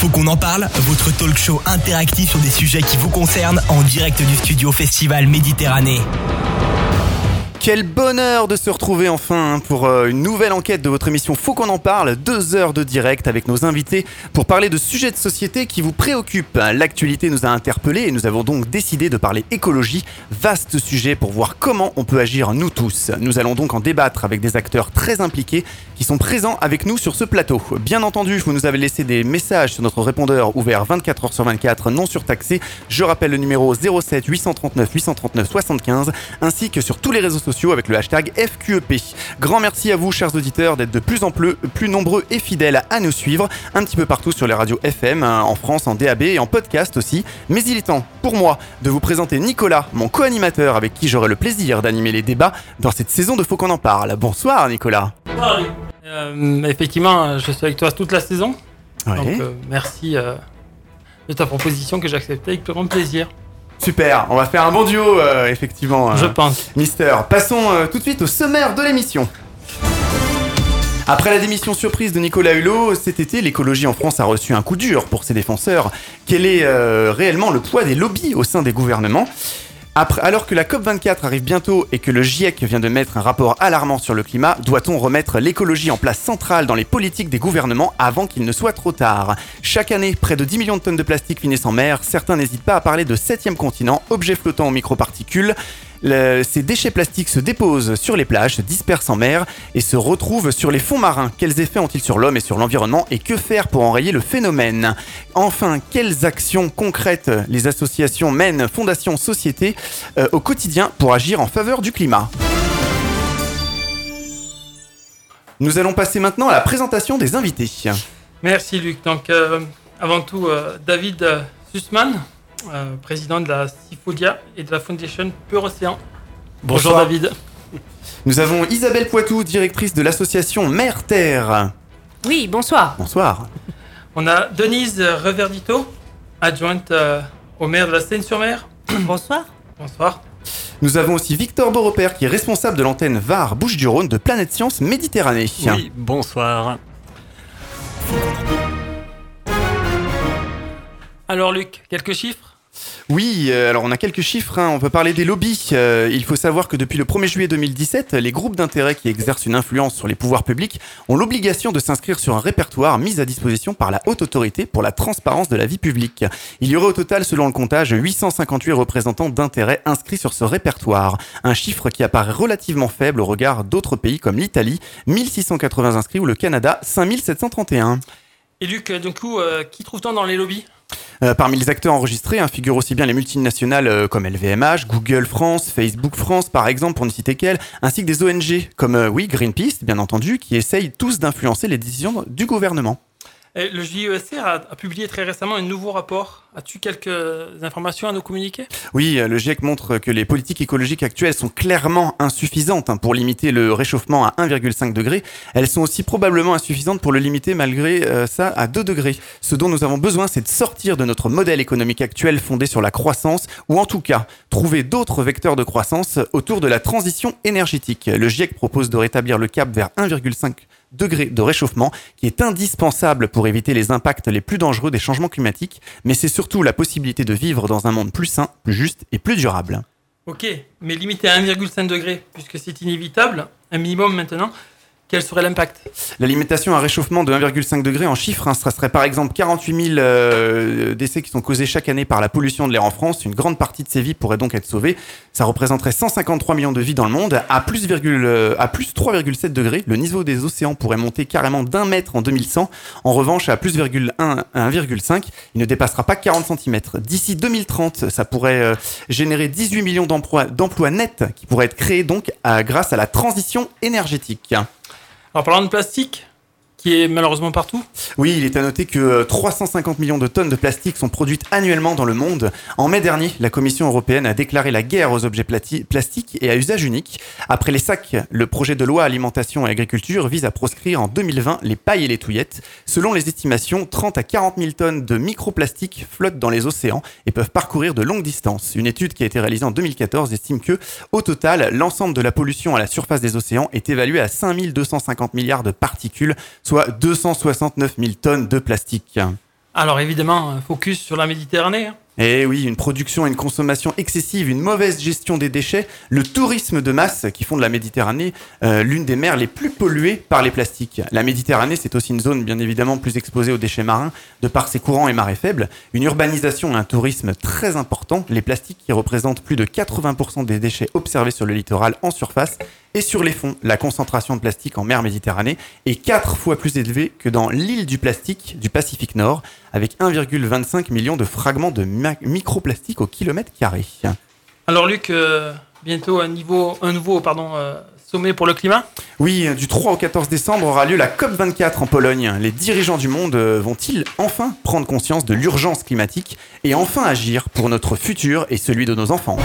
Faut qu'on en parle, votre talk show interactif sur des sujets qui vous concernent en direct du studio Festival Méditerranée. Quel bonheur de se retrouver enfin pour euh, une nouvelle enquête de votre émission Faut qu'on en parle, deux heures de direct avec nos invités pour parler de sujets de société qui vous préoccupent. L'actualité nous a interpellés et nous avons donc décidé de parler écologie, vaste sujet pour voir comment on peut agir nous tous. Nous allons donc en débattre avec des acteurs très impliqués qui sont présents avec nous sur ce plateau. Bien entendu, vous nous avez laissé des messages sur notre répondeur ouvert 24h sur 24 non surtaxé. Je rappelle le numéro 07 839 839 75 ainsi que sur tous les réseaux sociaux avec le hashtag FQEP. Grand merci à vous, chers auditeurs, d'être de plus en plus, plus nombreux et fidèles à nous suivre un petit peu partout sur les radios FM, hein, en France, en DAB et en podcast aussi. Mais il est temps pour moi de vous présenter Nicolas, mon co-animateur avec qui j'aurai le plaisir d'animer les débats dans cette saison de Faut qu'on en parle. Bonsoir Nicolas. Euh, effectivement, je suis avec toi toute la saison. Donc euh, merci euh, de ta proposition que j'acceptais avec grand plaisir. Super, on va faire un bon duo, euh, effectivement. Je pense. Mister. Passons euh, tout de suite au sommaire de l'émission. Après la démission surprise de Nicolas Hulot, cet été, l'écologie en France a reçu un coup dur pour ses défenseurs. Quel est euh, réellement le poids des lobbies au sein des gouvernements? Alors que la COP24 arrive bientôt et que le GIEC vient de mettre un rapport alarmant sur le climat, doit-on remettre l'écologie en place centrale dans les politiques des gouvernements avant qu'il ne soit trop tard? Chaque année, près de 10 millions de tonnes de plastique finissent en mer. Certains n'hésitent pas à parler de septième continent, objets flottants aux microparticules ces déchets plastiques se déposent sur les plages, se dispersent en mer et se retrouvent sur les fonds marins. Quels effets ont-ils sur l'homme et sur l'environnement et que faire pour enrayer le phénomène? Enfin, quelles actions concrètes les associations mènent, fondations, sociétés euh, au quotidien pour agir en faveur du climat? Nous allons passer maintenant à la présentation des invités. Merci Luc. Donc euh, avant tout, euh, David Sussman, euh, président de la Cifodia et de la Foundation Pure Océan. Bonjour David. Nous avons Isabelle Poitou, directrice de l'association Mer Terre. Oui, bonsoir. Bonsoir. On a Denise Reverdito, adjointe euh, au maire de la Seine-sur-Mer. Bonsoir. Bonsoir. Nous avons aussi Victor Beaurepaire qui est responsable de l'antenne VAR Bouches-du-Rhône de Planète Science Méditerranée. Oui, bonsoir. Alors Luc, quelques chiffres? Oui, euh, alors on a quelques chiffres. Hein. On peut parler des lobbies. Euh, il faut savoir que depuis le 1er juillet 2017, les groupes d'intérêt qui exercent une influence sur les pouvoirs publics ont l'obligation de s'inscrire sur un répertoire mis à disposition par la haute autorité pour la transparence de la vie publique. Il y aurait au total, selon le comptage, 858 représentants d'intérêt inscrits sur ce répertoire. Un chiffre qui apparaît relativement faible au regard d'autres pays comme l'Italie, 1680 inscrits, ou le Canada, 5731. Et Luc, du coup, euh, qui trouve-t-on dans les lobbies? Euh, parmi les acteurs enregistrés hein, figurent aussi bien les multinationales euh, comme LVMH, Google France, Facebook France par exemple pour ne citer qu'elles, ainsi que des ONG comme euh, oui Greenpeace bien entendu qui essayent tous d'influencer les décisions du gouvernement. Le JESR a, a, publié très récemment un nouveau rapport. As-tu quelques informations à nous communiquer? Oui, le GIEC montre que les politiques écologiques actuelles sont clairement insuffisantes hein, pour limiter le réchauffement à 1,5 degré. Elles sont aussi probablement insuffisantes pour le limiter malgré euh, ça à 2 degrés. Ce dont nous avons besoin, c'est de sortir de notre modèle économique actuel fondé sur la croissance, ou en tout cas trouver d'autres vecteurs de croissance autour de la transition énergétique. Le GIEC propose de rétablir le cap vers 1,5 degrés de réchauffement qui est indispensable pour éviter les impacts les plus dangereux des changements climatiques, mais c'est surtout la possibilité de vivre dans un monde plus sain, plus juste et plus durable. Ok, mais limité à 1,5 degré, puisque c'est inévitable, un minimum maintenant, quel serait l'impact La limitation à réchauffement de 1,5 degré en chiffres, hein, serait par exemple 48 000 euh, décès qui sont causés chaque année par la pollution de l'air en France. Une grande partie de ces vies pourrait donc être sauvée. Ça représenterait 153 millions de vies dans le monde. À plus, euh, plus 3,7 degrés, le niveau des océans pourrait monter carrément d'un mètre en 2100. En revanche, à plus 1,5, il ne dépassera pas 40 cm. D'ici 2030, ça pourrait euh, générer 18 millions d'emplois nets qui pourraient être créés donc grâce à la transition énergétique. Alors parlant de plastique, malheureusement partout. Oui, il est à noter que 350 millions de tonnes de plastique sont produites annuellement dans le monde. En mai dernier, la Commission européenne a déclaré la guerre aux objets plastiques et à usage unique. Après les sacs, le projet de loi alimentation et agriculture vise à proscrire en 2020 les pailles et les touillettes. Selon les estimations, 30 à 40 000 tonnes de microplastiques flottent dans les océans et peuvent parcourir de longues distances. Une étude qui a été réalisée en 2014 estime que, au total, l'ensemble de la pollution à la surface des océans est évalué à 5250 milliards de particules, soit 269 000 tonnes de plastique. Alors évidemment, focus sur la Méditerranée. Hein. Eh oui, une production et une consommation excessive, une mauvaise gestion des déchets, le tourisme de masse qui font de la Méditerranée euh, l'une des mers les plus polluées par les plastiques. La Méditerranée, c'est aussi une zone bien évidemment plus exposée aux déchets marins de par ses courants et marées faibles, une urbanisation et un tourisme très important, les plastiques qui représentent plus de 80% des déchets observés sur le littoral en surface et sur les fonds, la concentration de plastique en mer Méditerranée est 4 fois plus élevée que dans l'île du plastique du Pacifique Nord, avec 1,25 million de fragments de microplastique au kilomètre carré. Alors Luc, euh, bientôt un, niveau, un nouveau pardon, euh, sommet pour le climat? Oui, du 3 au 14 décembre aura lieu la COP24 en Pologne. Les dirigeants du monde euh, vont-ils enfin prendre conscience de l'urgence climatique et enfin agir pour notre futur et celui de nos enfants?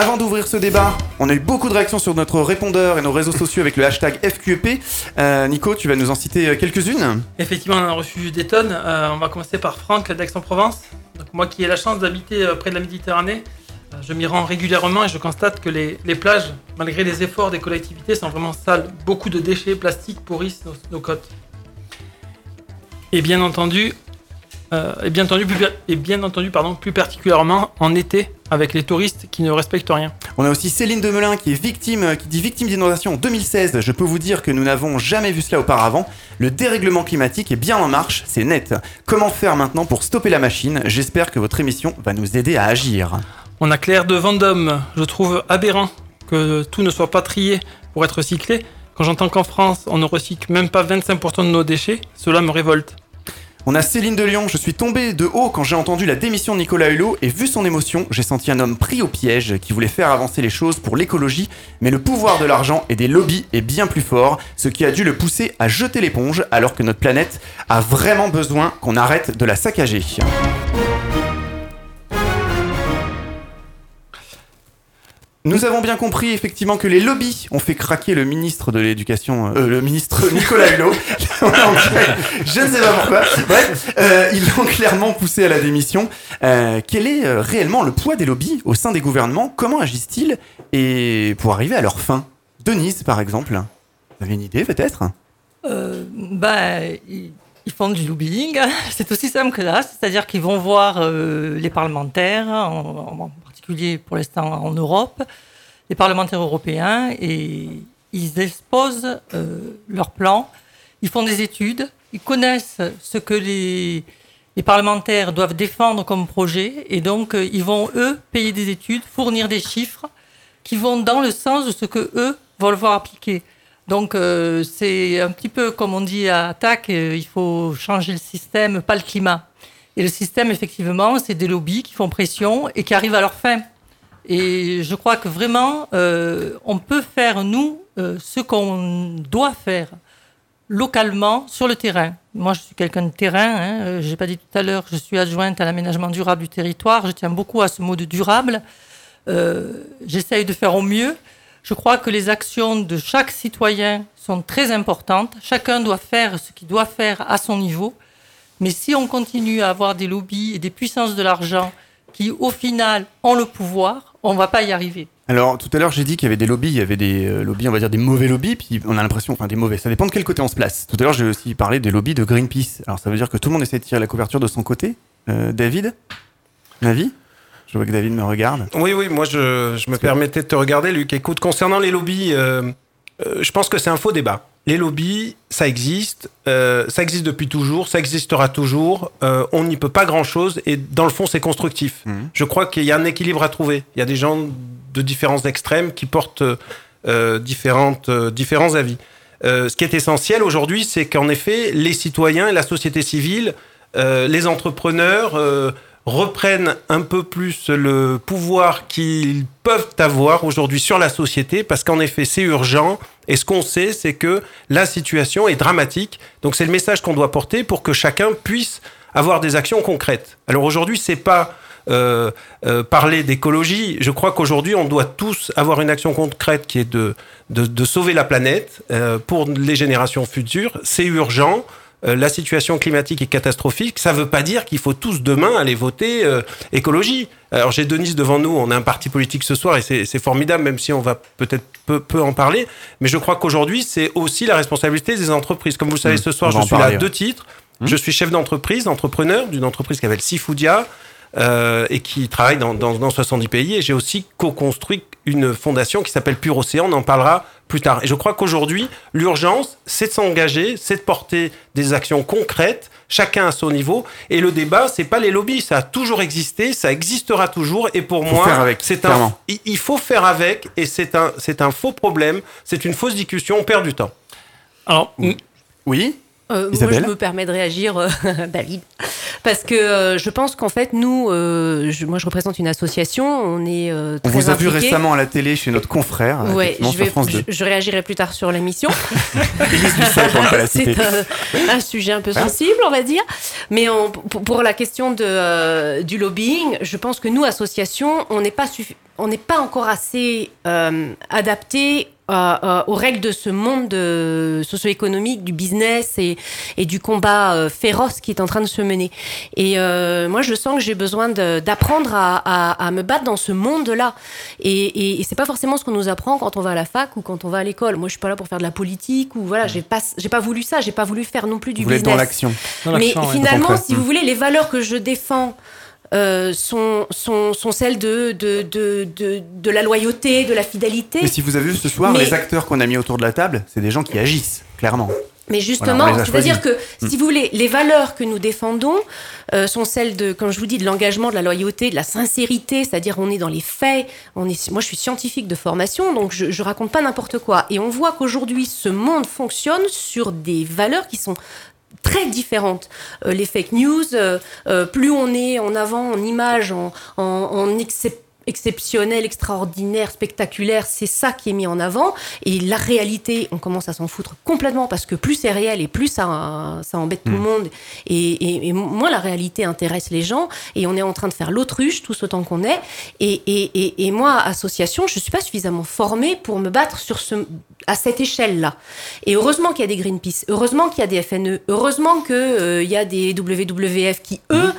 Avant d'ouvrir ce débat, on a eu beaucoup de réactions sur notre répondeur et nos réseaux sociaux avec le hashtag FQEP. Euh, Nico, tu vas nous en citer euh, quelques-unes Effectivement, on a reçu des tonnes. Euh, on va commencer par Franck d'Aix-en-Provence. moi qui ai la chance d'habiter près de la Méditerranée, je m'y rends régulièrement et je constate que les, plages, malgré les efforts des collectivités, sont vraiment sales. Beaucoup de déchets plastiques pourrissent nos côtes. Et bien entendu, et bien entendu pardon, plus particulièrement en été avec les touristes qui ne respectent rien. On a aussi Céline Demelin qui est victime, qui dit victime d'inondation en 2016. Je peux vous dire que nous n'avons jamais vu cela auparavant. Le dérèglement climatique est bien en marche, c'est net. Comment faire maintenant pour stopper la machine? J'espère que votre émission va nous aider à agir. On a Claire de Vendôme. Je trouve aberrant que tout ne soit pas trié pour être recyclé. Quand j'entends qu'en France, on ne recycle même pas 25% de nos déchets, cela me révolte. On a Céline de Lyon, je suis tombé de haut quand j'ai entendu la démission de Nicolas Hulot et vu son émotion, j'ai senti un homme pris au piège qui voulait faire avancer les choses pour l'écologie, mais le pouvoir de l'argent et des lobbies est bien plus fort, ce qui a dû le pousser à jeter l'éponge alors que notre planète a vraiment besoin qu'on arrête de la saccager. Nous avons bien compris effectivement que les lobbies ont fait craquer le ministre de l'Éducation, euh, le ministre Nicolas Hulot. je ne sais pas pourquoi. Bref, euh, ils l'ont clairement poussé à la démission. Euh, quel est euh, réellement le poids des lobbies au sein des gouvernements? Comment agissent-ils? Et pour arriver à leur fin? Denise, par exemple, vous avez une idée peut-être? Bah, ils font du lobbying. C'est aussi simple que ça. C'est-à-dire qu'ils vont voir les parlementaires, en, pour l'instant en Europe, les parlementaires européens, et ils exposent euh, leurs plans, ils font des études, ils connaissent ce que les, parlementaires doivent défendre comme projet, et donc euh, ils vont, eux, payer des études, fournir des chiffres qui vont dans le sens de ce que eux vont voir appliquer. Donc euh, c'est un petit peu comme on dit à TAC, il faut changer le système, pas le climat. Et le système, effectivement, c'est des lobbies qui font pression et qui arrivent à leur fin. Et je crois que vraiment, euh, on peut faire, nous, euh, ce qu'on doit faire localement sur le terrain. Moi, je suis quelqu'un de terrain. Hein, euh, je n'ai pas dit tout à l'heure, je suis adjointe à l'aménagement durable du territoire. Je tiens beaucoup à ce mot de durable. J'essaye de faire au mieux. Je crois que les actions de chaque citoyen sont très importantes. Chacun doit faire ce qu'il doit faire à son niveau. Mais si on continue à avoir des lobbies et des puissances de l'argent qui, au final, ont le pouvoir, on ne va pas y arriver. Alors, tout à l'heure, j'ai dit qu'il y avait des lobbies, il y avait des euh, lobbies, on va dire des mauvais lobbies, puis on a l'impression, enfin des mauvais, ça dépend de quel côté on se place. Tout à l'heure, j'ai aussi parlé des lobbies de Greenpeace. Alors, ça veut dire que tout le monde essaie de tirer la couverture de son côté. Euh, David? Avis je vois que David me regarde. Oui, oui, moi je, je me permettais de te regarder, Luc. Écoute, concernant les lobbies, euh, je pense que c'est un faux débat les lobbies, ça existe, euh, ça existe depuis toujours, ça existera toujours. Euh, on n'y peut pas grand-chose et dans le fond, c'est constructif. Mmh. Je crois qu'il y a un équilibre à trouver. Il y a des gens de différents extrêmes qui portent euh, différentes, différents avis. ce qui est essentiel aujourd'hui, c'est qu'en effet, les citoyens et la société civile, les entrepreneurs reprennent un peu plus le pouvoir qu'ils peuvent avoir aujourd'hui sur la société, parce qu'en effet, c'est urgent. Et ce qu'on sait, c'est que la situation est dramatique. Donc c'est le message qu'on doit porter pour que chacun puisse avoir des actions concrètes. Alors aujourd'hui, c'est pas euh, euh, parler d'écologie. Je crois qu'aujourd'hui, on doit tous avoir une action concrète qui est de, de, sauver la planète euh, pour les générations futures. C'est urgent. Euh, la situation climatique est catastrophique, ça ne veut pas dire qu'il faut tous demain aller voter euh, écologie. Alors j'ai Denise devant nous, on a un parti politique ce soir et c'est formidable, même si on va peut-être peu, peu, en parler. Mais je crois qu'aujourd'hui, c'est aussi la responsabilité des entreprises. Comme vous le savez, Mmh, ce soir, je suis là à deux titres. Je suis chef d'entreprise, entrepreneur d'une entreprise qui s'appelle Sifoudia euh, et qui travaille dans, dans, dans 70 pays. Et j'ai aussi co-construit une fondation qui s'appelle Pure Océan. On en parlera plus tard. Et je crois qu'aujourd'hui, l'urgence, c'est de s'engager, c'est de porter des actions concrètes, chacun à son niveau. Et le débat, c'est pas les lobbies. Ça a toujours existé, ça existera toujours. Et pour Faut moi, faire avec, c'est un, il il faut faire avec. Et c'est un, c'est un faux problème. C'est une fausse discussion. On perd du temps. Alors, Oui Euh, moi, je me permets de réagir, euh, David, parce que euh, je pense qu'en fait, nous, euh, je- moi, je représente une association, on est euh, On très vous a vu impliqués. récemment à la télé chez notre confrère, Ouais, effectivement, je, vais, France 2. je, je réagirai plus tard sur l'émission. C'est un, un sujet un peu sensible, on va dire. Mais on- pour, pour la question de, euh, du lobbying, je pense que nous, associations, on n'est pas, on n'est pas encore assez euh, adapté aux règles de ce monde de socio-économique, du business et, et du combat euh, féroce qui est en train de se mener. Et euh, moi, je sens que j'ai besoin d'apprendre à, à- à me battre dans ce monde-là. Et, et, et c'est pas forcément ce qu'on nous apprend quand on va à la fac ou quand on va à l'école. Moi, je suis pas là pour faire de la politique ou voilà, j'ai pas, j'ai pas voulu ça, j'ai pas voulu faire non plus du Vous business. dans l'action. dans Mais ouais. finalement, si vous voulez, les valeurs que je défends euh, sont, sont, sont celles de, de, de, de, de la loyauté, de la fidélité. Mais si vous avez vu ce soir, Mais- les acteurs qu'on a mis autour de la table, c'est des gens qui agissent, clairement. Mais justement, c'est-à-dire que, choisis. si vous voulez, les valeurs que nous défendons euh, sont celles de, comme je vous dis, de l'engagement, de la loyauté, de la sincérité, c'est-à-dire on est dans les faits. On est, moi, je suis scientifique de formation, donc je, je raconte pas n'importe quoi. Et on voit qu'aujourd'hui, ce monde fonctionne sur des valeurs qui sont très différentes. Euh, les fake news, euh, euh, plus on est en avant, en image, en, en, exceptionnel, extraordinaire, spectaculaire, c'est ça qui est mis en avant. Et la réalité, on commence à s'en foutre complètement parce que plus c'est réel et plus ça, ça embête tout le monde. Et, et, et moins la réalité intéresse les gens. Et on est en train de faire l'autruche tous autant qu'on est. Et, moi, association, je suis pas suffisamment formée pour me battre sur ce, à cette échelle-là. Et heureusement qu'il y a des Greenpeace, heureusement qu'il y a des FNE, heureusement qu'il euh, y a des WWF qui, eux,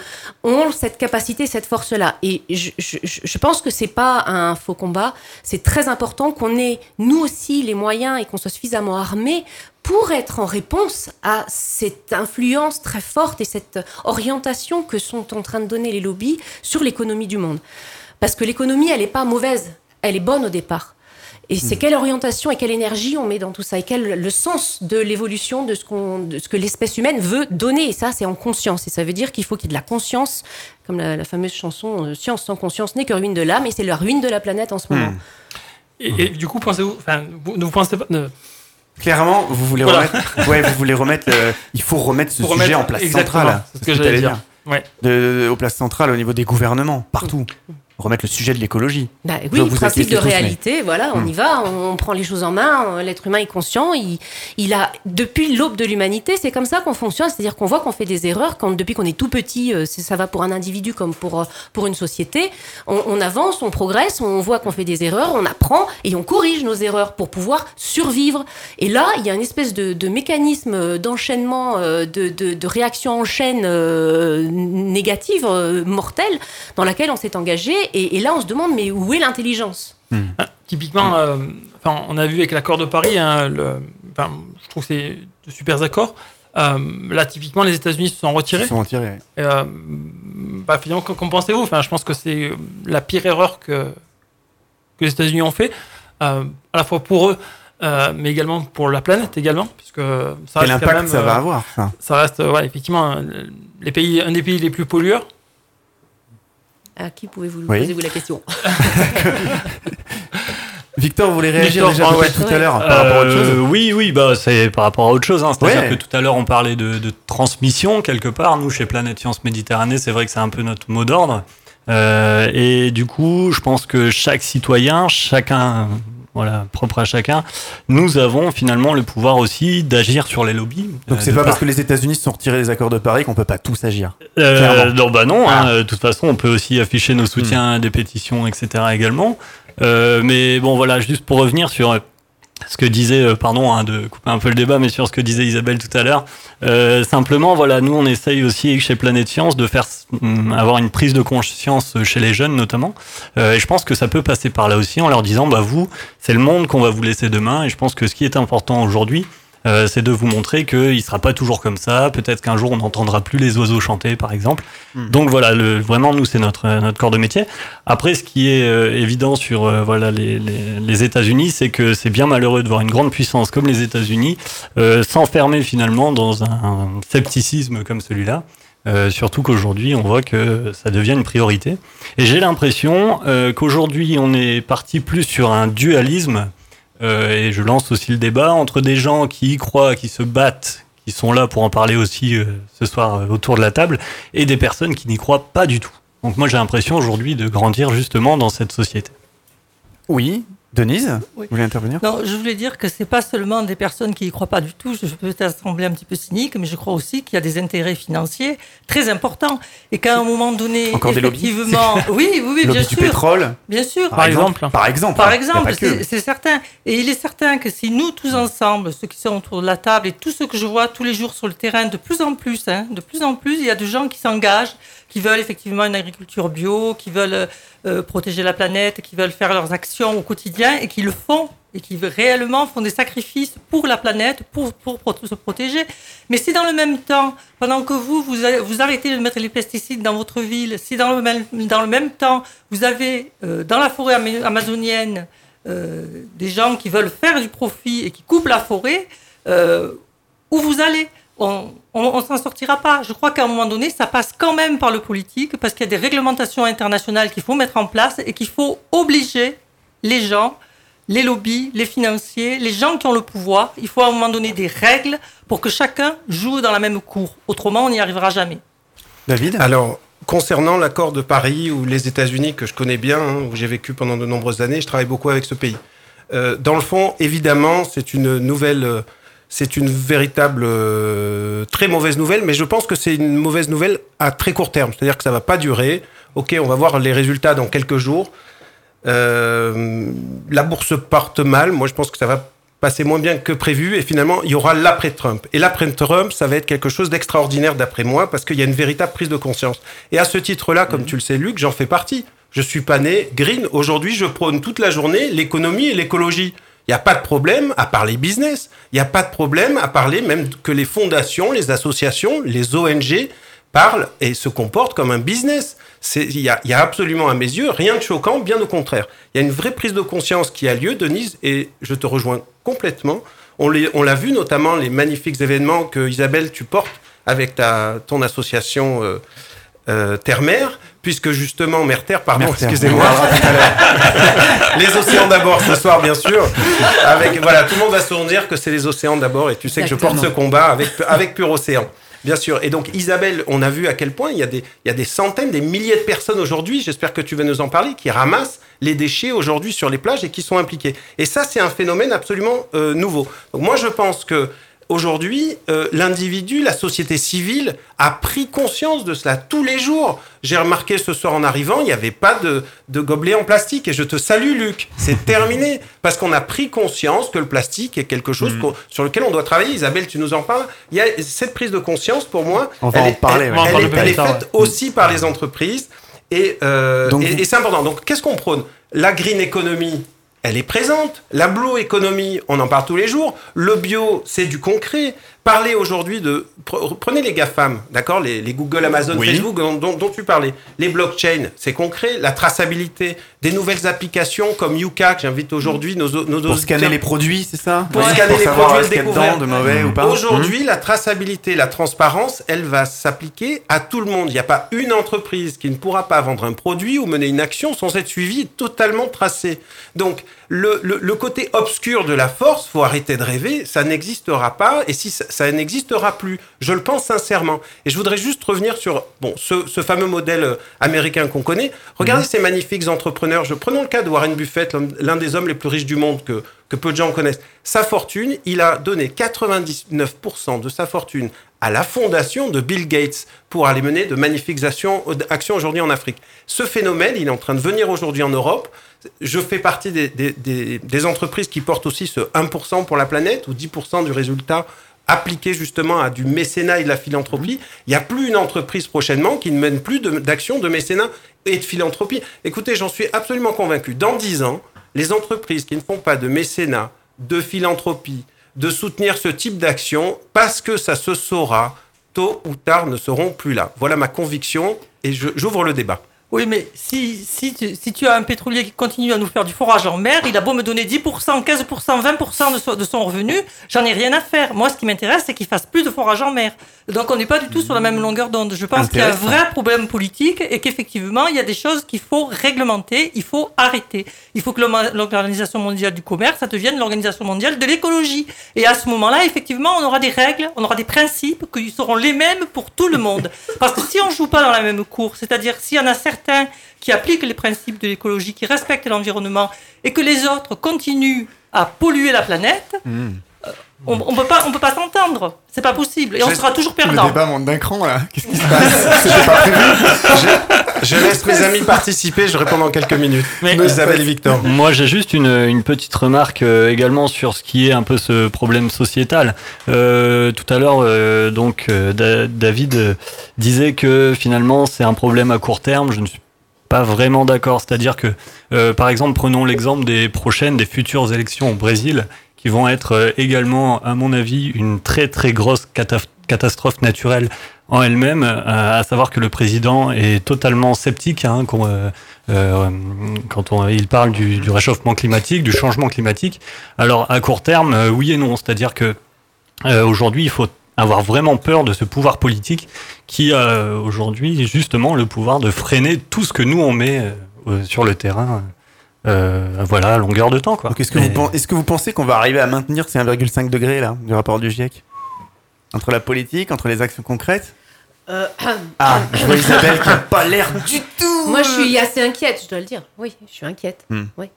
ont cette capacité, cette force-là. Et je, je, je je pense que c'est pas un faux combat. C'est très important qu'on ait, nous aussi, les moyens et qu'on soit suffisamment armés pour être en réponse à cette influence très forte et cette orientation que sont en train de donner les lobbies sur l'économie du monde. Parce que l'économie, elle n'est pas mauvaise, elle est bonne au départ. Et c'est quelle orientation et quelle énergie on met dans tout ça et quel le sens de l'évolution de ce qu'on, de ce que l'espèce humaine veut donner. Et ça, c'est en conscience. Et ça veut dire qu'il faut qu'il y ait de la conscience, comme la, la fameuse chanson euh, "Science sans conscience n'est que ruine de l'âme", et c'est la ruine de la planète en ce moment. Et, et du coup, pensez-vous, enfin, vous ne vous pensez pas, ne- Clairement, vous voulez Voilà. remettre. Ouais, vous voulez remettre. le- Il faut remettre ce pour sujet remettre- en place centrale. C'est ce que tu j'allais allais dire. Ouais. De, de- aux places centrales au niveau des gouvernements, partout. Remettre le sujet de l'écologie. Bah oui, vous principe de tous, mais- réalité, voilà, on y va, on, on prend les choses en main, euh, l'être humain est conscient, il, il a, depuis l'aube de l'humanité, c'est comme ça qu'on fonctionne, c'est-à-dire qu'on voit qu'on fait des erreurs, quand, depuis qu'on est tout petit, euh, ça va pour un individu comme pour, euh, pour une société, on, on avance, on progresse, on voit qu'on fait des erreurs, on apprend et on corrige nos erreurs pour pouvoir survivre. Et là, il y a une espèce de, de mécanisme d'enchaînement, de, de, de réaction en chaîne euh, négative, euh, mortelle, dans laquelle on s'est engagé, et, et là on se demande, mais où est l'intelligence Ah, Typiquement, euh, enfin, on a vu avec l'accord de Paris, hein, le- je trouve que c'est de super accords. Euh, là, typiquement, les États-Unis se sont retirés. Ils sont retirés. Et, euh, bah, finalement, qu'en pensez-vous? Enfin, Je pense que c'est la pire erreur que, que les États-Unis ont fait, euh, à la fois pour eux, euh, mais également pour la planète également, puisque ça Quel reste quand impact même, ça va euh, avoir ça? Ça reste, ouais, effectivement, les pays, un des pays les plus pollueurs. À qui pouvez-vous Oui. poser vous la question Victor, vous voulez réagir Victor, déjà ah ouais. tout à l'heure par rapport à autre Euh, chose Oui, oui, bah, c'est par rapport à autre chose. hein. C'est-à-dire Ouais. que tout à l'heure, on parlait de, de transmission quelque part. Nous, chez Planète Science Méditerranée, c'est vrai que c'est un peu notre mot d'ordre. Euh, et du coup, je pense que chaque citoyen, chacun, voilà, propre à chacun, nous avons finalement le pouvoir aussi d'agir sur les lobbies. Donc Euh, c'est de pas par- parce que les États-Unis se sont retirés des accords de Paris qu'on peut pas tous agir. Euh, non, bah non. Voilà. hein. De toute façon, on peut aussi afficher nos soutiens à des pétitions, etc. également. Euh, mais bon, voilà, juste pour revenir sur ce que disait, euh, pardon hein, de couper un peu le débat, mais sur ce que disait Isabelle tout à l'heure. Euh, simplement, voilà, nous on essaye aussi chez Planète Science de faire mm, avoir une prise de conscience chez les jeunes notamment. Euh, et je pense que ça peut passer par là aussi en leur disant, bah vous, c'est le monde qu'on va vous laisser demain. Et je pense que ce qui est important aujourd'hui, euh, c'est de vous montrer qu'il ne sera pas toujours comme ça. Peut-être qu'un jour on n'entendra plus les oiseaux chanter, par exemple. Hmm. Donc voilà, le, vraiment nous c'est notre notre corps de métier. Après, ce qui est euh, évident sur euh, voilà les, les, les États-Unis, c'est que c'est bien malheureux de voir une grande puissance comme les États-Unis euh, s'enfermer finalement dans un, un scepticisme comme celui-là. Euh, surtout qu'aujourd'hui, on voit que ça devient une priorité. Et j'ai l'impression euh, qu'aujourd'hui, on est parti plus sur un dualisme euh, et je lance aussi le débat entre des gens qui y croient, qui se battent, qui sont là pour en parler aussi euh, ce soir euh, autour de la table, et des personnes qui n'y croient pas du tout. Donc moi j'ai l'impression aujourd'hui de grandir justement dans cette société. Oui, Denise, Oui. vous voulez intervenir? Non, je voulais dire que c'est pas seulement des personnes qui y croient pas du tout. Je peux peut-être sembler un petit peu cynique, mais je crois aussi qu'il y a des intérêts financiers très importants et qu'à un moment donné, Encore des lobbies? effectivement, oui, oui, oui, Lobby bien du sûr, pétrole, bien sûr. Par exemple. Par exemple. Par exemple, pas que. c'est c'est certain. Et il est certain que si nous tous ensemble, ceux qui sont autour de la table et tous ceux que je vois tous les jours sur le terrain, de plus en plus, hein, de plus en plus, il y a des gens qui s'engagent, qui veulent effectivement une agriculture bio, qui veulent euh, protéger la planète, qui veulent faire leurs actions au quotidien et qui le font et qui réellement font des sacrifices pour la planète, pour, se protéger. Mais si dans le même temps, pendant que vous, vous, arrêtez de mettre les pesticides dans votre ville, si dans le même, temps, vous avez euh, dans la forêt ama- amazonienne euh, des gens qui veulent faire du profit et qui coupent la forêt, euh, où vous allez? On on, on s'en sortira pas. Je crois qu'à un moment donné, ça passe quand même par le politique, parce qu'il y a des réglementations internationales qu'il faut mettre en place et qu'il faut obliger les gens, les lobbies, les financiers, les gens qui ont le pouvoir. Il faut à un moment donné des règles pour que chacun joue dans la même cour. Autrement, on n'y arrivera jamais. David Alors, concernant l'accord de Paris ou les États-Unis, que je connais bien, hein, où j'ai vécu pendant de nombreuses années, je travaille beaucoup avec ce pays. Euh, dans le fond, évidemment, c'est une nouvelle, euh, c'est une véritable euh, très mauvaise nouvelle, mais je pense que c'est une mauvaise nouvelle à très court terme. C'est-à-dire que ça va pas durer. Ok, on va voir les résultats dans quelques jours. Euh, la bourse porte mal. Moi, je pense que ça va passer moins bien que prévu. Et finalement, il y aura l'après-Trump. Et l'après-Trump, ça va être quelque chose d'extraordinaire d'après moi, parce qu'il y a une véritable prise de conscience. Et à ce titre-là, comme tu le sais, Luc, j'en fais partie. Je suis pas né green. Aujourd'hui, je prône toute la journée l'économie et l'écologie. Il n'y a pas de problème à parler business. Il n'y a pas de problème à parler même que les fondations, les associations, les ONG parlent et se comportent comme un business. Il y a, absolument à mes yeux rien de choquant, bien au contraire. Il y a une vraie prise de conscience qui a lieu, Denise, et je te rejoins complètement. On l'a vu notamment les magnifiques événements que Isabelle tu portes avec ta, ton association euh, euh, Terre-Mère, puisque justement Mère-Terre, pardon, Mère-Terre. excusez-moi, les océans d'abord ce soir, bien sûr. Avec voilà, tout le monde va se dire que c'est les océans d'abord, et tu sais que je porte ce combat avec avec Pur Océan. Bien sûr. Et donc, Isabelle, on a vu à quel point il y a des, il y a des centaines, des milliers de personnes aujourd'hui, j'espère que tu vas nous en parler, qui ramassent les déchets aujourd'hui sur les plages et qui sont impliqués. Et ça, c'est un phénomène absolument euh, nouveau. Donc, moi, je pense que aujourd'hui, euh, l'individu, la société civile a pris conscience de cela tous les jours. J'ai remarqué ce soir en arrivant, il n'y avait pas de, de gobelet en plastique. Et je te salue, Luc. C'est terminé. Parce qu'on a pris conscience que le plastique est quelque chose qu'on- sur lequel on doit travailler. Isabelle, tu nous en parles. Il y a cette prise de conscience, pour moi, On va elle en est- parler, elle- ouais. On va en elle parler est- plus elle est tard, faite aussi par les entreprises. Et, euh, et, vous- et c'est important. Donc, qu'est-ce qu'on prône? La green economy, elle est présente. La blue economy, on en parle tous les jours. Le bio, c'est du concret. Parlez aujourd'hui de... pre- Prenez les GAFAM, d'accord les, les Google, Amazon, Oui. Facebook dont, dont- dont tu parlais. Les blockchains, c'est concret. La traçabilité. Des nouvelles applications comme Yuka, que j'invite aujourd'hui nos, nos Pour scanner les produits, c'est ça Pour scanner les produits ce a découverts. dedans, de mauvais ou pas Aujourd'hui, la traçabilité, la transparence, elle va s'appliquer à tout le monde. Il n'y a pas une entreprise qui ne pourra pas vendre un produit ou mener une action sans être suivie totalement tracée. Donc, le, le, le côté obscur de la force, faut arrêter de rêver, ça n'existera pas et si ça, ça n'existera plus, je le pense sincèrement. Et je voudrais juste revenir sur bon ce, ce fameux modèle euh, américain qu'on connaît. Regardez ces magnifiques entrepreneurs. Je prenons le cas de Warren Buffett, l'un- l'un des hommes les plus riches du monde que que peu de gens connaissent. Sa fortune, il a donné 99% de sa fortune à la fondation de Bill Gates pour aller mener de magnifiques actions, actions aujourd'hui en Afrique. Ce phénomène, il est en train de venir aujourd'hui en Europe. Je fais partie des, entreprises qui portent aussi ce 1% pour la planète ou 10% du résultat appliqué justement à du mécénat et de la philanthropie. Il n'y a plus une entreprise prochainement qui ne mène plus d'actions de, de mécénat et de philanthropie. Écoutez, j'en suis absolument convaincu. Dans 10 ans, les entreprises qui ne font pas de mécénat, de philanthropie, de soutenir ce type d'action, parce que ça se saura, tôt ou tard ne seront plus là. Voilà ma conviction et j'ouvre le débat. Oui, mais si, si, tu, si tu as un pétrolier qui continue à nous faire du forage en mer, il a beau me donner 10%, 15%, 20% de son, de son revenu, j'en ai rien à faire. Moi, ce qui m'intéresse, c'est qu'il fasse plus de forage en mer. Donc, on n'est pas du tout sur la même longueur d'onde. Je pense qu'il y a un vrai problème politique et qu'effectivement, il y a des choses qu'il faut réglementer, il faut arrêter. Il faut que l'Organisation mondiale du commerce, ça devienne l'Organisation mondiale de l'écologie. Et à ce moment-là, effectivement, on aura des règles, on aura des principes qui seront les mêmes pour tout le monde. Parce que si on joue pas dans la même cour, c'est-à-dire s'il y en a certains qui appliquent les principes de l'écologie, qui respectent l'environnement, et que les autres continuent à polluer la planète, mmh. On ne peut pas, on peut pas s'entendre. C'est pas possible. Et on sera toujours perdant. Le débat monte d'un cran là. Qu'est-ce qui se passe C'était pas prévu. Je, laisse mes amis participer. Je réponds dans quelques minutes. Mais, Isabelle et Victor. Moi, j'ai juste une, une, petite remarque euh, également sur ce qui est un peu ce problème sociétal. Euh, tout à l'heure, euh, donc euh, David disait que finalement c'est un problème à court terme. Je ne suis pas vraiment d'accord. C'est-à-dire que, euh, par exemple, prenons l'exemple des prochaines, des futures élections au Brésil qui vont être euh, également, à mon avis, une très très grosse catastrophe naturelle en elle-même, euh, à savoir que le président est totalement sceptique hein, euh, euh, quand on, il parle du, du, réchauffement climatique, du changement climatique. Alors à court terme, oui et non, c'est-à-dire que euh, aujourd'hui il faut avoir vraiment peur de ce pouvoir politique qui a aujourd'hui justement le pouvoir de freiner tout ce que nous on met sur le terrain. Euh, voilà, longueur de temps. Quoi. Est-ce que, vous, est que vous pensez qu'on va arriver à maintenir ces 1,5 degrés là, du rapport du GIEC Entre la politique, entre les actions concrètes? Euh, Ah, je vois Isabelle qui n'a pas l'air du tout Moi, je suis assez inquiète, je dois le dire. Oui, je suis inquiète. Hmm. Oui.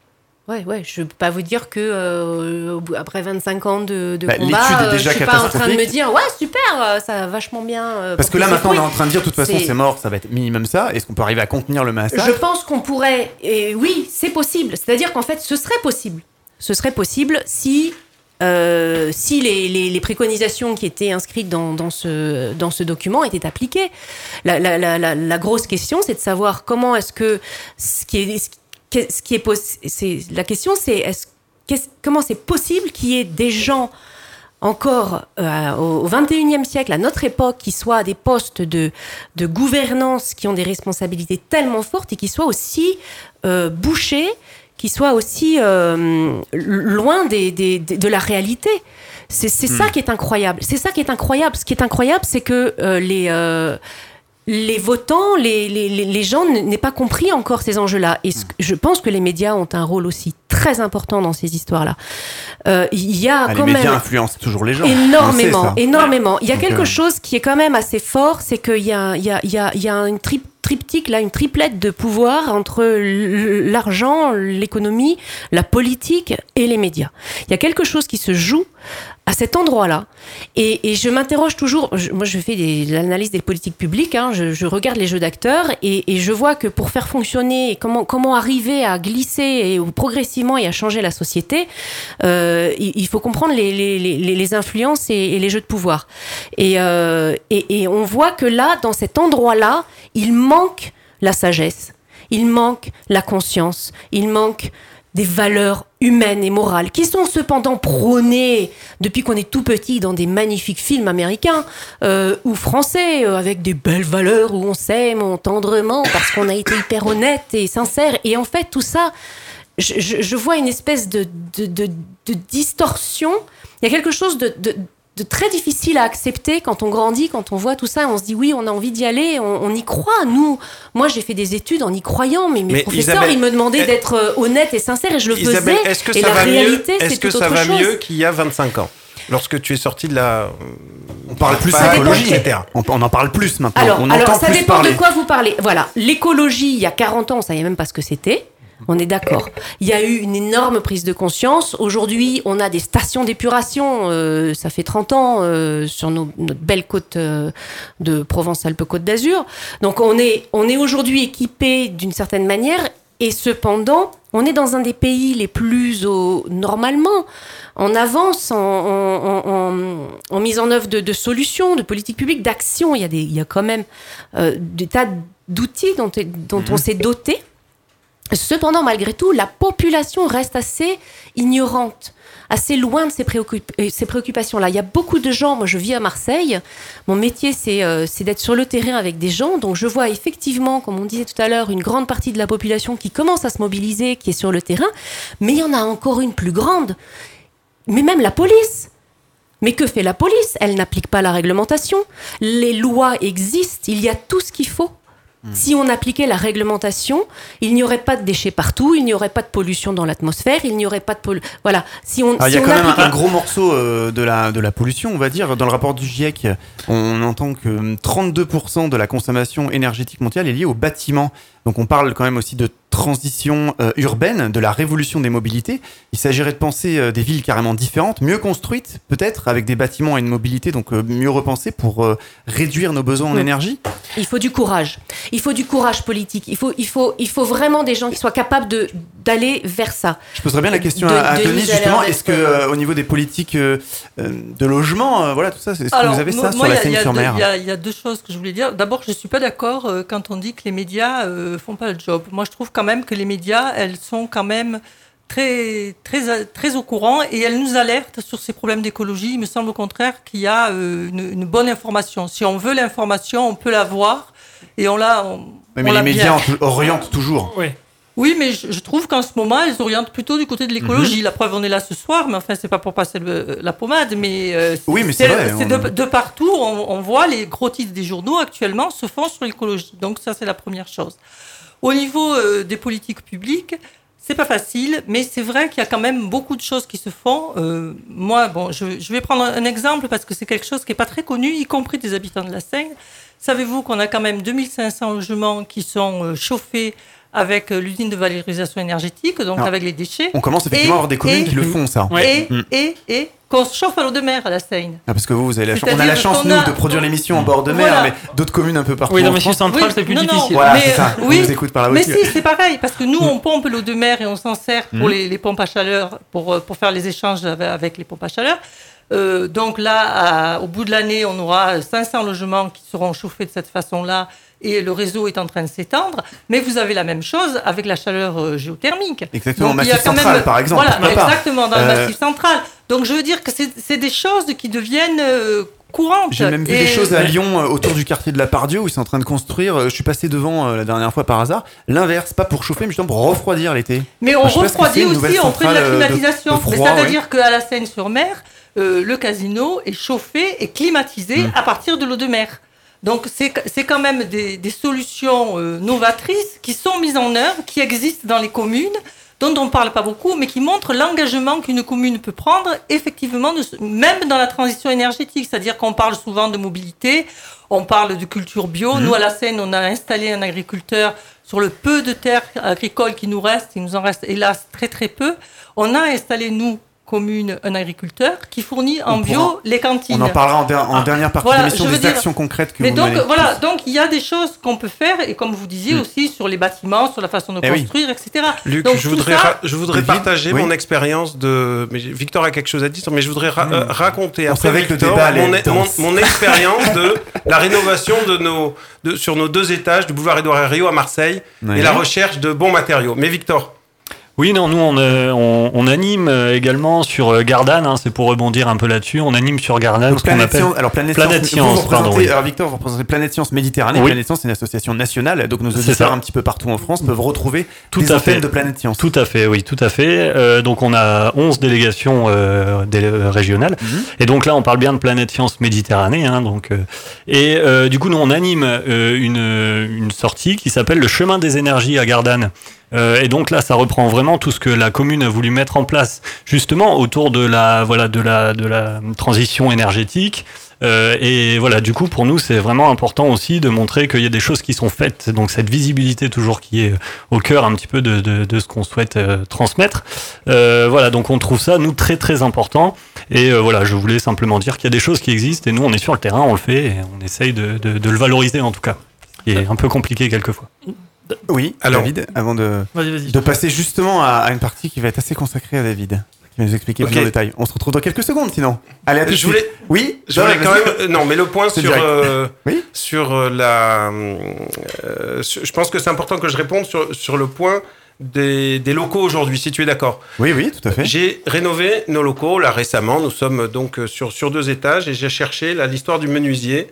Ouais, ouais, je peux pas vous dire que euh, après 25 ans de, de bah, combat, déjà je suis pas en train de me dire ouais super, ça va vachement bien. Euh, Parce que là maintenant on est en train de dire de toute façon c'est mort, ça va être minimum ça. Est-ce qu'on peut arriver à contenir le massacre? Je pense qu'on pourrait, et oui, c'est possible. C'est-à-dire qu'en fait, ce serait possible. Ce serait possible si euh, si les, les, les, préconisations qui étaient inscrites dans, dans, ce, dans ce document étaient appliquées. La, la, la, la grosse question, c'est de savoir comment est-ce que ce qui est, ce qui est, la question, c'est est -ce, comment c'est possible qu'il y ait des gens encore euh, au, 21e siècle, à notre époque, qui soient à des postes de, de gouvernance, qui ont des responsabilités tellement fortes et qui soient aussi euh, bouchés, qui soient aussi euh, loin des, des, des, de la réalité? C'est hmm. ça qui est incroyable. C'est ça qui est incroyable. Ce qui est incroyable, c'est que euh, les les votants, les, les, les gens n'aient pas compris encore ces enjeux-là. Et je pense que les médias ont un rôle aussi très important dans ces histoires-là. Euh, il y a ah, quand les médias même influencent toujours les gens. Énormément, énormément. Il y a Donc, quelque euh... chose qui est quand même assez fort, c'est qu'il y a, y a, y a, il y a une tri triptyque, là, une triplette de pouvoir entre l'argent, l'économie, la politique et les médias. Il y a quelque chose qui se joue à cet endroit-là. Et, je m'interroge toujours, je, moi je fais l'analyse des politiques publiques, hein, je, regarde les jeux d'acteurs et, je vois que pour faire fonctionner, comment, arriver à glisser progressivement et à changer la société, euh, il, faut comprendre les, influences et, les jeux de pouvoir. Euh, et on voit que là, dans cet endroit-là, il manque la sagesse, il manque la conscience, il manque des valeurs humaines et morales qui sont cependant prônées depuis qu'on est tout petit dans des magnifiques films américains euh, ou français euh, avec des belles valeurs où on s'aime tendrement parce qu'on a été hyper honnête et sincère. Et en fait tout ça je, vois une espèce de, de, de, distorsion. Il y a quelque chose de, de très difficile à accepter quand on grandit, quand on voit tout ça, on se dit oui, on a envie d'y aller, on, on, y croit. Nous, moi, j'ai fait des études en y croyant, mais mes mais professeurs, Isabelle, ils me demandaient d'être euh, honnête et sincère, et je le Isabelle, faisais. Est-ce que et ça la va réalité, mieux Est-ce que ça va chose. mieux qu'il y a 25 ans Lorsque tu es sorti de la. On parle plus Pas d'écologie. etc. On, on, en parle plus maintenant. Alors, on alors entend ça plus dépend parler. de quoi vous parlez. Voilà, l'écologie, il y a 40 ans, on savait même pas ce que c'était. On est d'accord. Il y a eu une énorme prise de conscience. Aujourd'hui, on a des stations d'épuration. euh, ça fait 30 ans euh, sur nos, notre belle côte euh, de Provence-Alpes-Côte d'Azur. Donc, on est, on est aujourd'hui équipé d'une certaine manière. Et cependant, on est dans un des pays les plus au, normalement en avance en, en- en- en mise en œuvre de, de solutions, de politiques publiques, d'actions. Il y a des, il y a quand même euh, des tas d'outils dont, dont on s'est doté. Cependant, malgré tout, la population reste assez ignorante, assez loin de euh, ces préoccupations-là. Il y a beaucoup de gens, moi je vis à Marseille, mon métier euh, c'est d'être sur le terrain avec des gens, donc je vois effectivement, comme on disait tout à l'heure, une grande partie de la population qui commence à se mobiliser, qui est sur le terrain, mais il y en a encore une plus grande, mais même la police. Mais que fait la police? Elle n'applique pas la réglementation. Les lois existent, il y a tout ce qu'il faut. Si on appliquait la réglementation, il n'y aurait pas de déchets partout, il n'y aurait pas de pollution dans l'atmosphère, il n'y aurait pas de pollution. Voilà. Si on, il si y a on quand même un, gros morceau euh, de, la, de la pollution, on va dire. Dans le rapport du GIEC, on entend que hum, 32% de la consommation énergétique mondiale est liée au bâtiment. Donc on parle quand même aussi de transition euh, urbaine, de la révolution des mobilités. Il s'agirait de penser euh, des villes carrément différentes, mieux construites peut-être, avec des bâtiments et une mobilité donc euh, mieux repensée pour euh, réduire nos besoins en Mm. énergie. Il faut du courage. Il faut du courage politique. Il faut, il faut, il faut vraiment des gens qui soient capables de d'aller vers ça. Je poserais bien la question De- à, l'air justement. Est-ce que euh, au niveau des politiques de logement, euh, voilà tout ça, est-ce que vous avez ça moi, sur la il y a- il y a deux- Seine-sur-Mer Il y, a- il y a deux choses que je voulais dire. D'abord, je suis pas d'accord euh, quand on dit que les médias euh, font pas le job. Moi, je trouve quand même que les médias, elles sont quand même très, très, très au courant et elles nous alertent sur ces problèmes d'écologie. Il me semble au contraire qu'il y a euh, une, une bonne information. Si on veut l'information, on peut l'avoir et on l'a. on mais l'a les médias en- orientent toujours. Oui. Oui, mais je, je trouve qu'en ce moment, elles orientent plutôt du côté de l'écologie. Mhm. La preuve, on est là ce soir, mais enfin, c'est pas pour passer le- la pommade, mais, euh, Oui, mais c'est vrai, c'est on- de, de partout. On, on voit les gros titres des journaux actuellement se font sur l'écologie. Donc ça, c'est la première chose. Au niveau euh, des politiques publiques, c'est pas facile, mais c'est vrai qu'il y a quand même beaucoup de choses qui se font. Euh, moi, bon, je, je vais prendre un exemple parce que c'est quelque chose qui est pas très connu, y compris des habitants de la Seine. Savez-vous qu'on a quand même 2500 logements qui sont euh, chauffés avec l'usine de valorisation énergétique, donc Alors, avec les déchets. On commence effectivement à avoir des communes et- qui le font, ça. Ouais. Et, et, et qu'on se chauffe à l'eau de mer à la Seine. Ah, parce que vous, vous avez la chance. On a la chance, nous, a- de produire l'émission en bord de mer, Voilà. mais d'autres communes un peu partout. Oui, dans France. Central, Oui, c'est plus non, non, difficile. Voilà, Mais, c'est ça. oui. On nous écoute par là Mais si, c'est pareil, parce que nous, on pompe l'eau de mer et on s'en sert pour Mhm. les, les pompes à chaleur, pour, euh, pour faire les échanges avec, les pompes à chaleur. Euh, donc là, à- au bout de l'année, on aura 500 logements qui seront chauffés de cette façon-là et le réseau est en train de s'étendre. Mais vous avez la même chose avec la chaleur euh, géothermique. Exactement, Donc, il y a Massif quand Central, même- par exemple. Voilà, exactement, dans le massif central. Donc je veux dire que c'est des choses qui deviennent euh, courantes. J'ai même vu Et- des choses à Lyon, euh, autour du quartier de la Pardieu, où ils sont en train de construire. euh, Je suis passé devant la dernière fois par hasard. L'inverse, pas pour chauffer, mais justement pour refroidir l'été. Mais on refroidit aussi, on fait de la climatisation. C'est-à-dire qu'à la Seine-sur-Mer, le casino est chauffé et climatisé Mm. à partir de l'eau de mer. Donc c'est c'est quand même des, des solutions novatrices qui sont mises en œuvre, qui existent dans les communes, dont on ne parle pas beaucoup, mais qui montrent l'engagement qu'une commune peut prendre, effectivement, de même dans la transition énergétique. C'est-à-dire qu'on parle souvent de mobilité, on parle de culture bio. Mhm. Nous, à la Seine, on a installé un agriculteur sur le peu de terres agricoles qui nous reste. Il nous en reste, hélas, très très peu. On a installé, nous, commune, un agriculteur qui fournit en On bio pourra- les cantines. On en parlera en, der- en Ah, dernière partie voilà, de l'émission je veux des dire- actions concrètes que Mais vous donc menez. voilà, donc il y a des choses qu'on peut faire et comme vous disiez Mm. aussi sur les bâtiments, sur la façon de Eh oui. construire, etc. Luc, Donc, je voudrais, ça- je voudrais David, partager oui. mon expérience de. Mais Victor a quelque chose à dire, mais je voudrais ra- euh, raconter On après Victor mon, expérience de la rénovation de nos, de, sur nos deux étages du boulevard Édouard Herriot à Marseille et la recherche de bons matériaux. Mais Victor, Oui, non, nous on, euh, on, on anime euh, également sur euh, Gardanne, hein, c'est pour rebondir un peu là-dessus, on anime sur Gardanne Donc, ce qu'on Planète appelle... Science, alors Planète, Planète Science, vous pardon, oui. alors Victor, vous représentez Planète Science Méditerranée. Oui. Planète Science, c'est une association nationale, donc nos auditeurs un petit peu partout en France peuvent retrouver Tout des à fait. de Planète Science. Tout à fait, oui, tout à fait. Euh, donc on a 11 délégations euh, dé- régionales. Mhm. Et donc là, on parle bien de Planète Science Méditerranée. Hein, donc, euh, et euh, du coup, nous, on anime euh, une, une sortie qui s'appelle le Chemin des énergies à Gardanne. Euh, et donc là, ça reprend vraiment tout ce que la commune a voulu mettre en place, justement autour de la, voilà, de la, de la transition énergétique. Euh, et voilà, du coup, pour nous, c'est vraiment important aussi de montrer qu'il y a des choses qui sont faites. Donc cette visibilité toujours qui est au cœur un petit peu de, de, de ce qu'on souhaite euh, transmettre. Euh, voilà, donc on trouve ça, nous, très très important. Et euh, voilà, je voulais simplement dire qu'il y a des choses qui existent et nous, on est sur le terrain, on le fait et on essaye de, de, de le valoriser en tout cas. Qui est un peu compliqué quelquefois. Oui, Alors- David, avant de, de passer justement à, à une partie qui va être assez consacrée à David, qui va nous expliquer plus en détail. On se retrouve dans quelques secondes sinon. Allez, à tout de Je suite. voulais- Oui, Je voulais quand même. Non, mais le point sur, euh, Oui. sur euh, la. euh, sur- je pense que c'est important que je réponde sur, sur le point des, des locaux aujourd'hui, si tu es d'accord. Oui, oui, tout à fait. J'ai rénové nos locaux là récemment. Nous sommes donc sur, sur deux étages et j'ai cherché l'histoire du menuisier.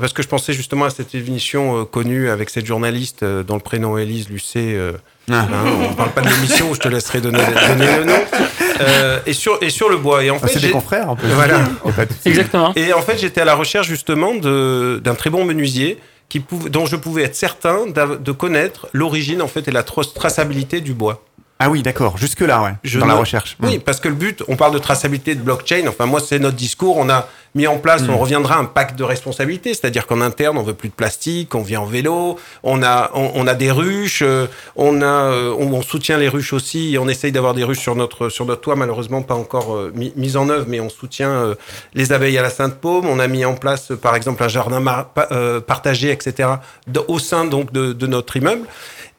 Parce que je pensais justement à cette émission euh, connue avec cette journaliste euh, dont le prénom est Élise Lucet. euh, Ah. hein, on ne parle pas de l'émission où je te laisserai donner, donner le nom. Euh, et, sur, et sur le bois. Et en Ah, fait, c'est des confrères, un peu. Voilà. Exactement. et en fait, j'étais à la recherche justement de- d'un très bon menuisier qui pouv- dont je pouvais être certain de connaître l'origine en fait et la tra- traçabilité du bois. Ah oui, d'accord. Jusque là, ouais. Je dans la recherche. Oui, parce que le but, on parle de traçabilité de blockchain. Enfin, moi, c'est notre discours. On a mis en place, on reviendra à un pacte de responsabilité, c'est-à-dire qu'en interne, on veut plus de plastique, on vient en vélo, on a, on, on a des ruches, euh, on a, euh, on, on soutient les ruches aussi. Et on essaye d'avoir des ruches sur notre sur notre toit, malheureusement pas encore euh, mis, mises en œuvre, mais on soutient euh, les abeilles à la Sainte-Paume. On a mis en place, par exemple, un jardin pa- euh, partagé, etc. de- au sein donc de, de notre immeuble.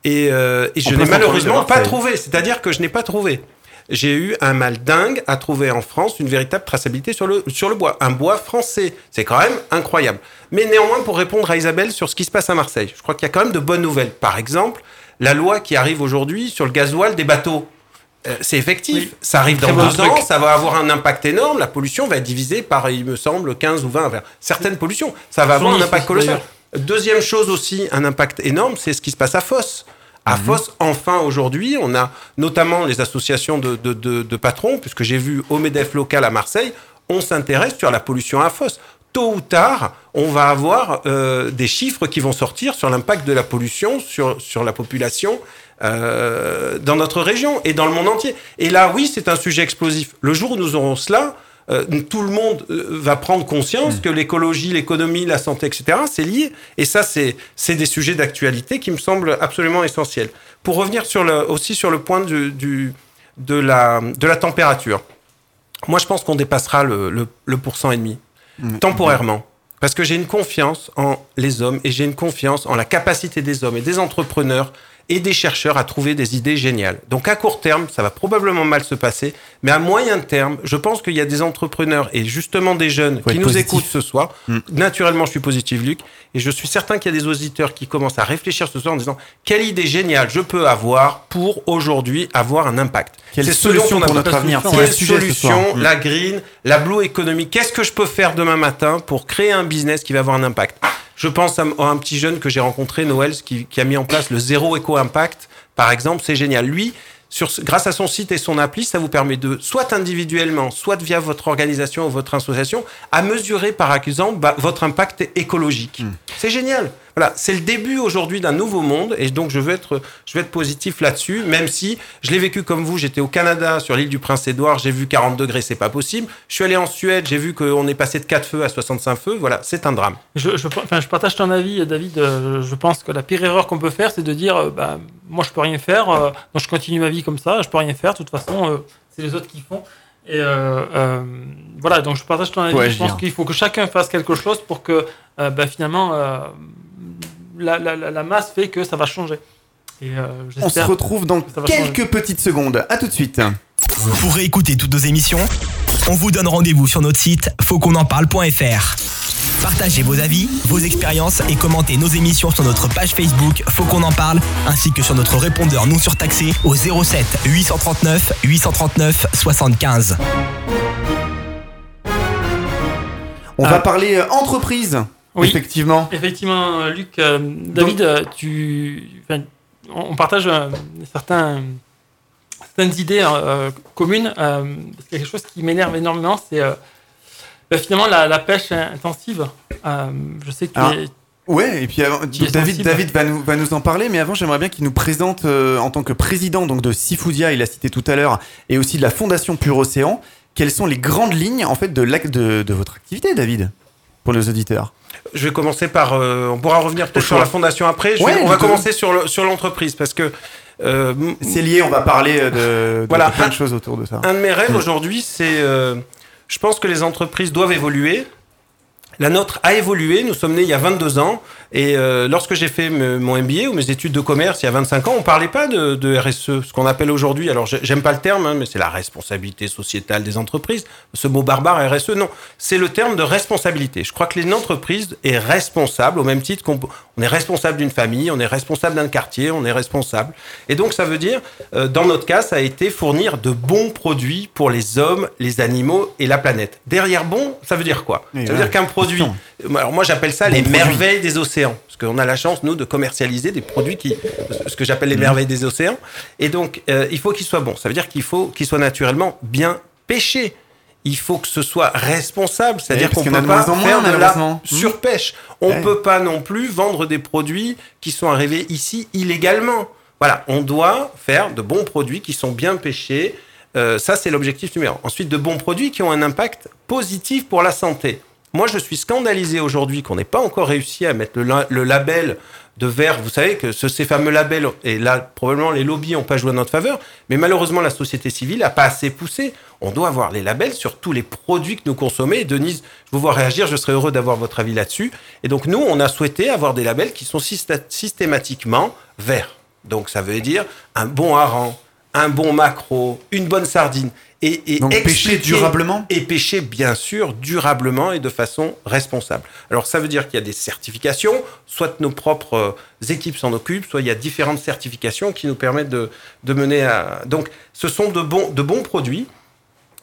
Et, euh, et je n'ai malheureusement pas trouvé. C'est-à-dire que je n'ai pas trouvé. J'ai eu un mal dingue à trouver en France une véritable traçabilité sur le, sur le bois. Un bois français. C'est quand même incroyable. Mais néanmoins, pour répondre à Isabelle sur ce qui se passe à Marseille, je crois qu'il y a quand même de bonnes nouvelles. Par exemple, la loi qui arrive aujourd'hui sur le gasoil des bateaux. Euh, c'est effectif. Oui. Ça arrive dans Très bon deux ans, truc. ça va avoir un impact énorme. La pollution va être divisée par, il me semble, 15 ou 20. enfin, certaines pollutions. Ça va avoir un impact colossal. Deuxième chose aussi, un impact énorme, c'est ce qui se passe à Foss. À Foss, enfin aujourd'hui, on a notamment les associations de, de, de, de patrons, puisque j'ai vu au MEDEF local à Marseille, on s'intéresse sur la pollution à Foss. Tôt ou tard, on va avoir euh, des chiffres qui vont sortir sur l'impact de la pollution sur, sur la population euh, dans notre région et dans le monde entier. Et là, oui, c'est un sujet explosif. Le jour où nous aurons cela, euh, tout le monde euh, va prendre conscience que l'écologie, l'économie, la santé, etc., c'est lié. Et ça, c'est des sujets d'actualité qui me semblent absolument essentiels. Pour revenir sur le, aussi sur le point du, du- de, la, de la température, moi, je pense qu'on dépassera le, le, le pourcent et demi, temporairement. Parce que j'ai une confiance en les hommes et j'ai une confiance en la capacité des hommes et des entrepreneurs et des chercheurs à trouver des idées géniales. Donc à court terme, ça va probablement mal se passer, mais à moyen terme, je pense qu'il y a des entrepreneurs et justement des jeunes Faut qui nous positif. écoutent ce soir. Mm. Naturellement, je suis positif, Luc, et je suis certain qu'il y a des auditeurs qui commencent à réfléchir ce soir en disant quelle idée géniale je peux avoir pour aujourd'hui avoir un impact. Quelle solution pour notre avenir C'est soir. solution, Mm. la green, la blue economy Qu'est-ce que je peux faire demain matin pour créer un business qui va avoir un impact? Je pense à, un petit jeune que j'ai rencontré, Noël, qui, qui a mis en place le zéro éco-impact, par exemple. C'est génial. Lui, sur, grâce à son site et son appli, ça vous permet de, soit individuellement, soit via votre organisation ou votre association, à mesurer, par exemple, bah, votre impact écologique. Hmm. C'est génial. Voilà, c'est le début aujourd'hui d'un nouveau monde et donc je veux être, je veux être positif là-dessus, même si je l'ai vécu comme vous. J'étais au Canada, sur l'île du Prince-Édouard, j'ai vu 40 degrés, c'est pas possible. Je suis allé en Suède, j'ai vu qu'on est passé de 4 feux à 65 feux. Voilà, c'est un drame. Je, je, enfin, je partage ton avis, David. Euh, Je pense que la pire erreur qu'on peut faire, c'est de dire euh, bah, moi, je peux rien faire, euh, donc je continue ma vie comme ça, je peux rien faire. De toute façon, c'est les autres qui font. Et euh, euh, voilà, donc je partage ton avis. Ouais, je pense qu'il faut que chacun fasse quelque chose pour que euh, bah, finalement euh, la, la, la, masse fait que ça va changer. Et euh, On se retrouve dans quelques petites secondes. À tout de suite. Pour réécouter toutes nos émissions, on vous donne rendez-vous sur notre site fautquonenparle.fr. Partagez vos avis, vos expériences et commentez nos émissions sur notre page Facebook Faut qu'on en parle, ainsi que sur notre répondeur non surtaxé au 07 839 839 75. On Ah. va parler euh, entreprise. Oui. Effectivement. Effectivement, euh, Luc, euh, David, tu, enfin, on partage euh, certains, certaines idées euh, communes. euh, parce qu'il y a quelque chose qui m'énerve énormément, c'est euh, bah, finalement la, la pêche intensive. Euh, je sais que Ah. les- Ouais, et puis avant, David, va nous, va nous en parler, mais avant j'aimerais bien qu'il nous présente euh, en tant que président donc de Sifoudia, il l'a cité tout à l'heure, et aussi de la Fondation Pure Océan, quelles sont les grandes lignes en fait de, l'ac- de, de votre activité, David pour les auditeurs? Je vais commencer par. euh, on pourra revenir peut-être sur la fondation après. Je Ouais, vais- on va commencer sur le- sur l'entreprise parce que. euh, C'est lié, on va parler de, de- Voilà. de plein de choses autour de ça. Un de mes rêves aujourd'hui, c'est. euh, je pense que les entreprises doivent évoluer. La nôtre a évolué. Nous sommes nés il y a 22 ans. Et euh, lorsque j'ai fait me- mon MBA ou mes études de commerce il y a 25 ans, on parlait pas de, de RSE, ce qu'on appelle aujourd'hui. Alors, j'ai- j'aime pas le terme, hein, mais c'est la responsabilité sociétale des entreprises. Ce mot barbare RSE, non. C'est le terme de responsabilité. Je crois que une entreprise est responsable au même titre qu'on on est responsable d'une famille, on est responsable d'un quartier, on est responsable. Et donc, ça veut dire, euh, dans notre cas, ça a été fournir de bons produits pour les hommes, les animaux et la planète. Derrière bon, ça veut dire quoi? Ça veut dire qu'un produit, Alors moi j'appelle ça les merveilles des océans, parce qu'on a la chance nous de commercialiser des produits qui, ce que j'appelle les merveilles des océans. Et donc euh, il faut qu'ils soient bons. Ça veut dire qu'il faut qu'ils soient naturellement bien pêchés. Il faut que ce soit responsable, c'est-à-dire parce qu'on a peut moins pas moins, faire de la malheureusement. surpêche. On Ouais. peut pas non plus vendre des produits qui sont arrivés ici illégalement. Voilà, on doit faire de bons produits qui sont bien pêchés. Euh, ça, c'est l'objectif numéro un. Ensuite, de bons produits qui ont un impact positif pour la santé. Moi, je suis scandalisé aujourd'hui qu'on n'ait pas encore réussi à mettre le, la- le label de verre. Vous savez que ce- ces fameux labels, et là, probablement, les lobbies n'ont pas joué à notre faveur, mais malheureusement, la société civile n'a pas assez poussé. On doit avoir les labels sur tous les produits que nous consommons. Denise, je vous vois réagir, je serais heureux d'avoir votre avis là-dessus. Et donc, nous, on a souhaité avoir des labels qui sont systématiquement verts. Donc, ça veut dire un bon hareng, un bon maquereau, une bonne sardine. Et, et Donc pêcher expliquer- durablement et pêcher bien sûr durablement et de façon responsable. Alors ça veut dire qu'il y a des certifications, soit nos propres euh, équipes s'en occupent, soit il y a différentes certifications qui nous permettent de, de mener à... Donc ce sont de bons, de bons produits,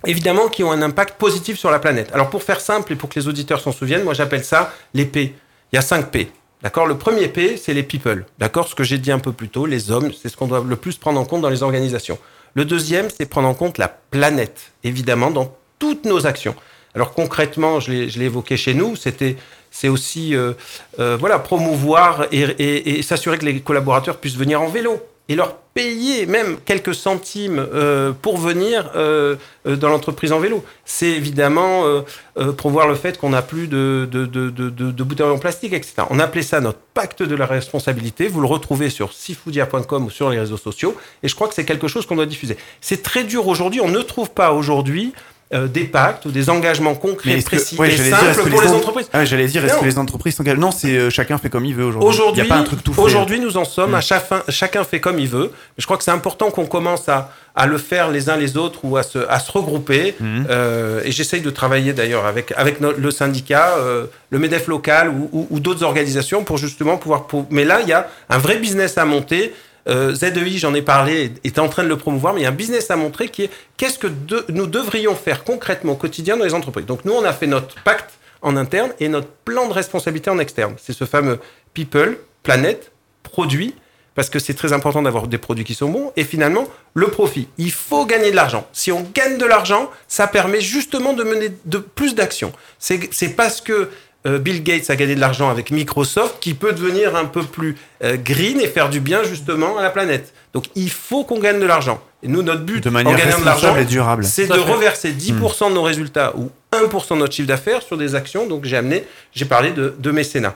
évidemment qui ont un impact positif sur la planète. Alors pour faire simple et pour que les auditeurs s'en souviennent, moi j'appelle ça les P. Il y a 5 P. D'accord? Le premier P, c'est les people. D'accord? Ce que j'ai dit un peu plus tôt, les hommes, c'est ce qu'on doit le plus prendre en compte dans les organisations. Le deuxième, c'est prendre en compte la planète, évidemment, dans toutes nos actions. Alors concrètement, je l'ai évoqué chez nous, c'était c'est aussi euh, euh, voilà promouvoir et s'assurer que les collaborateurs puissent venir en vélo et leur payer même quelques centimes euh, pour venir euh, euh, dans l'entreprise en vélo. C'est évidemment euh, promouvoir le fait qu'on n'a plus de, de, bouteilles en plastique, etc. On appelait ça notre pacte de la responsabilité. Vous le retrouvez sur sifoodia.com ou sur les réseaux sociaux. Et je crois que c'est quelque chose qu'on doit diffuser. C'est très dur aujourd'hui. On ne trouve pas aujourd'hui euh, des pactes ou des engagements concrets, est-ce que- précis ouais, et dire, simples que pour les en- entreprises. Ah, j'allais dire, est-ce que les entreprises s'engagent? Non, c'est euh, chacun fait comme il veut aujourd'hui. Il Aujourd'hui, n'y a pas un truc tout fait. aujourd'hui, nous en sommes Mm. à chacun, chacun fait comme il veut. Je crois que c'est important qu'on commence à, à le faire les uns les autres ou à se, à se regrouper. Mhm. Euh, et j'essaye de travailler d'ailleurs avec, avec no- le syndicat, euh, le MEDEF local ou, ou- ou d'autres organisations pour justement pouvoir. pour- Mais là, il y a un vrai business à monter. Euh, ZEI, j'en ai parlé, est en train de le promouvoir, mais il y a un business à montrer qui est qu'est-ce que nous devrions faire concrètement au quotidien dans les entreprises. Donc nous, on a fait notre pacte en interne et notre plan de responsabilité en externe. C'est ce fameux people, planète, produit, parce que c'est très important d'avoir des produits qui sont bons, et finalement, le profit. Il faut gagner de l'argent. Si on gagne de l'argent, ça permet justement de mener de plus d'actions. C'est parce que Bill Gates a gagné de l'argent avec Microsoft qui peut devenir un peu plus euh, green et faire du bien justement à la planète. Donc il faut qu'on gagne de l'argent. Et nous, notre but de manière en gagnant de l'argent, et c'est de fait. reverser 10% de nos résultats ou 1% de notre chiffre d'affaires sur des actions. Donc j'ai amené, j'ai parlé de, de mécénat.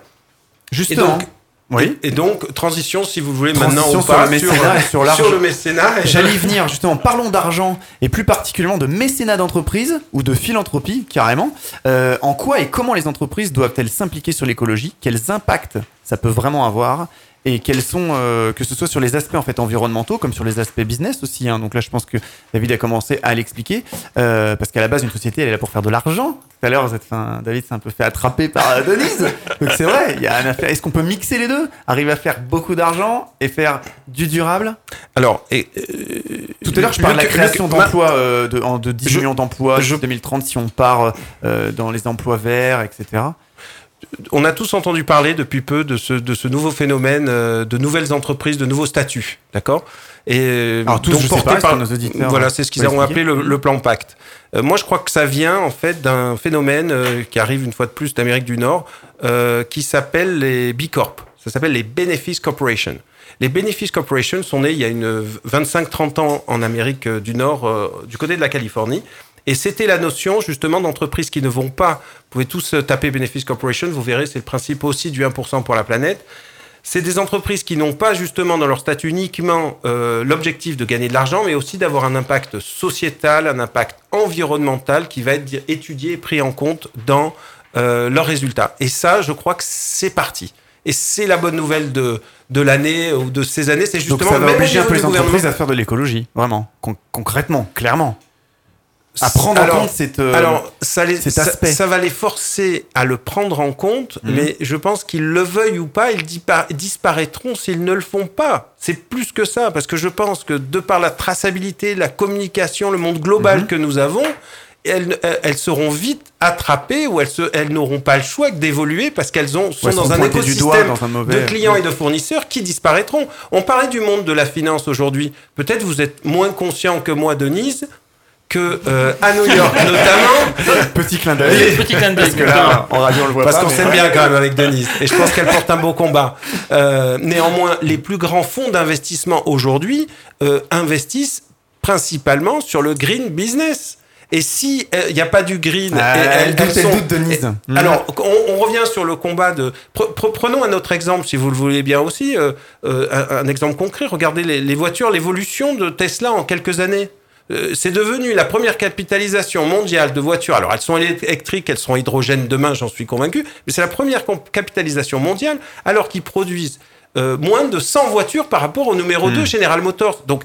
Et Justement. donc, oui. et donc, transition, si vous voulez, Transition maintenant ou sur le mécénat et sur l'argent. sur le mécénat. Et J'allais y venir justement. Parlons d'argent et plus particulièrement de mécénat d'entreprise ou de philanthropie carrément. Euh, en quoi et comment les entreprises doivent-elles s'impliquer sur l'écologie? Quels impacts ça peut vraiment avoir? Et quels sont, euh, que ce soit sur les aspects en fait environnementaux comme sur les aspects business aussi. hein. Donc là, je pense que David a commencé à l'expliquer euh, parce qu'à la base, une société, elle est là pour faire de l'argent. Tout à l'heure, vous êtes- enfin, David s'est un peu fait attraper par Denise. Donc c'est vrai, il y a un affaire. Est-ce qu'on peut mixer les deux? Arriver à faire beaucoup d'argent et faire du durable? Alors, et, euh, tout à l'heure, je parle de la création d'emplois, de, en- de 10 Je- millions d'emplois jusqu'en 2030 si on part dans les emplois verts, etc. on a tous entendu parler depuis peu de ce, de ce nouveau phénomène euh, de nouvelles entreprises, de nouveaux statuts, d'accord? Et euh, Alors, tous, donc je sais porté pas, par nos auditeurs, voilà, euh, c'est ce qu'ils ont appelé le, le plan Pacte. Euh, moi, je crois que ça vient en fait d'un phénomène euh, qui arrive une fois de plus d'Amérique du Nord, qui s'appelle les B Corp. Ça s'appelle les Benefits Corporation. Les Benefits Corporation sont nés il y a une 25-30 ans en Amérique du Nord, du côté de la Californie. Et c'était la notion justement d'entreprises qui ne vont pas, vous pouvez tous euh, taper Benefits Corporation, vous verrez, c'est le principe aussi du 1% pour la planète. C'est des entreprises qui n'ont pas justement dans leur statut uniquement euh, l'objectif de gagner de l'argent, mais aussi d'avoir un impact sociétal, un impact environnemental qui va être étudié et pris en compte dans euh, leurs résultats. Et ça, je crois que c'est parti. Et c'est la bonne nouvelle de, de l'année ou de ces années. C'est justement Donc ça va obliger un peu les entreprises à faire de l'écologie, vraiment, con- concrètement, clairement. À prendre alors, en compte cette, euh, alors, ça, les, cet aspect. ça va les forcer à le prendre en compte, Mhm. mais je pense qu'ils le veuillent ou pas, ils disparaîtront s'ils ne le font pas. C'est plus que ça, parce que je pense que de par la traçabilité, la communication, le monde global Mhm. que nous avons, elles, seront vite attrapées ou elles, se- elles n'auront pas le choix que d'évoluer parce qu'elles ont, sont dans un pointées du doigt écosystème dans un mauvais- de clients et de fournisseurs qui disparaîtront. On parlait du monde de la finance aujourd'hui. Peut-être vous êtes moins conscient que moi, Denise, que euh, à New York notamment, Petit clin d'œil. Petit clin d'œil. Parce que là, en radio, on le voit parce pas. qu'on s'aime bien quand même avec Denise, et je pense qu'elle porte un beau combat. Euh, néanmoins, les plus grands fonds d'investissement aujourd'hui euh, investissent principalement sur le green business. Et si il n'y a pas du green, Ah, et elle doute, elle sont- doute, Denise. et- Mhm. Alors, on, on revient sur le combat de. pre- pre- prenons un autre exemple, si vous le voulez bien aussi, euh, euh, un, un exemple concret. Regardez les, les voitures, l'évolution de Tesla en quelques années. Euh, c'est devenu la première capitalisation mondiale de voitures. Alors, elles sont électriques, elles seront hydrogènes demain, j'en suis convaincu. Mais c'est la première capitalisation mondiale, alors qu'ils produisent euh, moins de 100 voitures par rapport au numéro 2 General Motors. Donc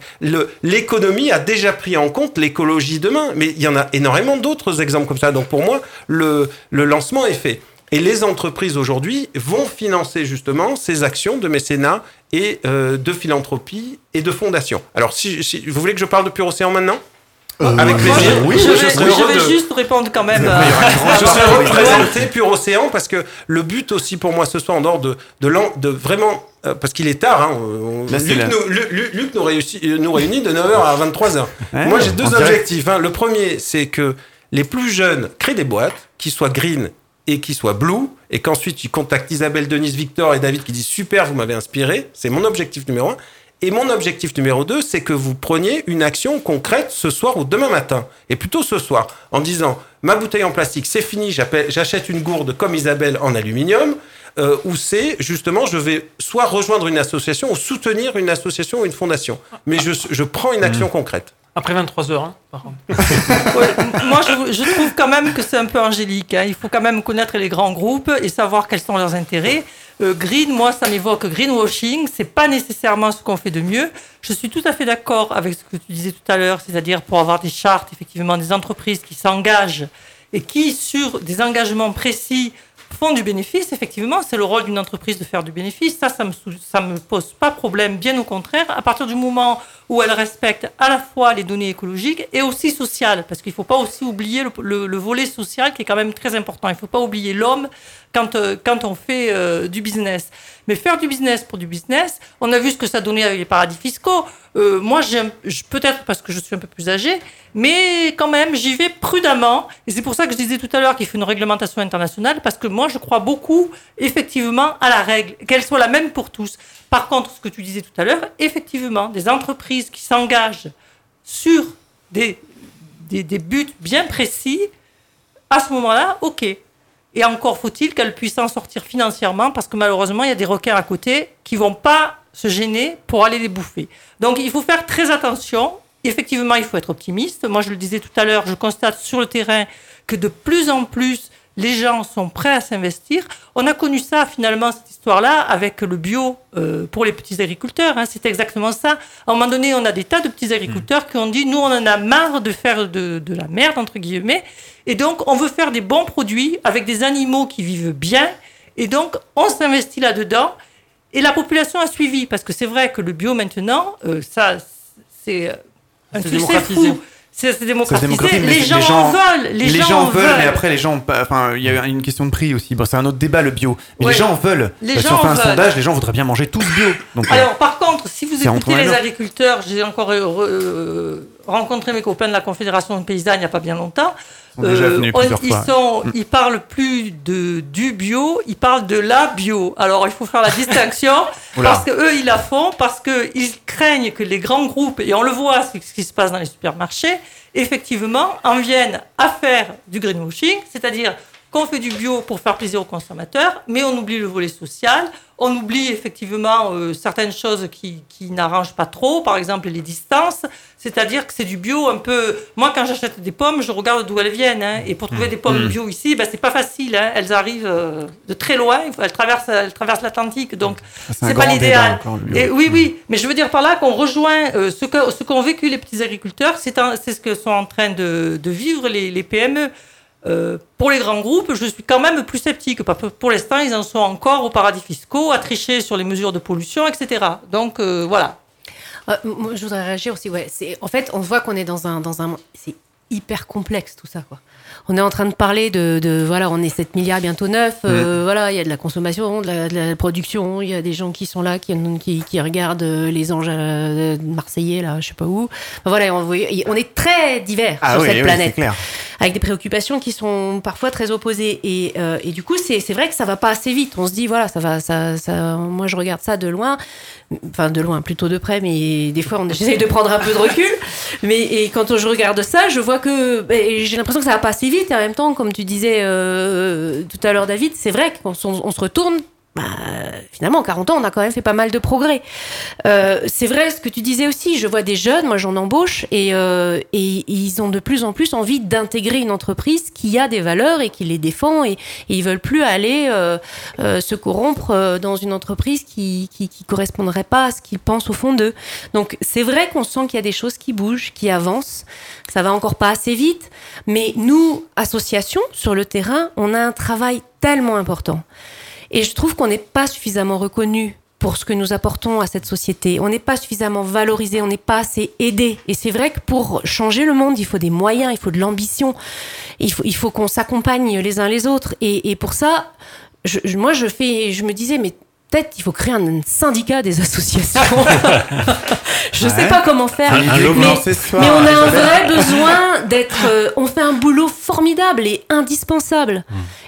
l'économie a déjà pris en compte l'écologie demain, mais il y en a énormément d'autres exemples comme ça. Donc pour moi, le, le lancement est fait. Et les entreprises aujourd'hui vont financer justement ces actions de mécénat et euh, de philanthropie et de fondation. Alors si, si- vous voulez que je parle de Pure Océan maintenant? Avec Moi, plaisir. je, oui, je je vais, serais je heureux vais de- juste répondre quand même. Grande je pour heureux de présenter Pure Océan parce que le but aussi pour moi ce soir, en dehors de, de, de vraiment. euh, parce qu'il est tard, hein, on- Là, c'est Luc, là. nous, Lu- Lu- Luc nous, réussit- euh, nous réunit de 9h à 23h. Ouais, moi j'ai deux objectifs. hein. Le premier, c'est que les plus jeunes créent des boîtes qui soient green et qui soient blue, et qu'ensuite ils contactent Isabelle, Denise, Victor et David qui disent super, vous m'avez inspiré. C'est mon objectif numéro un. Et mon objectif numéro 2, c'est que vous preniez une action concrète ce soir ou demain matin. Et plutôt ce soir, en disant, ma bouteille en plastique, c'est fini, j'achète une gourde comme Isabelle en aluminium, euh, ou c'est justement, je vais soit rejoindre une association ou soutenir une association ou une fondation. Mais je, je prends une action concrète. Après 23 heures, hein, par contre. Moi, je, je trouve quand même que c'est un peu angélique. hein. Il faut quand même connaître les grands groupes et savoir quels sont leurs intérêts. Euh, green, moi, ça m'évoque greenwashing. C'est pas nécessairement ce qu'on fait de mieux. Je suis tout à fait d'accord avec ce que tu disais tout à l'heure, c'est-à-dire pour avoir des chartes, effectivement, des entreprises qui s'engagent et qui, sur des engagements précis, du bénéfice. Effectivement, c'est le rôle d'une entreprise de faire du bénéfice. Ça, ça me, pose pas problème, bien au contraire. À partir du moment où elle respecte à la fois les données écologiques et aussi sociales, parce qu'il faut pas aussi oublier le, le- le volet social qui est quand même très important. Il faut pas oublier l'homme quand, euh, quand on fait euh, du business. Mais faire du business pour du business, on a vu ce que ça donnait avec les paradis fiscaux. Euh, moi, peut-être parce que je suis un peu plus âgé, mais quand même, j'y vais prudemment. Et c'est pour ça que je disais tout à l'heure qu'il faut une réglementation internationale, parce que moi, je crois beaucoup, effectivement, à la règle, qu'elle soit la même pour tous. Par contre, ce que tu disais tout à l'heure, effectivement, des entreprises qui s'engagent sur des, des buts bien précis, à ce moment-là, ok. Et encore faut-il qu'elles puissent en sortir financièrement, parce que malheureusement, il y a des requins à côté qui vont pas se gêner pour aller les bouffer. Donc, il faut faire très attention. Effectivement, il faut être optimiste. Moi, je le disais tout à l'heure, je constate sur le terrain que de plus en plus, les gens sont prêts à s'investir. On a connu ça finalement, cette histoire-là, avec le bio euh, pour les petits agriculteurs. hein. C'est exactement ça. À un moment donné, on a des tas de petits agriculteurs qui ont dit, nous, on en a marre de faire de, de la merde, entre guillemets. Et donc, on veut faire des bons produits avec des animaux qui vivent bien. Et donc, on s'investit là-dedans. Et la population a suivi, parce que c'est vrai que le bio maintenant, euh, ça, c'est euh, un C'est succès démocratisé. fou. C'est démocratisé. mais les, gens les gens- en veulent. Les, Les, gens, gens en veulent, veulent. mais après les gens, ont pas- enfin, il y a une question de prix aussi. Bon, c'est un autre débat le bio. Mais Ouais. les gens en veulent. Les Parce gens qu'on fait un veulent. sondage, les gens voudraient bien manger tous bio. Donc, euh, Alors, par contre, si vous écoutez les agriculteurs, j'ai encore euh, euh, rencontré mes copains de la Confédération paysanne il n'y a pas bien longtemps. Euh, on- plusieurs ils, fois. sont, ils parlent plus de du bio, ils parlent de la bio. Alors il faut faire la distinction parce que eux ils la font parce que ils craignent que les grands groupes et on le voit ce qui se passe dans les supermarchés effectivement en viennent à faire du greenwashing, c'est-à-dire qu'on fait du bio pour faire plaisir aux consommateurs, mais on oublie le volet social, on oublie effectivement euh, certaines choses qui, qui n'arrangent pas trop, par exemple les distances, c'est-à-dire que c'est du bio un peu... Moi, quand j'achète des pommes, je regarde d'où elles viennent, hein, et pour trouver des pommes bio ici, ben, c'est pas facile, hein, elles arrivent euh, de très loin, elles traversent, elles traversent l'Atlantique, donc C'est un c'est pas l'idéal. Et oui, oui, mais je veux dire par là qu'on rejoint euh, ce qu'ont vécu les petits agriculteurs, c'est ce que sont en train de, de vivre les, les PME. Euh, pour les grands groupes, je suis quand même plus sceptique. Pour l'instant, ils en sont encore aux paradis fiscaux, à tricher sur les mesures de pollution, etc. Donc euh, voilà. Euh, moi, je voudrais réagir aussi. Ouais, c'est en fait, on voit qu'on est dans un dans un c'est hyper complexe tout ça quoi. On est en train de parler de, de voilà, on est 7 milliards bientôt 9 euh, voilà, il y a de la consommation, de la, de la production, il y a des gens qui sont là qui qui, qui regardent euh, les anges euh, marseillais là, je sais pas où. Enfin, voilà, on, on est très divers Ah sur oui, cette oui, planète clair. avec des préoccupations qui sont parfois très opposées. Et, euh, et du coup, c'est c'est vrai que ça va pas assez vite. On se dit, voilà, ça va, ça, ça, moi je regarde ça de loin, enfin de loin, plutôt de près, mais des fois on j'essaye de prendre un peu de recul. Mais et quand je regarde ça, je vois que ben, j'ai l'impression que ça va pas assez vite. Et en même temps, comme tu disais euh, tout à l'heure, David, c'est vrai qu'on on, on se retourne. Bah, finalement, en 40 ans, on a quand même fait pas mal de progrès. Euh, c'est vrai ce que tu disais aussi. Je vois des jeunes, moi j'en embauche, et, euh, et ils ont de plus en plus envie d'intégrer une entreprise qui a des valeurs et qui les défend, et, et ils veulent plus aller euh, se corrompre dans une entreprise qui, qui, qui correspondrait pas à ce qu'ils pensent au fond d'eux. Donc c'est vrai qu'on sent qu'il y a des choses qui bougent, qui avancent. Ça va encore pas assez vite, mais nous, associations, sur le terrain, on a un travail tellement important. Et je trouve qu'on n'est pas suffisamment reconnu pour ce que nous apportons à cette société. On n'est pas suffisamment valorisé, on n'est pas assez aidé. Et c'est vrai que pour changer le monde, il faut des moyens, il faut de l'ambition, il faut, qu'on s'accompagne les uns les autres. Et, pour ça, moi, je fais, je me disais, mais peut-être il faut créer un syndicat des associations. je sais Ouais. pas comment faire. Un mais- soir, on a un vrai besoin d'être. euh, on fait un boulot formidable et indispensable.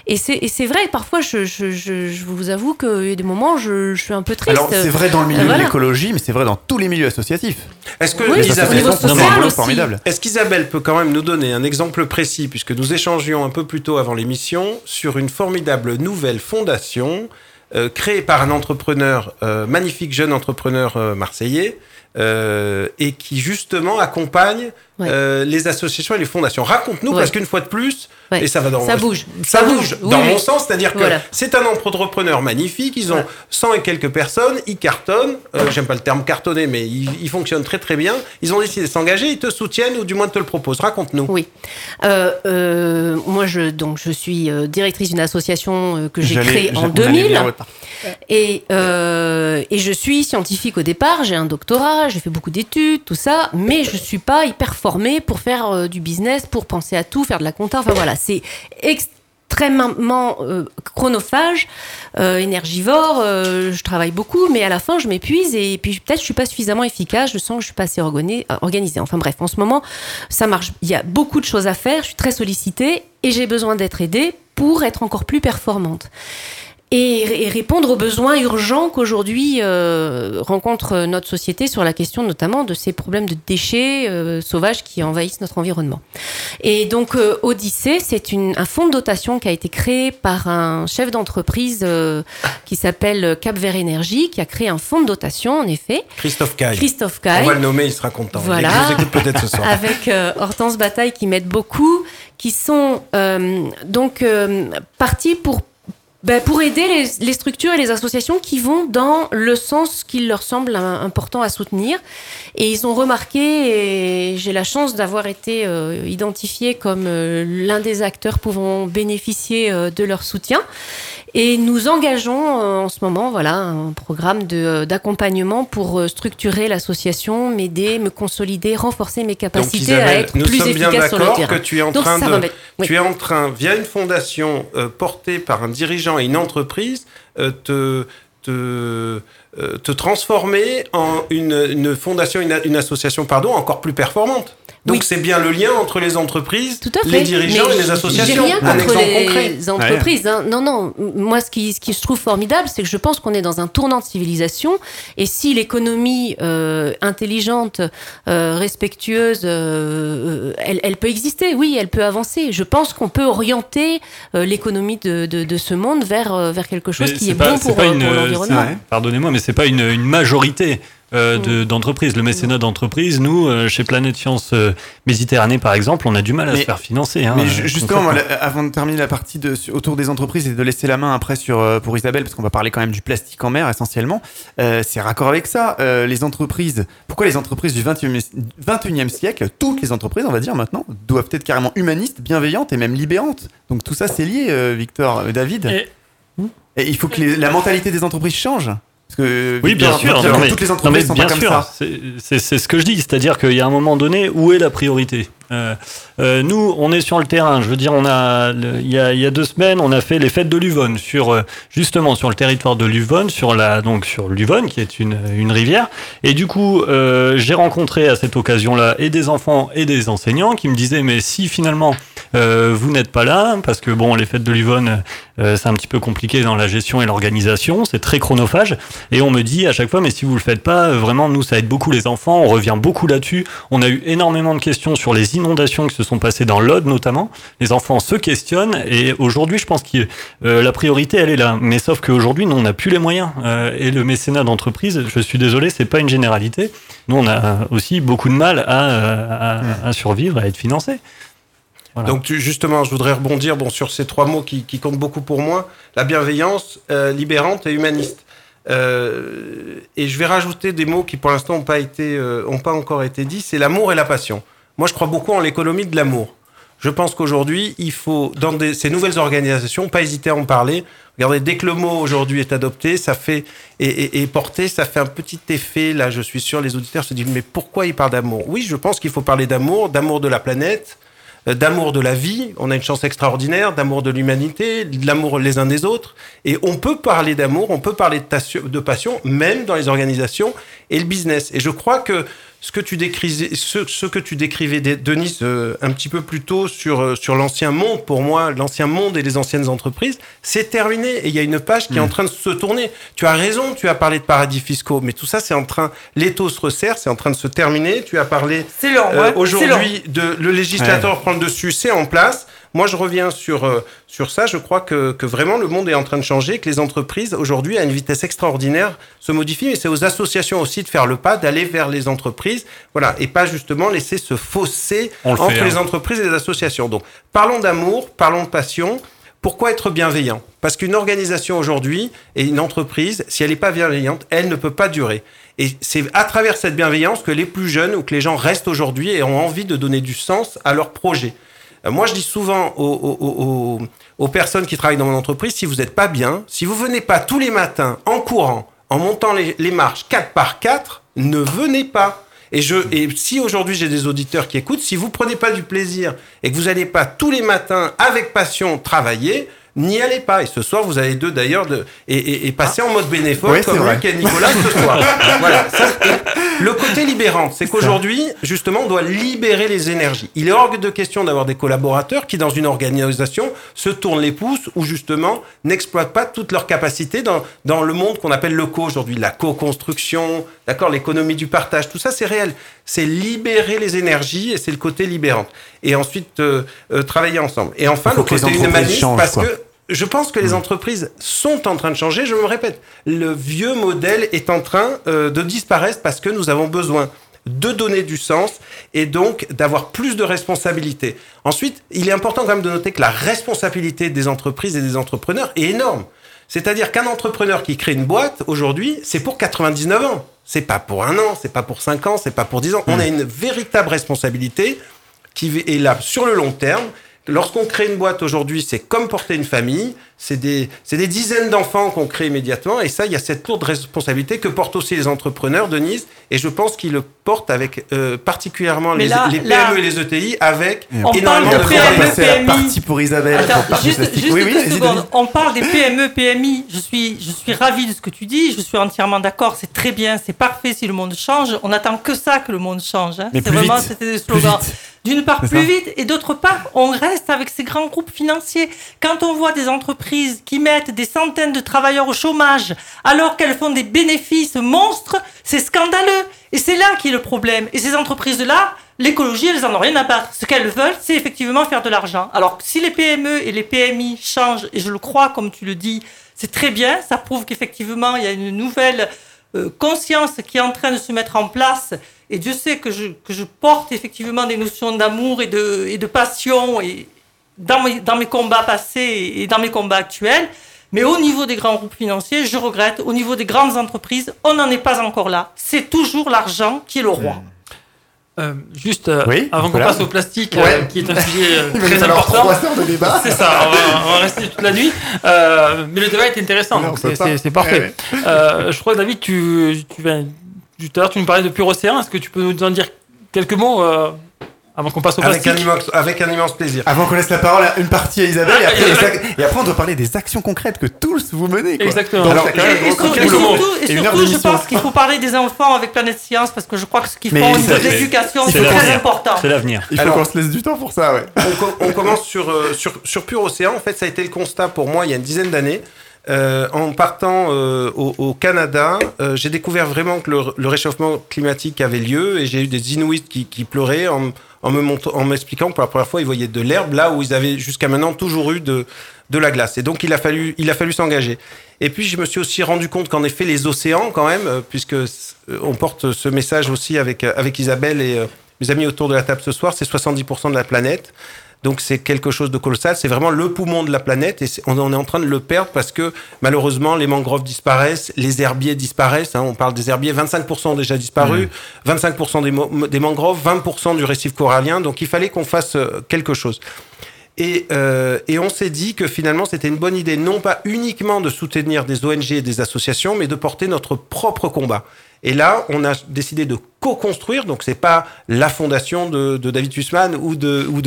Et c'est et c'est vrai, parfois, je, je, je, je vous avoue qu'il y a des moments, je, je suis un peu triste. Alors, c'est vrai dans le milieu Euh, voilà. de l'écologie, mais c'est vrai dans tous les milieux associatifs. Est-ce que Oui, Isabelle-. Est-ce qu'Isabelle peut quand même nous donner un exemple précis, puisque nous échangions un peu plus tôt avant l'émission, sur une formidable nouvelle fondation euh, créée par un entrepreneur, euh, magnifique jeune entrepreneur euh, marseillais, et qui justement accompagne Ouais. euh, les associations et les fondations. Raconte-nous, Ouais. parce qu'une fois de plus, Ouais. et ça va dans Ça bouge. ça, Ça bouge, dans oui. mon sens, c'est-à-dire que Voilà. c'est un entrepreneur magnifique, ils ont Ouais. 100 et quelques personnes, ils cartonnent, euh, j'aime pas le terme cartonner, mais ils, ils fonctionnent très très bien, ils ont décidé de s'engager, ils te soutiennent ou du moins te le proposent. Raconte-nous. Oui. Euh, euh, moi, je, donc, je suis directrice d'une association que j'ai créée en j'a- on allait 2000. lire le par- Et, euh, et je suis scientifique au départ, j'ai un doctorat, j'ai fait beaucoup d'études, tout ça, mais je suis pas hyper pour faire euh, du business, pour penser à tout, faire de la compta. Enfin voilà, c'est extrêmement euh, chronophage, euh, énergivore. je travaille beaucoup, mais à la fin, je m'épuise et puis peut-être je suis pas suffisamment efficace. Je sens que je suis pas assez organi- organisée. Enfin bref, en ce moment, ça marche. Il y a beaucoup de choses à faire. Je suis très sollicitée et j'ai besoin d'être aidée pour être encore plus performante et, et répondre aux besoins urgents qu'aujourd'hui euh, rencontre notre société sur la question notamment de ces problèmes de déchets euh, sauvages qui envahissent notre environnement. Et donc euh, Odyssée, c'est un fonds de dotation qui a été créé par un chef d'entreprise euh, qui s'appelle Cap Vert Énergie, qui a créé un fonds de dotation en effet, Christophe Caille. Christophe On Caille va le nommer, il sera content. Voilà. Il peut-être ce soir. avec Hortense Bataille qui m'aide beaucoup, qui sont donc partis pour ben, pour aider les, structures et les associations qui vont dans le sens qu'il leur semble important à soutenir. Et ils ont remarqué, et j'ai la chance d'avoir été euh, identifié comme euh, l'un des acteurs pouvant bénéficier euh, de leur soutien. Et nous engageons euh, en ce moment voilà, un programme de, euh, d'accompagnement pour euh, structurer l'association, m'aider, me consolider, renforcer mes Donc capacités à être nous plus sommes bien efficace sur le d'accord terrain. que tu es en Donc train de. Oui. tu es en train, via une fondation euh, portée par un dirigeant et une entreprise, euh, te, te, te transformer en une, une fondation, une, une association, pardon, encore plus performante. Donc Oui. c'est bien le lien entre les entreprises, Tout à fait. les dirigeants Mais et les associations. J'ai rien Un contre exemple les concret. entreprises. hein. Non, non. Moi, ce qui, ce qui je trouve formidable, c'est que je pense qu'on est dans un tournant de civilisation. Et si l'économie euh, intelligente, euh, respectueuse, euh, elle, elle peut exister, oui, elle peut avancer. Je pense qu'on peut orienter euh, l'économie de, de, de ce monde vers, euh, vers quelque chose Mais qui c'est est pas- bon c'est pour, euh, pour c'est l'environnement. Pardonnez-moi, mais c'est pas une, une majorité euh, de- Mm. d'entreprises. Le mécénat d'entreprise, nous, euh, chez Planète Science euh, Méditerranée, par exemple, on a du mal à Mais- se faire financer. hein, Mais euh, ju- justement, moi, avant de terminer la partie de, sur- autour des entreprises et de laisser la main après sur, pour Isabelle, parce qu'on va parler quand même du plastique en mer essentiellement, euh, c'est raccord avec ça. Euh, les entreprises, pourquoi les entreprises du 21e, 21e siècle, toutes les entreprises, on va dire maintenant, doivent être carrément humanistes, bienveillantes et même libérantes? Donc tout ça, c'est lié, euh, Victor, euh, David. Et- Et il faut que les- la mentalité des entreprises change. Parce que Oui, Victor bien sûr. non, mais- toutes les non, entreprises mais sont bien pas comme sûr, ça. c'est ce que je dis, c'est-à-dire qu'il y a un moment donné, où est la priorité Euh, euh, Nous, on est sur le terrain. Je veux dire, on a, il y a, y a deux semaines, on a fait les fêtes de Luvonne sur euh, justement sur le territoire de Luvonne, sur la donc sur Luvonne, qui est une, une rivière. Et du coup, euh, j'ai rencontré à cette occasion-là et des enfants et des enseignants qui me disaient, mais si finalement euh, vous n'êtes pas là, parce que bon, les fêtes de Luvonne, c'est un petit peu compliqué dans la gestion et l'organisation, c'est très chronophage. Et on me dit à chaque fois, mais si vous le faites pas, vraiment, nous, ça aide beaucoup les enfants. On revient beaucoup là-dessus. On a eu énormément de questions sur les inondations qui se sont passées dans l'Aude, notamment. Les enfants se questionnent. Et aujourd'hui, je pense que euh, la priorité, elle est là. Mais sauf qu'aujourd'hui, nous, on n'a plus les moyens. Euh, et le mécénat d'entreprise, je suis désolé, c'est pas une généralité. Nous, on a aussi beaucoup de mal à, à, à survivre, à être financé. Voilà. Donc tu- justement, je voudrais rebondir bon, sur ces trois mots qui, qui comptent beaucoup pour moi. La bienveillance, euh, libérante et humaniste. Euh, et je vais rajouter des mots qui pour l'instant n'ont pas, été, euh, ont pas encore été dits. C'est l'amour et la passion. Moi, je crois beaucoup en l'économie de l'amour. Je pense qu'aujourd'hui, il faut, dans ces nouvelles organisations, pas hésiter à en parler. Regardez, dès que le mot aujourd'hui est adopté, ça fait et, porté, ça fait un petit effet. Là, je suis sûr, les auditeurs se disent mais pourquoi il parle d'amour? Oui, je pense qu'il faut parler d'amour, d'amour de la planète, euh, d'amour de la vie. On a une chance extraordinaire, d'amour de l'humanité, de l'amour les uns des autres. Et on peut parler d'amour, on peut parler de passion, même dans les organisations et le business. Et je crois que ce que tu décrivais, ce, ce que tu décrivais, Dé- Denise, euh, un petit peu plus tôt sur, euh, sur l'ancien monde, pour moi, l'ancien monde et les anciennes entreprises, c'est terminé. Et il y a une page qui est en train de se tourner. Tu as raison, tu as parlé de paradis fiscaux, mais tout ça, c'est en train, l'étau se resserre, c'est en train de se terminer. Tu as parlé euh, aujourd'hui, de, le législateur prend le dessus, c'est en place. Moi, je reviens sur, euh, sur ça. Je crois que, que vraiment le monde est en train de changer, que les entreprises, aujourd'hui, à une vitesse extraordinaire, se modifient. Et c'est aux associations aussi de faire le pas, d'aller vers les entreprises. Voilà. Et pas justement laisser ce fossé le entre fait, hein. les entreprises et les associations. Donc, parlons d'amour, parlons de passion. Pourquoi être bienveillant? Parce qu'une organisation aujourd'hui et une entreprise, si elle n'est pas bienveillante, elle ne peut pas durer. Et c'est à travers cette bienveillance que les plus jeunes ou que les gens restent aujourd'hui et ont envie de donner du sens à leur projet. Euh, Moi, je dis souvent aux, personnes qui travaillent dans mon entreprise, si vous n'êtes pas bien, si vous venez pas tous les matins en courant, en montant les, marches 4 par 4, ne venez pas. Et, je, et si aujourd'hui j'ai des auditeurs qui écoutent, si vous prenez pas du plaisir et que vous n'allez pas tous les matins avec passion travailler, n'y allez pas. Et ce soir, vous avez deux d'ailleurs de, et, et, et passer en mode bénévole c'est comme. Luc et Nicolas ce soir. voilà. Ça, le côté libérant, c'est qu'aujourd'hui, justement, on doit libérer les énergies. Il est hors de question d'avoir des collaborateurs qui, dans une organisation, se tournent les pouces ou justement n'exploitent pas toutes leurs capacités dans, dans le monde qu'on appelle le co aujourd'hui, la co-construction, d'accord, l'économie du partage, tout ça c'est réel. C'est libérer les énergies et c'est le côté libérant. Et ensuite, euh, euh, travailler ensemble. Et enfin, le côté humaniste, parce quoi. que je pense que les entreprises sont en train de changer. Je me répète, le vieux modèle est en train euh, de disparaître parce que nous avons besoin de donner du sens et donc d'avoir plus de responsabilités. Ensuite, il est important quand même de noter que la responsabilité des entreprises et des entrepreneurs est énorme. C'est-à-dire qu'un entrepreneur qui crée une boîte aujourd'hui, c'est pour 99 ans. C'est pas pour un an, c'est pas pour 5 ans, c'est pas pour 10 ans. On a une véritable responsabilité qui est là sur le long terme Lorsqu'on crée une boîte aujourd'hui, c'est comme porter une famille. C'est des, c'est des dizaines d'enfants qu'on crée immédiatement. Et ça, il y a cette lourde responsabilité que portent aussi les entrepreneurs, Denise. Et je pense qu'ils le portent avec euh, particulièrement les, là- les PME là- et les ETI avec On énormément parle de PME, PMI. partie pour Isabelle. Attends, juste, juste oui, oui, secondes. On parle des PME, PMI. Je suis, je suis ravi de ce que tu dis. Je suis entièrement d'accord. C'est très bien. C'est parfait si le monde change. On attend que ça que le monde change. hein. Mais C'est plus vraiment, vite. c'était des Plus slogans. D'une part, plus vite. Et d'autre part, on reste avec ces grands groupes financiers. Quand on voit des entreprises qui mettent des centaines de travailleurs au chômage, alors qu'elles font des bénéfices monstres, c'est scandaleux. Et c'est là qui est le problème. Et ces entreprises-là, l'écologie, elles en ont rien à battre. Ce qu'elles veulent, c'est effectivement faire de l'argent. Alors, si les PME et les PMI changent, et je le crois, comme tu le dis, c'est très bien. Ça prouve qu'effectivement, il y a une nouvelle conscience qui est en train de se mettre en place. Et Dieu sait que je, que je porte effectivement des notions d'amour et de, et de passion et dans, mes, dans mes combats passés et dans mes combats actuels. Mais au niveau des grands groupes financiers, je regrette, au niveau des grandes entreprises, on n'en est pas encore là. C'est toujours l'argent qui est le roi. Euh, juste euh, Oui, avant qu'on passe au plastique, euh, qui est un sujet euh, très important. C'est ça, on va, on va rester toute la nuit. Euh, mais le débat est intéressant, Non, donc c'est- parfait. Ouais, Euh, je crois, David, tu, tu, viens- tout à l'heure, tu nous parlais de Pur Océan. Est-ce que tu peux nous en dire quelques mots euh, avant qu'on passe au avec un, plastique immense, avec un immense plaisir. Avant qu'on laisse la parole à une partie à Isabelle et après, Ah, et après on doit parler des actions concrètes que tous vous menez. Quoi. Exactement. Alors, Et, surtout, et je pense qu'il faut parler des enfants avec Planète Science parce que je crois que ce qu'ils font au niveau de c'est- l'éducation, c'est très important. C'est l'avenir. Il faut qu'on se laisse du temps pour ça, ouais. on, co- on commence sur, euh, sur, sur Pur Océan. En fait, ça a été le constat pour moi il y a une dizaine d'années. Euh, en partant euh, au, au Canada, euh, j'ai découvert vraiment que le, le réchauffement climatique avait lieu et j'ai eu des Inuits qui, qui pleuraient en, en m'expliquant que pour la première fois ils voyaient de l'herbe là où ils avaient jusqu'à maintenant toujours eu de, de la glace. Et donc il a fallu, il a fallu s'engager. Et puis je me suis aussi rendu compte qu'en effet les océans quand même, euh, puisque euh, on porte ce message aussi avec, euh, avec Isabelle et mes amis autour de la table ce soir, c'est 70% de la planète. Donc c'est quelque chose de colossal, c'est vraiment le poumon de la planète et on on est en train de le perdre parce que malheureusement les mangroves disparaissent, les herbiers disparaissent, hein, on parle des herbiers, 25% ont déjà disparu, 25% des, mo- des mangroves, 20% du récif corallien, donc il fallait qu'on fasse euh, quelque chose. Et, euh, et on s'est dit que finalement c'était une bonne idée, non pas uniquement de soutenir des ONG et des associations, mais de porter notre propre combat. Et là, on a décidé de co-construire, donc c'est pas la fondation de, David Hussman ou de, ou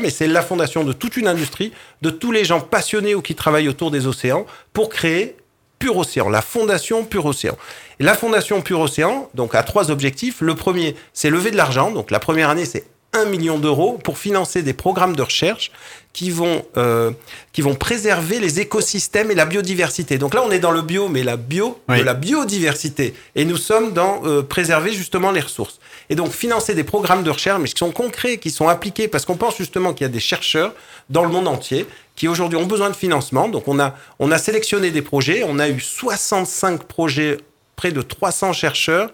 mais c'est la fondation de toute une industrie, de tous les gens passionnés ou qui travaillent autour des océans, pour créer Pur Océan, la fondation Pur Océan. La fondation Pur Océan, donc a trois objectifs. Le premier, c'est lever de l'argent. Donc la première année, c'est 1 million d'euros pour financer des programmes de recherche qui vont, euh, qui vont préserver les écosystèmes et la biodiversité. Donc là, on est dans le bio, mais la bio Oui. de la biodiversité. Et nous sommes dans euh, préserver justement les ressources. Et donc financer des programmes de recherche, mais qui sont concrets, qui sont appliqués, parce qu'on pense justement qu'il y a des chercheurs dans le monde entier qui aujourd'hui ont besoin de financement. Donc on a, on a sélectionné des projets, on a eu 65 projets, près de 300 chercheurs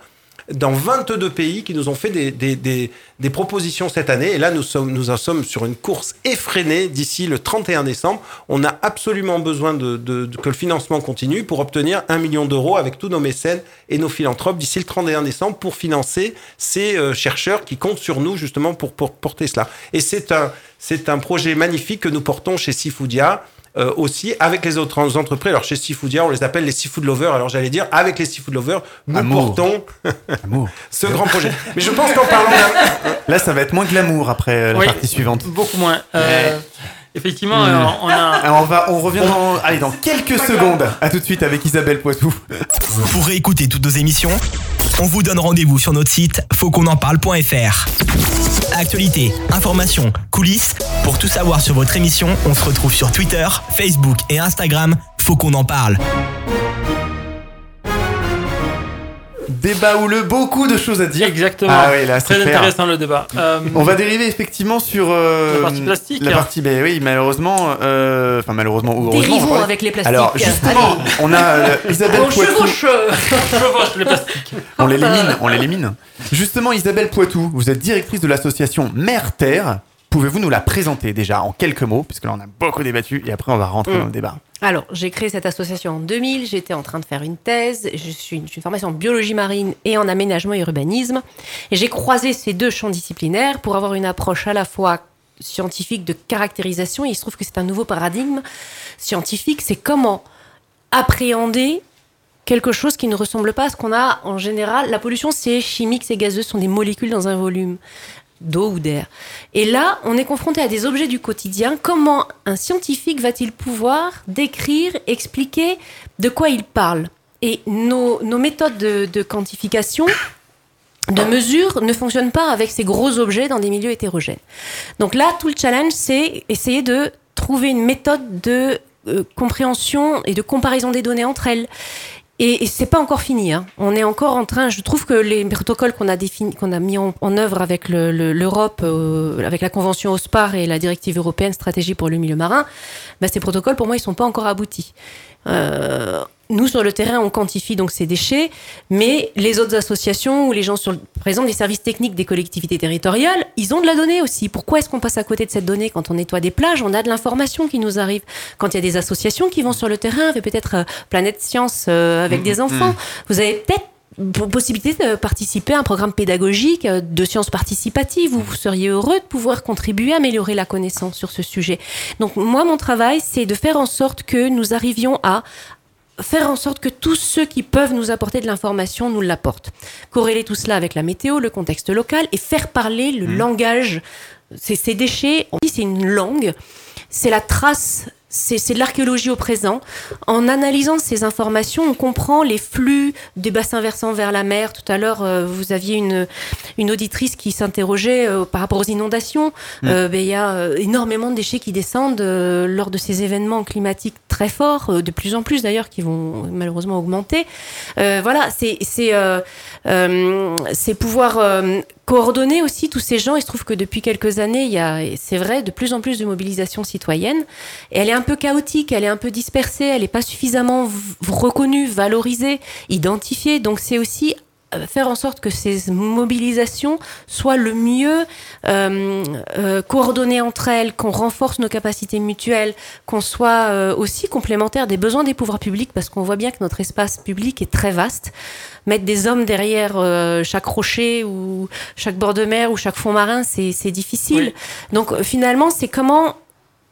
dans 22 pays qui nous ont fait des, des, des, des propositions cette année. Et là, nous, sommes, nous en sommes sur une course effrénée d'ici le 31 décembre. On a absolument besoin de, de- de- que le financement continue pour obtenir un million d'euros avec tous nos mécènes et nos philanthropes d'ici le 31 décembre pour financer ces euh, chercheurs qui comptent sur nous justement pour, pour porter cela. Et c'est un, c'est un projet magnifique que nous portons chez Sifoodia. Euh, aussi avec les autres entreprises. Alors chez Seafoodia, on les appelle les Seafood Lovers. Alors j'allais dire, avec les Seafood Lovers, nous Amour. portons Amour. ce grand projet. Mais je pense qu'en parlant d'un... Là, ça va être moins glamour après euh, la Oui. partie suivante. Beaucoup moins. Euh, Effectivement, Hmm. euh, on a. Alors, on va, on revient dans, allez, dans quelques secondes. À tout de suite avec Isabelle Poitou. Pour réécouter toutes nos émissions, on vous donne rendez-vous sur notre site fautquonenparle.fr. Actualité, informations, coulisses, pour tout savoir sur votre émission, on se retrouve sur Twitter, Facebook et Instagram. Faut qu'on en parle. Débat houleux, beaucoup de choses à dire. Exactement. Ah oui, là, c'est Très clair. intéressant le débat. Euh, On va dériver effectivement sur euh, La partie plastique. La partie, ben oui, malheureusement, euh, enfin malheureusement ou heureusement. Dérivons avec les plastiques. Alors justement, on a euh, Isabelle On Poitou. chevauche vois les plastiques. On l'élimine, on l'élimine. Justement, Isabelle Poitou, vous êtes directrice de l'association Mère Terre. Pouvez-vous nous la présenter déjà en quelques mots, puisque là on a beaucoup débattu et après on va rentrer Mm. dans le débat. Alors, j'ai créé cette association en 2000. J'étais en train de faire une thèse. Je suis une, formation en biologie marine et en aménagement et urbanisme. Et j'ai croisé ces deux champs disciplinaires pour avoir une approche à la fois scientifique de caractérisation. il se trouve que c'est un nouveau paradigme scientifique. C'est comment appréhender quelque chose qui ne ressemble pas à ce qu'on a en général. La pollution, c'est chimique, c'est gazeux, ce sont des molécules dans un volume d'eau ou d'air. Et là, on est confronté à des objets du quotidien. Comment un scientifique va-t-il pouvoir décrire, expliquer de quoi il parle? Et nos, méthodes de, quantification, de mesure, ne fonctionnent pas avec ces gros objets dans des milieux hétérogènes. Donc là, tout le challenge, c'est essayer de trouver une méthode de euh, compréhension et de comparaison des données entre elles. Et, c'est pas encore fini. Hein. On est encore en train. Je trouve que les protocoles qu'on a défini, qu'on a mis en, œuvre avec l'Europe, euh, avec la convention OSPAR et la directive européenne stratégie pour le milieu marin, bah, ces protocoles pour moi ils sont pas encore aboutis. Euh, nous, sur le terrain, on quantifie donc ces déchets, mais les autres associations ou les gens, sur, par exemple, les services techniques des collectivités territoriales, ils ont de la donnée aussi. Pourquoi est-ce qu'on passe à côté de cette donnée Quand on nettoie des plages, on a de l'information qui nous arrive. Quand il y a des associations qui vont sur le terrain, avec peut-être euh, Planète Science euh, avec des mmh, enfants, mmh. vous avez peut-être possibilité de participer à un programme pédagogique de sciences participatives où vous seriez heureux de pouvoir contribuer à améliorer la connaissance sur ce sujet. Donc moi, mon travail, c'est de faire en sorte que nous arrivions à faire en sorte que tous ceux qui peuvent nous apporter de l'information nous l'apportent. Corréler tout cela avec la météo, le contexte local et faire parler le mmh. langage. Ces déchets, c'est une langue, c'est la trace c'est de l'archéologie au présent. En analysant ces informations, on comprend les flux des bassins versants vers la mer. Tout à l'heure, euh, vous aviez une, une auditrice qui s'interrogeait euh, par rapport aux inondations. Mm. Euh, ben, il y a énormément de déchets qui descendent lors de ces événements climatiques très forts, de plus en plus d'ailleurs, qui vont malheureusement augmenter. voilà, c'est pouvoir coordonner aussi tous ces gens. Il se trouve que depuis quelques années, il y a, c'est vrai, de plus en plus de mobilisation citoyenne. Et elle est un peu chaotique, elle est un peu dispersée, elle n'est pas suffisamment reconnue, valorisée, identifiée. Donc c'est aussi euh, faire en sorte que ces mobilisations soient le mieux euh, euh, coordonnées entre elles, qu'on renforce nos capacités mutuelles, qu'on soit euh, aussi complémentaires des besoins des pouvoirs publics, parce qu'on voit bien que notre espace public est très vaste. Mettre des hommes derrière euh, chaque rocher ou chaque bord de mer ou chaque fond marin, c'est difficile. Donc finalement, c'est comment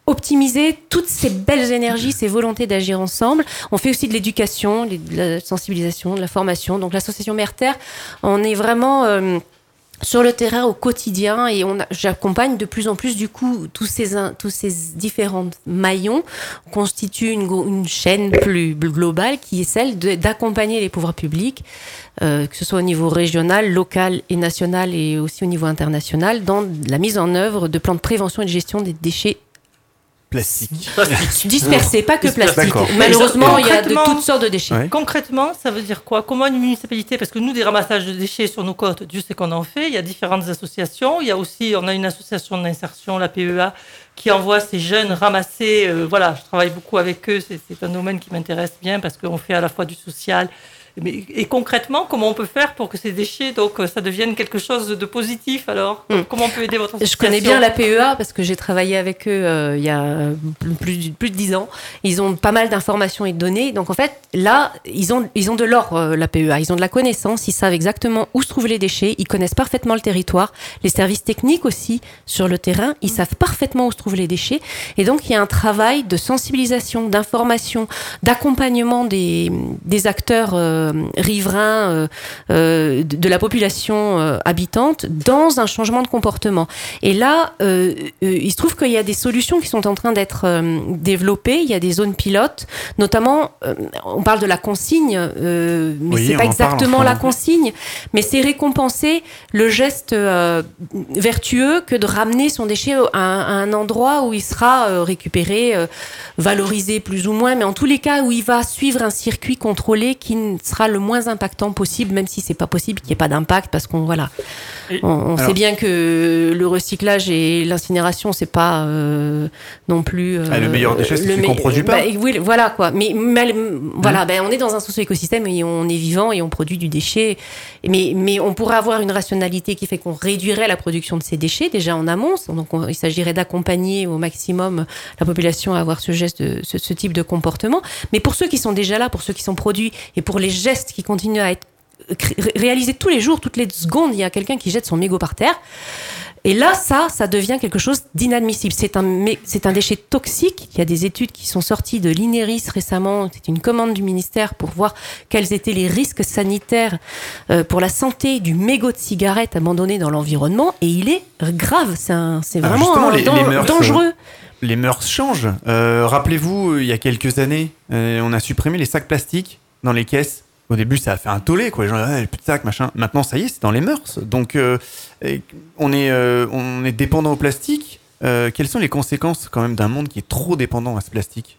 optimiser toutes ces belles énergies, ces volontés d'agir ensemble. On fait aussi de l'éducation, de la sensibilisation, de la formation. Donc l'association Merter, on est vraiment euh, sur le terrain au quotidien et on j'accompagne de plus en plus du coup tous ces tous ces différents maillons constituent une, une chaîne plus globale qui est celle d'accompagner les pouvoirs publics euh, que ce soit au niveau régional, local et national et aussi au niveau international dans la mise en œuvre de plans de prévention et de gestion des déchets Plastique. Dispersé, pas que plastique. Malheureusement, il y a de toutes sortes de déchets. Concrètement, ça veut dire quoi? Comment une municipalité, parce que nous, des ramassages de déchets sur nos côtes, Dieu sait qu'on en fait, il y a différentes associations. Il y a aussi, on a une association d'insertion, la PEA, qui envoie ces jeunes ramasser. Euh, voilà, je travaille beaucoup avec eux, c'est un domaine qui m'intéresse bien parce qu'on fait à la fois du social et concrètement, comment on peut faire pour que ces déchets, donc, euh, ça devienne quelque chose de positif alors hmm. Comment on peut aider votre association Je connais bien la PEA parce que j'ai travaillé avec eux euh, il y a plus, plus de dix ans. Ils ont pas mal d'informations et de données. Donc en fait, là, ils ont, ils ont de l'or, euh, la PEA. Ils ont de la connaissance. Ils savent exactement où se trouvent les déchets. Ils connaissent parfaitement le territoire. Les services techniques aussi sur le terrain, ils savent parfaitement où se trouvent les déchets. Et donc il y a un travail de sensibilisation, d'information, d'accompagnement des, des acteurs. Euh, riverains euh, euh, de la population habitante dans un changement de comportement. Et là, il se trouve qu'il y a des solutions qui sont en train d'être développées. Il y a des zones pilotes, notamment, on parle de la consigne, mais c'est pas exactement la consigne, mais c'est récompenser le geste vertueux que de ramener son déchet à, un endroit où il sera récupéré, valorisé plus ou moins, mais en tous les cas où il va suivre un circuit contrôlé qui sera le moins impactant possible, même si c'est pas possible qu'il n'y ait pas d'impact, parce qu'on voilà, on, sait bien que le recyclage et l'incinération, c'est pas euh, non plus ah, le meilleur déchet, c'est qu'on produit pas. Bah, oui, voilà quoi. Mais, voilà, ben, on est dans un socio-écosystème et on est vivant et on produit du déchet. Mais, mais on pourrait avoir une rationalité qui fait qu'on réduirait la production de ces déchets déjà en amont. Donc il s'agirait d'accompagner au maximum la population à avoir ce geste, ce, ce type de comportement. Mais pour ceux qui sont déjà là, pour ceux qui sont produits et pour les gestes qui continuent à être réalisés tous les jours, toutes les secondes, il y a quelqu'un qui jette son mégot par terre. Et là, ça, ça devient quelque chose d'inadmissible. C'est un, c'est un déchet toxique. Il y a des études qui sont sorties de l'INERIS récemment. C'est une commande du ministère pour voir quels étaient les risques sanitaires euh, pour la santé du mégot de cigarette abandonné dans l'environnement. Et il est grave. C'est, vraiment justement, un les- dan- les mœurs, dangereux. Les mœurs changent. Euh, Rappelez-vous, il y a quelques années, euh, on a supprimé les sacs plastiques dans les caisses. Au début, ça a fait un tollé, quoi. Les gens, ah, plus de sacs, machin. Maintenant, ça y est, c'est dans les mœurs. Donc, euh, on, est, euh, on est dépendant au plastique. Euh, quelles sont les conséquences, quand même, d'un monde qui est trop dépendant à ce plastique?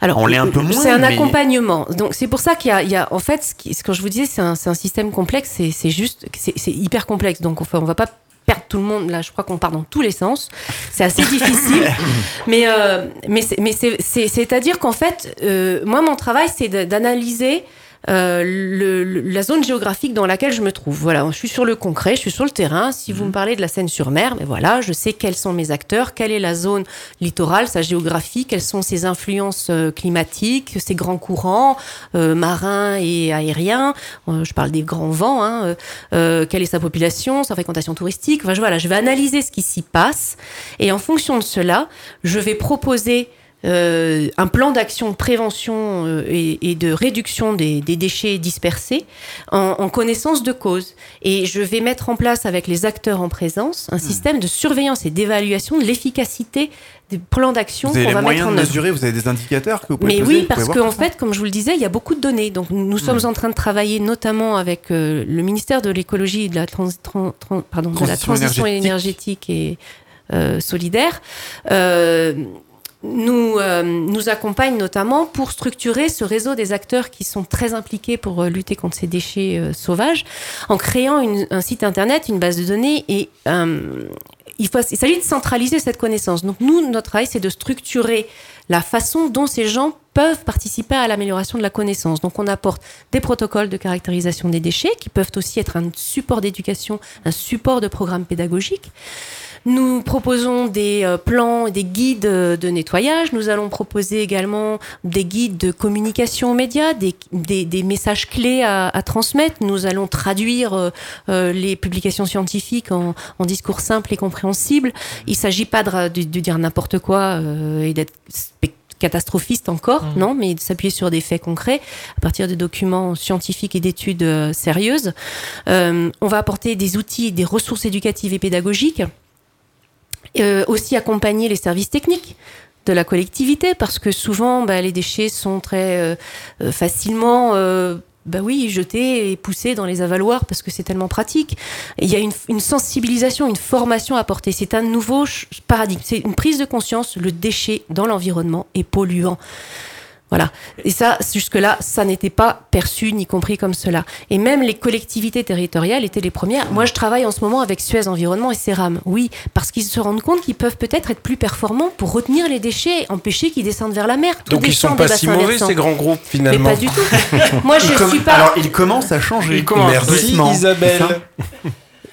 Alors, On l'est un peu moins, C'est un mais- accompagnement. Donc, c'est pour ça qu'il y a, il y a- en fait, ce, qui, ce que je vous disais, c'est un, un système complexe. C'est, juste, c'est, hyper complexe. Donc, enfin, on va pas perdre tout le monde. Là, je crois qu'on part dans tous les sens. C'est assez difficile. mais, euh, mais, c'est, mais c'est, c'est, c'est-à-dire qu'en fait, euh, moi, mon travail, c'est d'analyser euh, le- le- la zone géographique dans laquelle je me trouve. Voilà, je suis sur le concret, je suis sur le terrain. Si vous me parlez de la Seine-sur-Mer, mais voilà, je sais quels sont mes acteurs, quelle est la zone littorale, sa géographie, quelles sont ses influences euh, climatiques, ses grands courants euh, marins et aériens. Euh, je parle des grands vents. Hein, euh, quelle est sa population, sa fréquentation touristique. Enfin, je, voilà, je vais analyser ce qui s'y passe et en fonction de cela, je vais proposer euh, un plan d'action de prévention euh, et, et de réduction des, des déchets dispersés en, en connaissance de cause. Et je vais mettre en place avec les acteurs en présence un système de surveillance et d'évaluation de l'efficacité des plans d'action qu'on va mettre en œuvre. mesurer Vous avez des indicateurs que vous pouvez Mais poser, oui, parce qu'en fait, comme je vous le disais, il y a beaucoup de données. Donc nous sommes en train de travailler notamment avec euh, le ministère de l'écologie et de la, trans- tran- tran- pardon, de la Transition énergétique. énergétique et solidaire. Nous, euh, nous accompagne notamment pour structurer ce réseau des acteurs qui sont très impliqués pour euh, lutter contre ces déchets euh, sauvages, en créant un site internet, une base de données et euh, il, il s'agit de centraliser cette connaissance. Donc nous, notre travail, c'est de structurer la façon dont ces gens peuvent participer à l'amélioration de la connaissance. Donc on apporte des protocoles de caractérisation des déchets qui peuvent aussi être un support d'éducation, un support de programme pédagogique. Nous proposons des euh, plans et des guides euh, de nettoyage. Nous allons proposer également des guides de communication aux médias, des, des, des messages clés à, à transmettre. Nous allons traduire euh, les publications scientifiques en, en discours simples et compréhensibles. Il ne s'agit pas de, ra- de- de dire n'importe quoi euh, et d'être catastrophiste encore, non, mais de s'appuyer sur des faits concrets à partir de documents scientifiques et d'études euh, sérieuses. On va apporter des outils, des ressources éducatives et pédagogiques euh, aussi accompagner les services techniques de la collectivité parce que souvent bah, les déchets sont très euh, euh, facilement euh, bah oui, jetés et poussés dans les avaloirs parce que c'est tellement pratique. Il y a une, une sensibilisation, une formation à apporter. C'est un nouveau paradigme. C'est une prise de conscience. Le déchet dans l'environnement est polluant. Voilà. Et ça, jusque-là, ça n'était pas perçu ni compris comme cela. Et même les collectivités territoriales étaient les premières. Moi, je travaille en ce moment avec Suez Environnement et Ceram. Oui, parce qu'ils se rendent compte qu'ils peuvent peut-être être plus performants pour retenir les déchets et empêcher qu'ils descendent vers la mer. Tout Donc ils descend sont pas si mauvais versants. ces grands groupes Mais finalement. pas du tout. Moi, je com- suis pas. Alors, il commence à changer. Il commence, Merci Isabelle.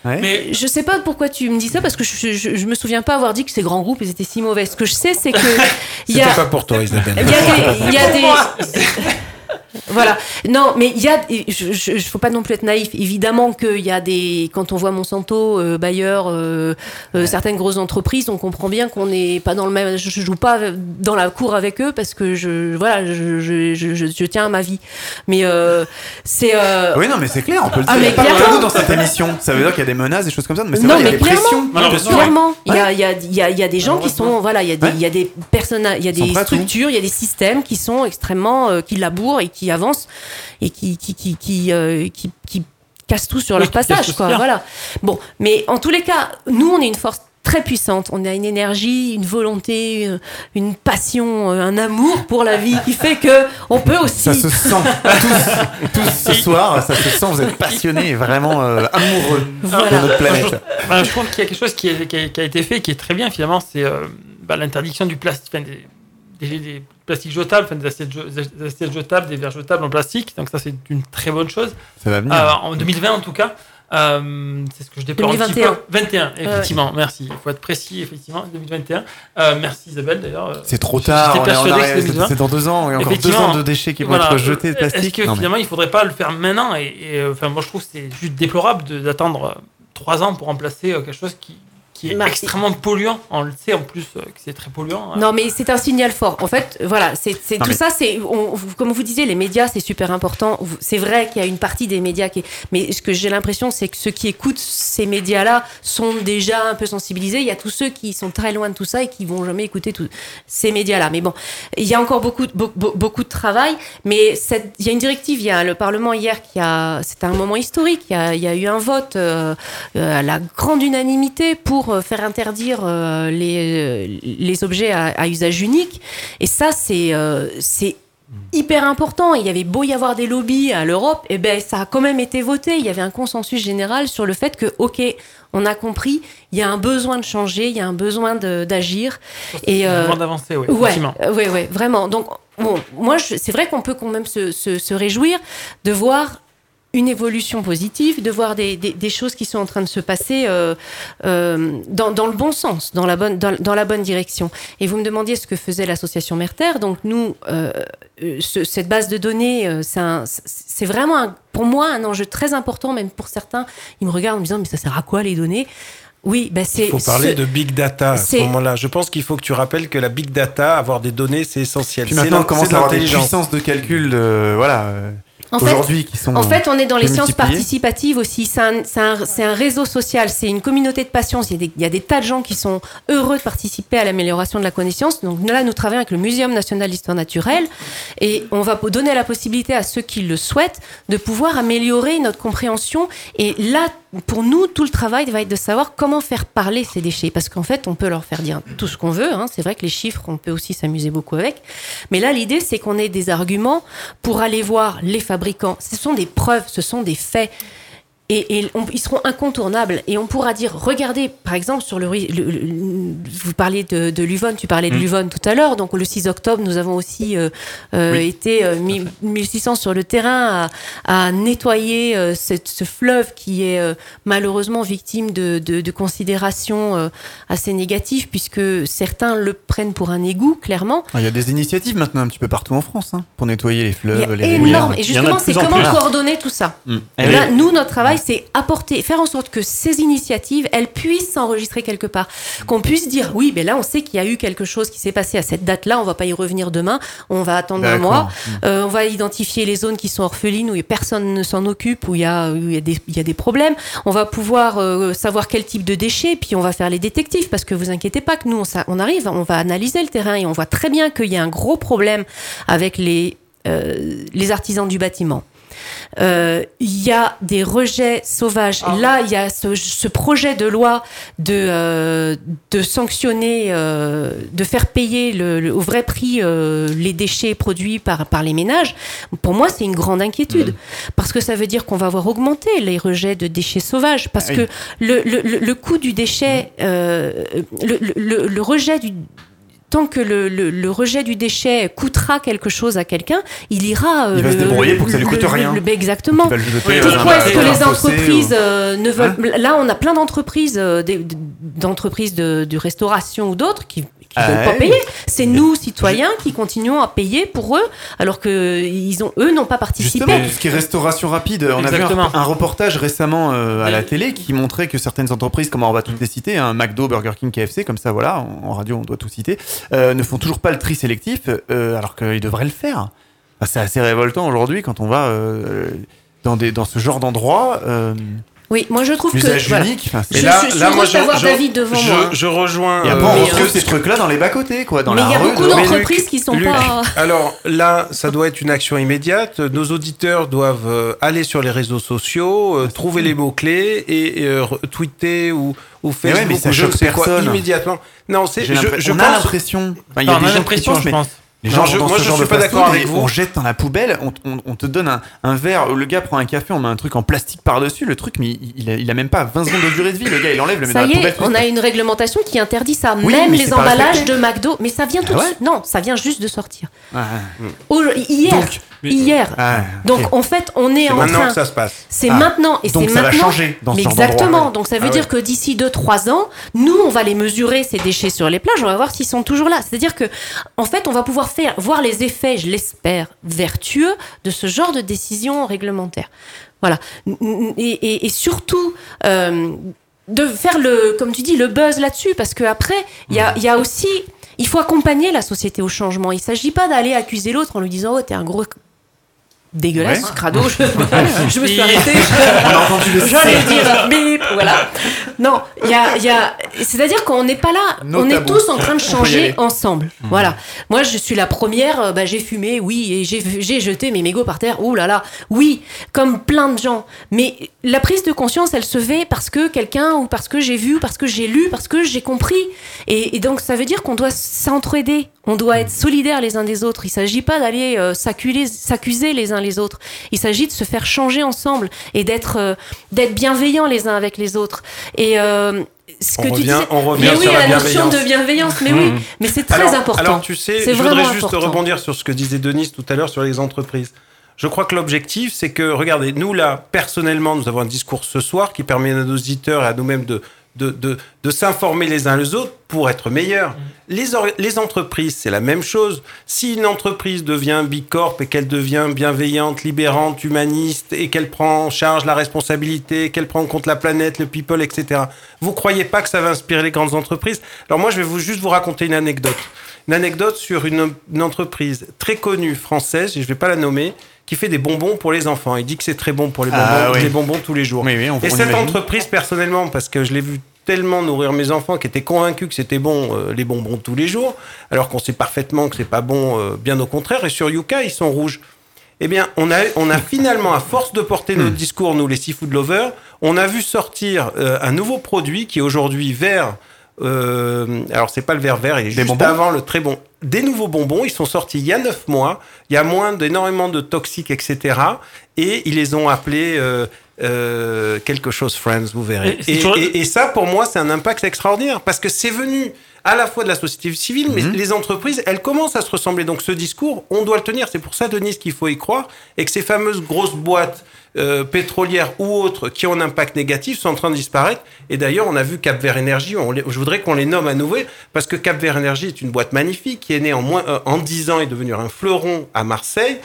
Ouais. Mais Je sais pas pourquoi tu me dis ça parce que je, je, je me souviens pas avoir dit que ces grands groupes ils étaient si mauvais. Ce que je sais, c'est que il y C'était a, pas pour toi Isabelle. Il y a des. il y a des- voilà. Non, mais il y a. Il ne faut pas non plus être naïf. Évidemment qu'il y a des. Quand on voit Monsanto, euh, Bayer, euh, euh, certaines grosses entreprises, on comprend bien qu'on n'est pas dans le même. Je, je joue pas dans la cour avec eux parce que je. Voilà, je, je, je, je- je tiens à ma vie. Mais euh, c'est. euh, Oui, non, mais c'est clair, on peut le dire. Ah, il y a mais pas de dans cette émission. Ça veut dire qu'il y a des menaces, des choses comme ça. Mais c'est Non, vrai, il y a mais des clairement. pressions. Clairement, il y a, il y, a, il y, a, il y a des gens qui sont, voilà, il y a des, Ouais. il y a des personnes, il y a des structures, il y a des systèmes qui sont extrêmement, euh, qui labourent et qui avancent et qui, qui, qui, qui, euh, qui, qui cassent tout sur Oui, leur passage, quoi. bien. Voilà. Bon, mais en tous les cas, nous, on est une force très puissante. On a une énergie, une volonté, euh, une passion, euh, un amour pour la vie qui fait que on peut aussi. Ça se sent tous, tous ce soir, ça se sent, vous êtes passionnés et vraiment euh, amoureux de notre planète. Ben, je trouve qu'il y a quelque chose qui, est- qui a, qui a été fait qui est très bien finalement, c'est euh, bah, l'interdiction du plastique, enfin, des, des, des plastiques jetables, enfin, des, assiettes, je- des assiettes jetables, des verres jetables en plastique. Donc ça c'est une très bonne chose. Ça va venir. Euh, en 2020 en tout cas. Euh, c'est ce que je déplore un petit 2021. peu. 21, effectivement, merci. Il faut être précis, effectivement, 2021. Euh, merci Isabelle d'ailleurs. C'est trop tard, on est en persuadé que arrière, c'était 2020. c'est dans deux ans, il y a encore deux ans de déchets qui vont Voilà. être jetés de plastique. que Non, mais- finalement il faudrait pas le faire maintenant et, et, enfin moi je trouve que c'est juste déplorable d'attendre trois ans pour remplacer quelque chose qui qui est extrêmement polluant. On le sait en plus euh, que c'est très polluant. hein. Non, mais c'est un signal fort. En fait, voilà, c'est tout mais- ça, c'est comme vous disiez, les médias, c'est super important. C'est vrai qu'il y a une partie des médias qui, est- mais ce que j'ai l'impression, c'est que ceux qui écoutent ces médias-là sont déjà un peu sensibilisés. Il y a tous ceux qui sont très loin de tout ça et qui vont jamais écouter tous ces médias-là. Mais bon, il y a encore beaucoup, de- be- be- beaucoup de travail. Mais cette- il y a une directive. Il y a le Parlement hier qui a, c'était un moment historique. Il y a, il y a eu un vote euh, euh, à la grande unanimité pour euh, faire interdire euh, les, euh, les objets à, à usage unique. Et ça, c'est hyper important. Il y avait beau y avoir des lobbies à l'Europe, et ben ça a quand même été voté. Il y avait un consensus général sur le fait que, ok, on a compris, il y a un besoin de changer, il y a un besoin d'agir. Et euh, d'avancer, oui, Ouais, euh, ouais, ouais, vraiment. Donc, bon, moi, c'est vrai qu'on peut quand même se, se- se réjouir de voir une évolution positive, de voir des, des- des choses qui sont en train de se passer euh, euh, dans, dans le bon sens, dans la bonne, dans, dans la bonne direction. Et vous me demandiez ce que faisait l'association Merter. Donc nous, euh, ce- cette base de données, euh, c'est vraiment un- pour moi un enjeu très important, même pour certains. Ils me regardent en me disant mais ça sert à quoi les données? Oui, ben c'est. Il faut parler ce- de big data à ce moment-là. Je pense qu'il faut que tu rappelles que la big data, avoir des données, c'est essentiel. Puis maintenant, on commence à avoir des l'intelligence. puissances de calcul de, voilà, aujourd'hui qui sont. En fait, on est dans les sciences participatives aussi. C'est un, réseau social, c'est une communauté de patients. Il y, a des, il y a des tas de gens qui sont heureux de participer à l'amélioration de la connaissance. Donc là, nous travaillons avec le Muséum national d'histoire naturelle et on va donner la possibilité à ceux qui le souhaitent de pouvoir améliorer notre compréhension. Et là, pour nous, tout le travail va être de savoir comment faire parler ces déchets. Parce qu'en fait, on peut leur faire dire tout ce qu'on veut. hein. C'est vrai que les chiffres, on peut aussi s'amuser beaucoup avec. Mais là, l'idée, c'est qu'on ait des arguments pour aller voir les fabricants. Ce sont des preuves, ce sont des faits. Et, et on- ils seront incontournables. Et on pourra dire, regardez, par exemple, sur le, ri- le- le- vous parliez de, de l'Uvonne, tu parlais de Mm. l'Uvonne tout à l'heure. Donc le 6 octobre, nous avons aussi euh, euh, Oui. été euh, mi- 1600 sur le terrain à, à nettoyer euh, cette- ce fleuve qui est euh, malheureusement victime de, de, de considérations euh, assez négatives, puisque certains le prennent pour un égout, clairement. Ah, Il y a des initiatives maintenant un petit peu partout en France hein, pour nettoyer les Il y fleuves, a les énorme. rivières. Et justement, c'est comment coordonner tout ça. Mm. Et là, nous, notre travail, c'est apporter, faire en sorte que ces initiatives, elles puissent s'enregistrer quelque part. Qu'on puisse dire, oui, ben là, on sait qu'il y a eu quelque chose qui s'est passé à cette date-là, on va pas y revenir demain, on va attendre un mois, Euh, on va identifier les zones qui sont orphelines, où personne ne s'en occupe, où il y a, où il y a, des, il y a des problèmes. On va pouvoir euh, savoir quel type de déchets, puis on va faire les détectives, parce que vous inquiétez pas que nous, on, on arrive, on va analyser le terrain et on voit très bien qu'il y a un gros problème avec les, euh, les artisans du bâtiment. Euh, Il y a des rejets sauvages. Ah. Là, il y a ce, ce projet de loi de, euh, de sanctionner, euh, de faire payer le, le- au vrai prix les déchets produits par, par les ménages. Pour moi, c'est une grande inquiétude. Parce que ça veut dire qu'on va voir augmenter les rejets de déchets sauvages. Parce Ah oui. que le, coût du déchet, le rejet du tant que le, le, le rejet du déchet coûtera quelque chose à quelqu'un, il ira. euh, Il va se le- débrouiller pour que ça lui coûte le- rien. le- ben, exactement. Pourquoi bac, est-ce que les entreprises ou- euh, ne veulent Là, on a plein d'entreprises, euh, d'entreprises de, de restauration ou d'autres qui qui Ah veulent pas ouais. payer. C'est nous, citoyens, qui continuons à payer pour eux, alors que ils ont, eux n'ont pas participé. Justement, tout ce qui est restauration rapide, on a vu un, Exactement. un reportage récemment euh, à la télé qui montrait que certaines entreprises, comme on va toutes les citer, un McDo, Burger King, KFC, comme ça, voilà, en, en radio on doit tout citer, euh, ne font toujours pas le tri sélectif, euh, alors qu'ils devraient le faire. Enfin, c'est assez révoltant aujourd'hui quand on va euh, dans, des, dans ce genre d'endroit. Euh, Oui, moi je trouve que. usage voilà. unique. enfin, c'est- Je- je suis heureuse d'avoir David devant je, moi. je rejoins. Et euh, après, on mais, retrouve euh, ces trucs-là dans les bas-côtés, quoi, dans Mais la il y a rue. beaucoup d'entreprises qui sont Luc, pas. Alors là, ça doit être une action immédiate. Nos auditeurs doivent euh, aller sur les réseaux sociaux, euh, trouver les mots-clés et, et, euh, re- tweeter ou, ou Mais Facebook ouais, mais ça ou je ne choque sais quoi personne. immédiatement. Non, c'est J'ai je, l'impre- je on a pense l'impression. Enfin, il y a Enfin, on des a gens qui l'impression, pensent, je mais pense. Les Non, gens je- dans moi, ce je genre suis de pas d'accord avec vous. On jette dans la poubelle, on, on- on te donne un, un verre, le gars prend un café, on met un truc en plastique par-dessus, le truc, mais il, il a, il a même pas 20 secondes de durée de vie, le gars il enlève, le met dans Ça la poubelle. est, on a une réglementation qui interdit ça. Oui, Même les emballages de McDo. Mais ça vient tout Ah de ouais suite. Non, ça vient juste de sortir. Ouais, Au- hier. Donc, hier. ouais, Donc en fait, on est c'est en maintenant train. que ça se passe. C'est Ah. maintenant et Donc c'est ça va maintenant. changer dans ce genre exactement. Donc ça veut Ah dire ouais. que d'ici 2-3 ans, nous, on va les mesurer ces déchets sur les plages. On va voir s'ils sont toujours là. C'est-à-dire que, en fait, on va pouvoir voir les effets, je l'espère, vertueux de ce genre de décision réglementaire. Voilà. Et, surtout. euh, de faire le, comme tu dis, le buzz là-dessus, parce que après, il y y a aussi, il faut accompagner la société au changement. Il s'agit pas d'aller accuser l'autre en lui disant, oh, t'es un gros dégueulasse, Ouais. crado. Je, je me suis arrêtée. J'allais dire bip, voilà. Non, il y a, y a, c'est-à-dire qu'on n'est pas là, Nos on est tous en train de changer ensemble. Voilà. Moi, je suis la première, euh, bah, j'ai fumé, oui, et j'ai, jeté mes mégots par terre, ouh là là, oui, comme plein de gens. Mais la prise de conscience, elle se fait parce que quelqu'un, ou parce que j'ai vu, parce que j'ai lu, parce que j'ai compris. Et, et donc, ça veut dire qu'on doit s'entraider, on doit être solidaires les uns des autres. Il s'agit pas d'aller euh, s'accuser les uns les autres. Il s'agit de se faire changer ensemble et d'être euh, d'être bienveillants les uns avec les autres. Et euh, ce On que tu revient- disais, on revient mais oui, sur la la notion de bienveillance, mais oui, mais c'est très alors, important. Alors, tu sais, je voudrais juste important. rebondir sur ce que disait Denise tout à l'heure sur les entreprises. Je crois que l'objectif, c'est que, regardez, nous là, personnellement, nous avons un discours ce soir qui permet à nos auditeurs et à nous-mêmes de, de, de, de s'informer les uns les autres pour être meilleurs. Les, or- les entreprises, c'est la même chose. Si une entreprise devient bicorp et qu'elle devient bienveillante, libérante, humaniste et qu'elle prend en charge la responsabilité, qu'elle prend en compte la planète, le people, etc., vous croyez pas que ça va inspirer les grandes entreprises? Alors moi, je vais vous, juste vous raconter une anecdote. Une anecdote sur une, une entreprise très connue française, et je vais pas la nommer, qui fait des bonbons pour les enfants. Il dit que c'est très bon pour les bonbons, Ah oui. les bonbons tous les jours. Oui, oui, on, Et on cette imagine. entreprise, personnellement, parce que je l'ai vu tellement nourrir mes enfants qui étaient convaincus que c'était bon euh, les bonbons tous les jours, alors qu'on sait parfaitement que c'est pas bon, euh, bien au contraire. Et sur Yuka, ils sont rouges. Eh bien, on a, on a finalement, à force de porter notre discours, nous les seafood lovers, on a vu sortir euh, un nouveau produit qui est aujourd'hui vert. Euh, alors, c'est pas le vert vert, il est juste bonbons avant le très bon. Des nouveaux bonbons, ils sont sortis il y a neuf mois. Il y a moins d'énormément de toxiques, etc. Et ils les ont appelés euh, euh, quelque chose Friends, vous verrez. Et c'est Et, toujours- et- et ça, pour moi, c'est un impact extraordinaire parce que c'est venu à la fois de la société civile, mais les entreprises, elles commencent à se ressembler. Donc ce discours, on doit le tenir. C'est pour ça, Denise, qu'il faut y croire et que ces fameuses grosses boîtes euh, pétrolières ou autres qui ont un impact négatif sont en train de disparaître. Et d'ailleurs, on a vu Cap Vert Énergie. je voudrais qu'on les nomme à nouveau parce que Cap Vert Énergie est une boîte magnifique qui est née en moins euh, en 10 ans et devenue un fleuron à Marseille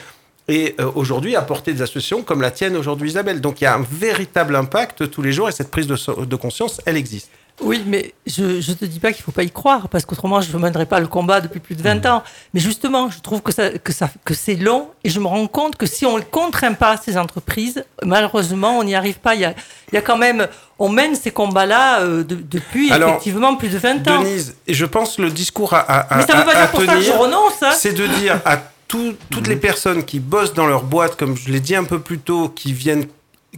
et euh, aujourd'hui apporter des associations comme la tienne aujourd'hui Isabelle. Donc il y a un véritable impact tous les jours et cette prise de conscience, elle existe. Oui, mais je ne te dis pas qu'il faut pas y croire, parce qu'autrement, je ne mènerais pas le combat depuis plus de 20 ans. Mais justement, je trouve que, ça, que, ça, que c'est long, et je me rends compte que si on ne contraint pas ces entreprises, malheureusement, on n'y arrive pas. Il y a, il y a quand même, on mène ces combats-là euh, de- depuis Alors, effectivement plus de 20 ans. Denise, et je pense que le discours à, à- mais ça ne veut à- pas dire pour ça que je tenir, renonce. hein. c'est de dire à tout- toutes les personnes qui bossent dans leur boîte, comme je l'ai dit un peu plus tôt, qui viennent,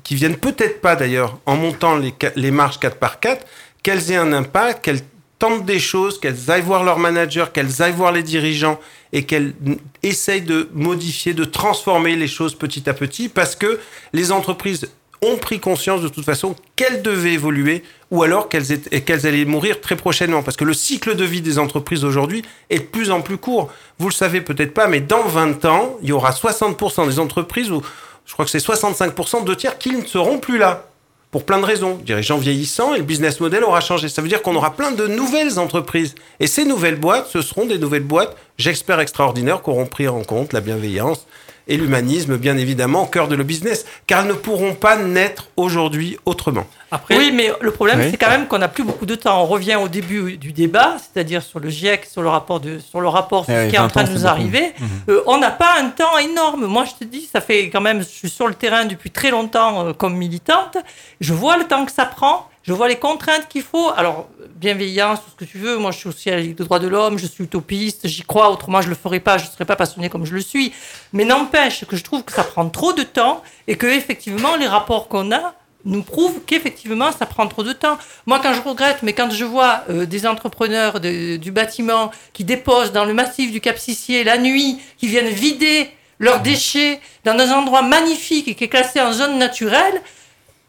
qui viennent peut-être pas d'ailleurs en montant les, les marches 4 par 4 qu'elles aient un impact, qu'elles tentent des choses, qu'elles aillent voir leur manager, qu'elles aillent voir les dirigeants et qu'elles essayent de modifier, de transformer les choses petit à petit parce que les entreprises ont pris conscience de toute façon qu'elles devaient évoluer ou alors qu'elles allaient mourir très prochainement. Parce que le cycle de vie des entreprises aujourd'hui est de plus en plus court. Vous le savez peut-être pas, mais dans 20 ans, il y aura 60% des entreprises où je crois que c'est 65% de tiers qui ne seront plus là. Pour plein de raisons. Dirigeants vieillissants et le business model aura changé. Ça veut dire qu'on aura plein de nouvelles entreprises. Et ces nouvelles boîtes, ce seront des nouvelles boîtes, j'espère extraordinaires, qui auront pris en compte la bienveillance et l'humanisme, bien évidemment, au cœur de le business. Car elles ne pourront pas naître aujourd'hui autrement. Après, Oui, mais le problème, Oui. c'est quand même qu'on n'a plus beaucoup de temps. On revient au début du débat, c'est-à-dire sur le GIEC, sur le rapport, de, sur, le rapport, sur Eh ce oui, qui est en 20 train ans, de nous arriver. Euh, on n'a pas un temps énorme. Moi, je te dis, ça fait quand même, je suis sur le terrain depuis très longtemps euh, comme militante. Je vois le temps que ça prend. Je vois les contraintes qu'il faut. Alors, bienveillance, tout ce que tu veux. Moi, je suis aussi à la Ligue des droits de l'homme, je suis utopiste, j'y crois. Autrement, je le ferais pas, je ne serais pas passionnée comme je le suis. Mais n'empêche que je trouve que ça prend trop de temps et que, effectivement, les rapports qu'on a nous prouvent qu'effectivement, ça prend trop de temps. Moi, quand je regrette, mais quand je vois euh, des entrepreneurs du bâtiment qui déposent dans le massif du Cap Sissier la nuit, qui viennent vider leurs déchets dans un endroit magnifique et qui est classé en zone naturelle,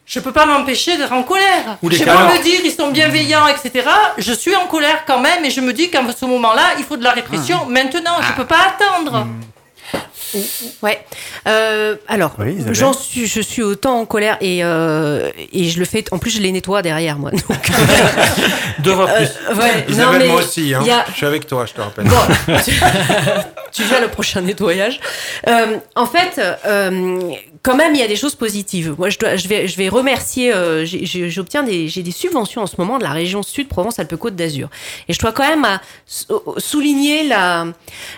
je peux pas m'empêcher d'être en colère. Ou les Je câlins. me dire ils sont bienveillants, etc. Je suis en colère quand même et je me dis qu'à ce moment-là, il faut de la répression maintenant. Je peux pas attendre. Ouais. Euh, alors, Oui, j'en suis, je suis autant en colère et, euh, et je le fais. En plus, je les nettoie derrière moi. Donc, deux fois plus. euh, ouais, non, Isabelle, mais moi aussi. Hein. a- Je suis avec toi, je te rappelle. Bon, tu, tu viens le prochain nettoyage. Euh, en fait, euh, quand même, il y a des choses positives. Moi, je, dois, je, vais, je vais remercier. euh, J'obtiens des, j'ai des subventions en ce moment de la région Sud Provence-Alpes-Côte d'Azur. Et je dois quand même à sou- souligner la,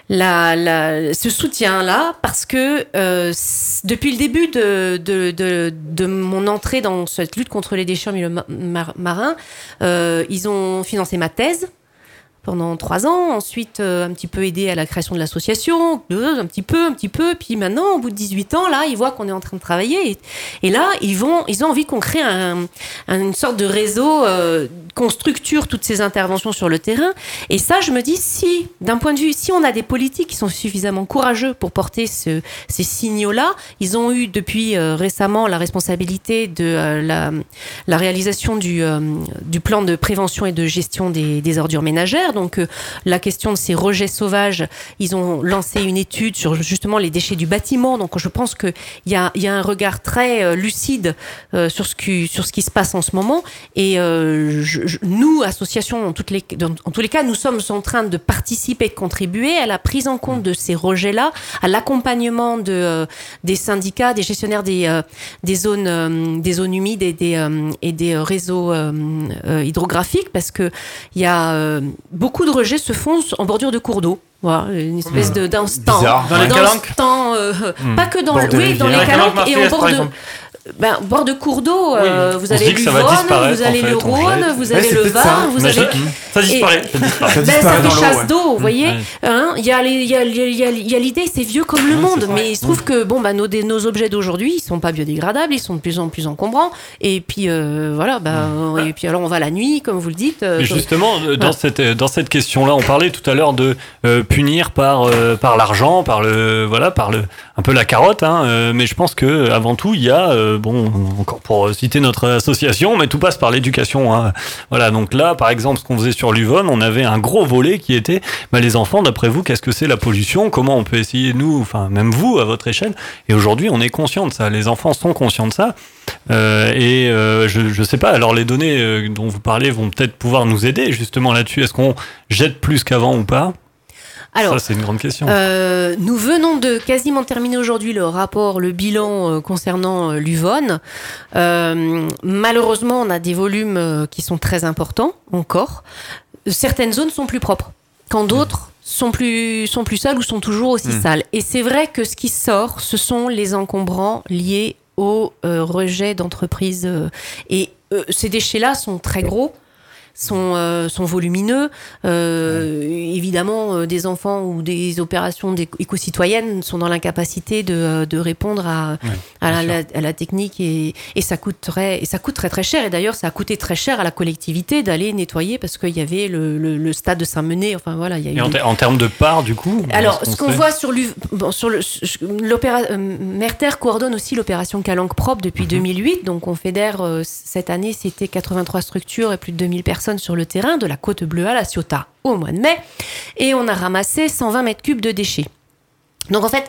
la, la- ce soutien-là parce que euh, depuis le début de, de, de, de mon entrée dans cette lutte contre les déchets en milieu ma- mar- marin, euh, ils ont financé ma thèse pendant trois ans, ensuite euh, un petit peu aidé à la création de l'association, un petit peu, un petit peu, puis maintenant, au bout de 18 ans, là, ils voient qu'on est en train de travailler, et, là, ils ont envie qu'on crée un, un- une sorte de réseau, euh, qu'on structure toutes ces interventions sur le terrain, et ça, je me dis, si, d'un point de vue, si on a des politiques qui sont suffisamment courageux pour porter ce- ces signaux-là, ils ont eu depuis euh, récemment la responsabilité de euh, la, réalisation du, plan de prévention et de gestion des ordures ménagères. Donc, euh, la question de ces rejets sauvages, ils ont lancé une étude sur justement les déchets du bâtiment. Donc, je pense qu'il y a, un regard très euh, lucide euh, sur, ce qui, se passe en ce moment. Et nous, associations, en, tous les cas, nous sommes en train de participer, de contribuer à la prise en compte de ces rejets-là, à l'accompagnement de, des syndicats, des gestionnaires des, zones, des zones humides et des, et des réseaux hydrographiques, parce que il y a euh, beaucoup de rejets se font en bordure de cours d'eau. Voilà, une espèce de d'instant. Dans les calanques euh, Pas que dans, le, oui, dans les calanques et en bord de. Ben, bord de cours d'eau, euh, vous On se avez vous avez en fait, le Rhône, vous Ouais, avez le Var, vous Magique. avez Ça disparaît. ça disparaît. Ça ben, ça fait chasse ouais. d'eau, vous voyez. Ouais. Hein, Il y a l'idée, c'est vieux comme le monde, mais il se trouve que bon, bah, nos, nos objets d'aujourd'hui, ils sont pas biodégradables, ils sont de plus en plus encombrants. Et puis euh, voilà, bah, et puis alors on va la nuit, comme vous le dites. euh, justement, euh, dans Ouais. cette euh, dans cette question-là, on parlait tout à l'heure de euh, punir par euh, par l'argent, par le voilà, par le un peu la carotte. Hein, euh, mais je pense que avant tout, il y a euh, bon encore pour citer notre association, mais tout passe par l'éducation. Hein. Voilà. Donc là, par exemple, ce qu'on faisait sur l'Uvonne, on avait un gros volet qui était bah, les enfants. D'après vous, qu'est-ce que c'est la pollution? Comment on peut essayer nous, enfin même vous à votre échelle? Et aujourd'hui, on est conscient de ça. Les enfants sont conscients de ça. Euh, et euh, je, je sais pas, alors les données euh, dont vous parlez vont peut-être pouvoir nous aider justement là-dessus. Est-ce qu'on jette plus qu'avant ou pas? Alors, Ça, c'est une grande question. Euh, nous venons de quasiment terminer aujourd'hui le rapport, le bilan euh, concernant euh, l'Uvonne. Euh, malheureusement, on a des volumes qui sont très importants encore. Certaines zones sont plus propres, quand d'autres sont plus, sont plus sales ou sont toujours aussi Mm. sales. Et c'est vrai que ce qui sort, ce sont les encombrants liés au rejet d'entreprises. et ces déchets-là sont très gros sont, euh, sont volumineux. Euh, Évidemment, euh, des enfants ou des opérations éco-citoyennes sont dans l'incapacité de, de répondre à, à, la, à technique et, et ça coûterait et ça coûte très très cher. Et d'ailleurs, ça a coûté très cher à la collectivité d'aller nettoyer parce qu'il y avait le, le- le stade de Saint-Mené. Enfin voilà, il y a eu Et en, des- ter- en termes de part, du coup alors, ce qu'on voit sur l'U- bon, sur le l'opéra euh, Merter coordonne aussi l'opération Calanque propre depuis Mhm. 2008. Donc, on fédère cette année, c'était 83 structures et plus de 2000 personnes sur le terrain, de la Côte Bleue à la Ciotat au mois de mai, et on a ramassé 120 mètres cubes de déchets. Donc, en fait,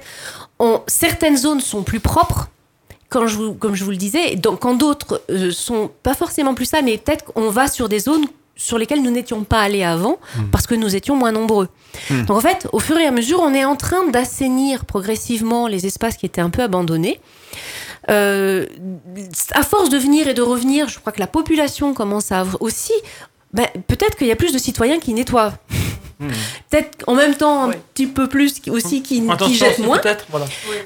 on- certaines zones sont plus propres. Quand je vous, comme je vous le disais, donc quand d'autres euh, sont pas forcément plus ça, mais peut-être qu'on va sur des zones sur lesquelles nous n'étions pas allés avant parce que nous étions moins nombreux. Donc en fait, au fur et à mesure, on est en train d'assainir progressivement les espaces qui étaient un peu abandonnés. Euh, à force de venir et de revenir, je crois que la population commence à avoir aussi. ben, peut-être qu'il y a plus de citoyens qui nettoient. Peut-être en même temps un Ouais. petit peu plus qui- aussi qui, qui jettent moins. peut-être. Voilà.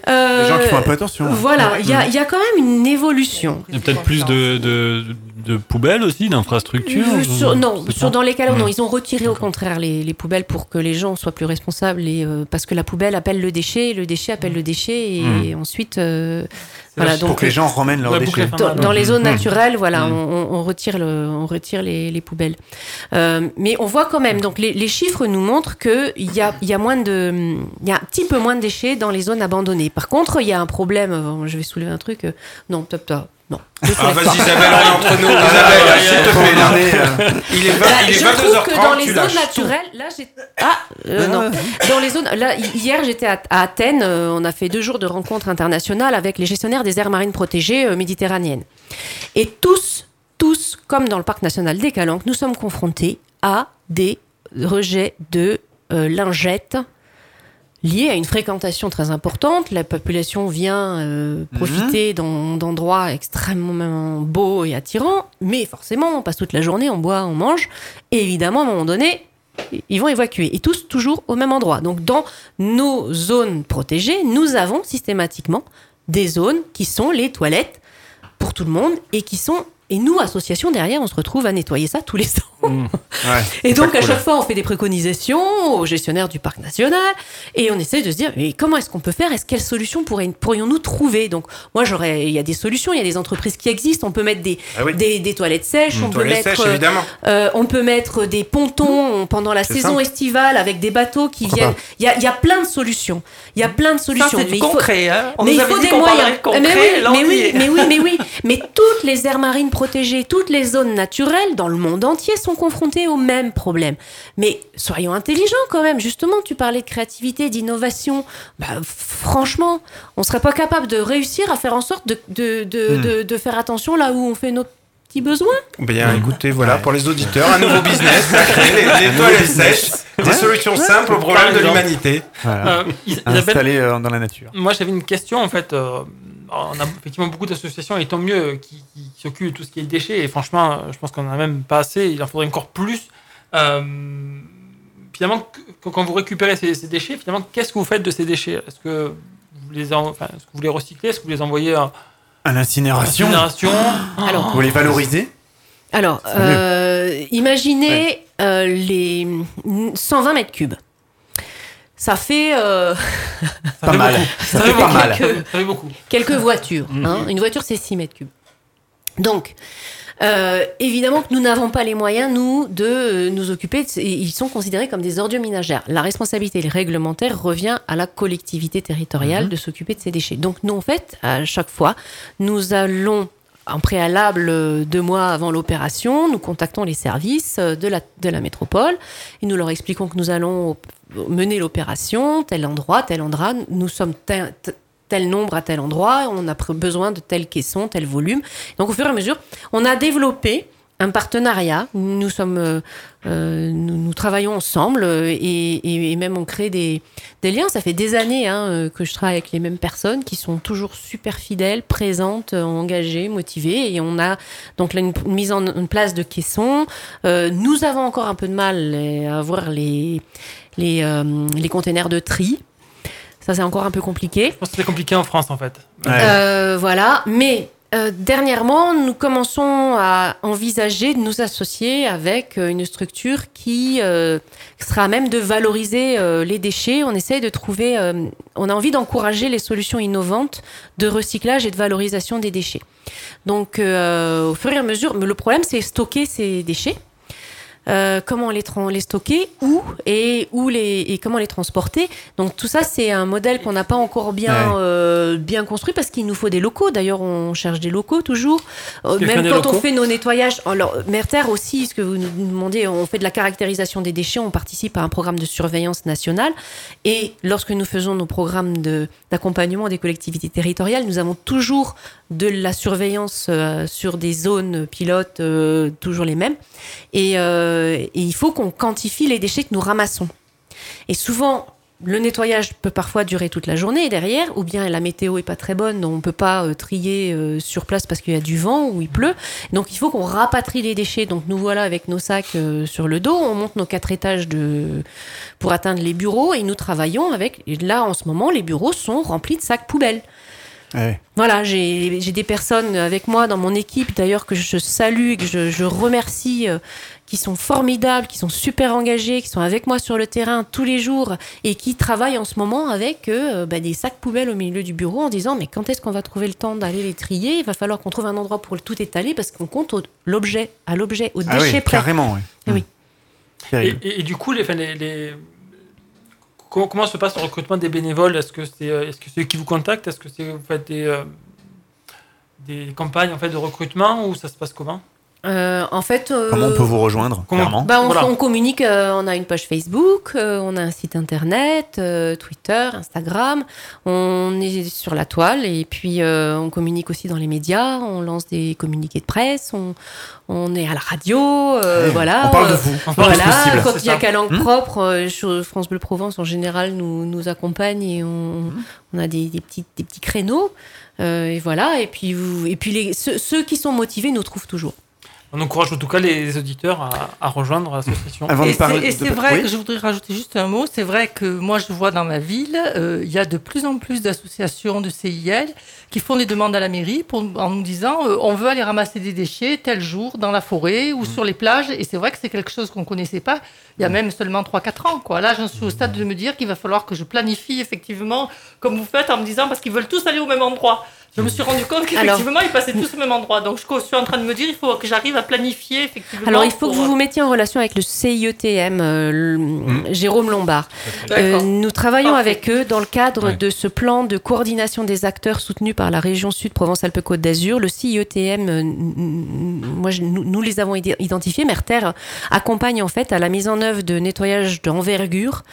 Euh, Les gens qui font un peu attention. Voilà, il y, a- il y a quand même une évolution. Il y a peut-être plus de, de, de poubelles aussi, d'infrastructures sur- non, sur, dans les non. Ouais. Ils ont retiré au contraire les, les poubelles pour que les gens soient plus responsables. Et, euh, parce que la poubelle appelle le déchet, le déchet appelle le déchet. Et ensuite, euh, voilà, Pour donc, que les gens ramènent leurs déchets. dans, les zones Mhm. naturelles, voilà, Mhm. on, retire, le, on retire les, les poubelles. Euh, mais on voit quand même, donc les, les chiffres nous montrent qu'il y a, il y, a moins de, il y a un petit peu moins de déchets dans les zones abandonnées. Par contre, il y a un problème, je vais soulever un truc, non, top, top, non. Ah, vas-y. Isabelle, on est entre nous. Ah, Isabelle, ouais, s'il te pour plaît. énerver, Il est, vingt- Bah, il est je trouve que dans 22h30, les zones naturelles, là j'ai ah euh, non dans les zones là hi- hier j'étais à, à Athènes, euh, on a fait deux jours de rencontres internationales avec les gestionnaires des aires marines protégées euh, méditerranéennes et tous tous comme dans le parc national des Calanques, nous sommes confrontés à des rejets de euh, lingettes lié à une fréquentation très importante. La population vient euh, profiter d'en- d'endroits extrêmement beaux et attirants, mais forcément, on passe toute la journée, on boit, on mange, et évidemment, à un moment donné, ils vont évacuer, et tous toujours au même endroit. Donc, dans nos zones protégées, nous avons systématiquement des zones qui sont les toilettes pour tout le monde, et qui sont... Et nous, association, derrière, on se retrouve à nettoyer ça tous les ans. Ouais. Et donc, à cool. chaque fois, on fait des préconisations aux gestionnaires du parc national et on essaie de se dire, mais comment est-ce qu'on peut faire? Est-ce quelles solutions pourrions-nous trouver? Donc, moi, j'aurais, il y a des solutions, il y a des entreprises qui existent. On peut mettre des, Ah oui. des, des toilettes sèches, on, peut mettre, sèches, euh, on peut mettre des pontons pendant la saison simple. estivale avec des bateaux qui Pourquoi viennent. Il y a, il y a plein de solutions. Il y a plein de solutions. mais il faut-. Hein. On mais nous il faut des moyens. de concret. mais oui, mais oui, mais oui, mais oui. Mais toutes les aires marines protégées, toutes les zones naturelles dans le monde entier sont confrontées au même problème. Mais soyons intelligents quand même. Justement, tu parlais de créativité, d'innovation. Bah, franchement, on serait pas capable de réussir à faire en sorte de, de, de, Hmm. de- de faire attention là où on fait nos petits besoins. Bien, écoutez, voilà, Ouais. pour les auditeurs, un nouveau business, à créer, les, les toilettes sèches, des solutions simples aux problèmes de l'humanité. Voilà. Euh, Is- Isabelle, Installé euh, dans la nature. moi j'avais une question en fait. euh, on a effectivement beaucoup d'associations et tant mieux qui, qui, qui s'occupent de tout ce qui est déchets et franchement, je pense qu'on en a même pas assez. Il en faudrait encore plus. Euh, finalement, que- quand vous récupérez ces, ces déchets, finalement, qu'est-ce que vous faites de ces déchets? Est-ce que vous les, en- enfin, est-ce que vous les recyclez? Est-ce que vous les envoyez à À l'incinération. Alors, Vous les valorisez? Alors, euh, imaginez euh, les 120 mètres cubes. Ça fait euh, Ça Pas fait mal. Ça Ça fait fait pas beaucoup. mal. Ça fait beaucoup. quelques voitures. hein. Une voiture, c'est 6 mètres cubes. Donc, euh, évidemment que nous n'avons pas les moyens, nous, de euh, nous occuper. ils sont considérés comme des ordures ménagères. La responsabilité réglementaire revient à la collectivité territoriale de s'occuper de ces déchets. Donc, nous, en fait, à chaque fois, nous allons en préalable, euh, deux mois avant l'opération, nous contactons les services euh, de la, métropole. Et nous leur expliquons que nous allons mener l'opération, tel endroit, tel endroit, nous sommes tel, tel nombre à tel endroit, on a besoin de tel caisson, tel volume. Donc au fur et à mesure, on a développé un partenariat. Nous sommes, euh, euh, nous, nous travaillons ensemble euh, et, et- et même on crée des, des liens. Ça fait des années hein, que je travaille avec les mêmes personnes qui sont toujours super fidèles, présentes, engagées, motivées. Et on a donc là une, une mise en place de caissons. Euh, nous avons encore un peu de mal à avoir les, les, euh, les containers de tri. Ça, c'est encore un peu compliqué. Je pense que c'est compliqué en France en fait. Ouais. Euh, voilà, mais euh, dernièrement, nous commençons à envisager de nous associer avec euh, une structure qui euh, sera à même de valoriser euh, les déchets. On essaye de trouver, on a envie d'encourager les solutions innovantes de recyclage et de valorisation des déchets. Donc, au fur et à mesure, le problème, c'est stocker ces déchets. Euh, comment les, stocker, où et où les et comment les transporter. Donc tout ça c'est un modèle qu'on n'a pas encore bien Ouais. euh, bien construit parce qu'il nous faut des locaux. D'ailleurs on cherche des locaux toujours. Euh, même quand on fait nos nettoyages. Alors Merter aussi, ce que vous nous demandez, on fait de la caractérisation des déchets. On participe à un programme de surveillance nationale et lorsque nous faisons nos programmes de d'accompagnement des collectivités territoriales, nous avons toujours de la surveillance euh, sur des zones pilotes, euh, toujours les mêmes. Et, euh, et il faut qu'on quantifie les déchets que nous ramassons. Et souvent, le nettoyage peut parfois durer toute la journée derrière, ou bien la météo est pas très bonne, on peut pas trier sur place parce qu'il y a du vent ou il pleut. Donc il faut qu'on rapatrie les déchets. Donc nous voilà avec nos sacs sur le dos, on monte nos quatre étages de pour atteindre les bureaux et nous travaillons avec. Et là en ce moment, les bureaux sont remplis de sacs poubelles. Ouais. Voilà, j'ai j'ai des personnes avec moi dans mon équipe, d'ailleurs, que je salue et que je, je remercie, euh, qui sont formidables, qui sont super engagés, qui sont avec moi sur le terrain tous les jours et qui travaillent en ce moment avec euh, bah, des sacs poubelles au milieu du bureau en disant Mais quand est-ce qu'on va trouver le temps d'aller les trier? Il va falloir qu'on trouve un endroit pour tout étaler parce qu'on compte l'objet, à l'objet, au Ah déchet oui, prêt. carrément. Ah oui. Et, Terrible. et- et du coup, les, enfin, les, les- comment, se passe le recrutement des bénévoles? Est-ce que c'est euh, est-ce que c'est eux qui vous contactent? Est-ce que c'est vous faites des, euh, des campagnes en fait de recrutement ou ça se passe comment? Euh, en fait, euh, Comment on peut vous rejoindre comment- clairement bah, on, Voilà. on communique, euh, on a une page Facebook, euh, on a un site internet, euh, Twitter, Instagram, on est sur la toile et puis euh, on communique aussi dans les médias, on lance des communiqués de presse, on, on est à la radio, euh, Ouais, voilà. On parle de vous. Voilà, quand il y a qu'à langue Hmm propre, euh, France Bleu Provence en général nous, nous accompagne et on, Hmm on a des, des petits, des petits créneaux. euh, et voilà, et puis, vous, et puis les, ceux, ceux qui sont motivés nous trouvent toujours. On encourage en tout cas les auditeurs à, à rejoindre l'association. Avant Et de c'est- de- vrai Oui que je voudrais rajouter juste un mot. C'est vrai que moi, je vois dans ma ville, euh, il y a de plus en plus d'associations de CIL qui font des demandes à la mairie pour, en nous disant euh, on veut aller ramasser des déchets tel jour dans la forêt ou sur les plages. Et c'est vrai que c'est quelque chose qu'on connaissait pas il y a même seulement 3-4 ans. Quoi. Là, j'en suis au stade de me dire qu'il va falloir que je planifie effectivement comme vous faites en me disant parce qu'ils veulent tous aller au même endroit. Je me suis rendu compte qu'effectivement, ils passaient tous au même endroit. Donc, je suis en train de me dire il faut que j'arrive à planifier effectivement. Alors, il faut que vous vous mettiez en relation avec le CIETM, euh, le- Jérôme Lombard. Euh, D'accord. nous travaillons Parfait. avec eux dans le cadre Ouais. de ce plan de coordination des acteurs soutenu par la région Sud Provence-Alpes-Côte d'Azur. Le CIETM, euh, moi, je- nous, nous les avons id- identifiés. Merter accompagne en fait à la mise en œuvre de nettoyage d'envergure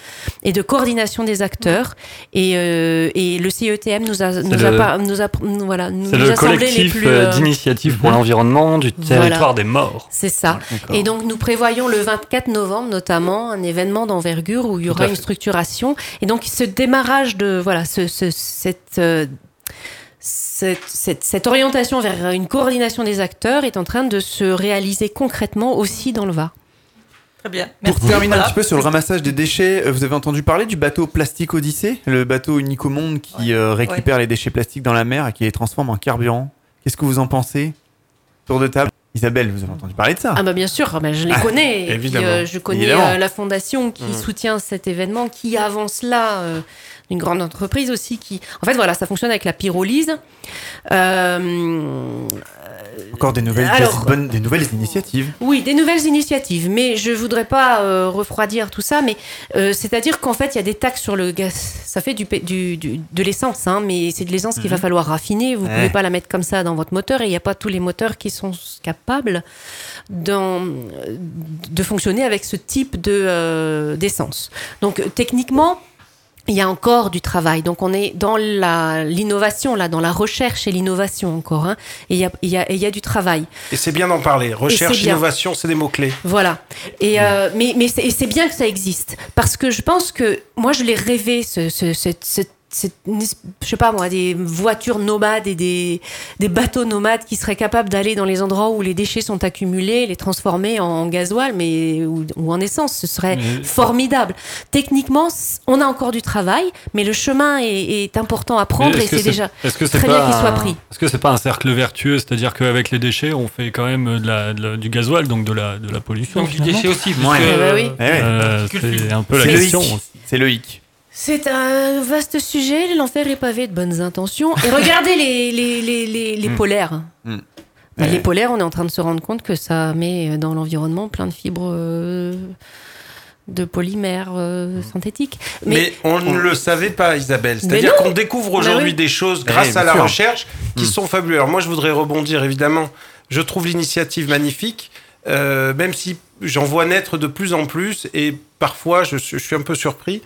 et de coordination des acteurs. Et, euh, et le CIETM nous a, nous a, le- pas- nous a- nous- voilà, nous le les collectif plus. euh, euh, d'initiative pour l'environnement du Voilà. territoire des morts. c'est ça. Et donc nous prévoyons le 24 novembre notamment un événement d'envergure où il y aura une structuration. Et donc ce démarrage de voilà ce, ce- cette, euh, cette, cette- cette orientation vers une coordination des acteurs est en train de se réaliser concrètement aussi dans le Var. Très bien. Pour terminer un petit peu sur le ramassage des déchets, euh, vous avez entendu parler du bateau Plastique Odyssée, le bateau unique au monde qui euh, récupère les déchets plastiques dans la mer et qui les transforme en carburant. Qu'est-ce que vous en pensez? Tour de table. Isabelle, vous avez entendu parler de ça? Ah bah bien sûr, bah je les Ah, connais. Puis, évidemment. euh, je connais Évidemment. euh, la fondation qui Mhm. soutient cet événement, qui avance là, euh, une grande entreprise aussi qui. En fait voilà, ça fonctionne avec la pyrolyse. Euh, Encore des nouvelles, Alors- des bonnes- des nouvelles initiatives. Oui, des nouvelles initiatives, mais je voudrais pas euh, refroidir tout ça, mais euh, c'est-à-dire qu'en fait, il y a des taxes sur le gaz. Ça fait du, pe- du- du- de l'essence, hein, mais c'est de l'essence qu'il va Mhm. falloir raffiner. Vous Ouais. pouvez pas la mettre comme ça dans votre moteur, et il n'y a pas tous les moteurs qui sont capables de fonctionner avec ce type de, d'essence. Donc, techniquement, il y a encore du travail. Donc, on est dans la- l'innovation, là, dans la recherche et l'innovation encore. hein. et il y a, y a- y a du travail. Et c'est bien d'en parler. Recherche, innovation, c'est des mots-clés. Voilà. Et euh, mais mais c'est bien que ça existe parce que je pense que moi je l'ai rêvé ce ce cette cette- cette- je sais pas moi des voitures nomades et des des bateaux nomades qui seraient capables d'aller dans les endroits où les déchets sont accumulés, les transformer en gasoil mais ou, ou en essence, ce serait Mais- formidable. Techniquement, on a encore du travail, mais le chemin est, est important à prendre et que c'est déjà Est-ce que c'est très pas bien qu'il soit pris. Est-ce que c'est pas un cercle vertueux, c'est-à-dire qu'avec les déchets, on fait quand même de la, de la- du gasoil, donc de la, de la pollution. Donc du déchet aussi. Ouais. Eh ben oui. Eh ouais. Euh, Particules c'est un peu la C'est question. C'est le hic. C'est un vaste sujet, l'enfer est pavé de bonnes intentions. Et regardez les, les, les, les, les Mm. polaires. Mm. Bah, Ouais. Les polaires, on est en train de se rendre compte que ça met dans l'environnement plein de fibres euh, de polymères euh, synthétiques. Mais, on ne le savait pas, Isabelle. C'est-à-dire qu'on découvre Bah aujourd'hui oui. des choses Eh, grâce à la sûr. recherche qui Hmm. sont fabuleuses. Alors moi, je voudrais rebondir, évidemment. Je trouve l'initiative magnifique, euh, même si j'en vois naître de plus en plus, et parfois, je suis un peu surpris.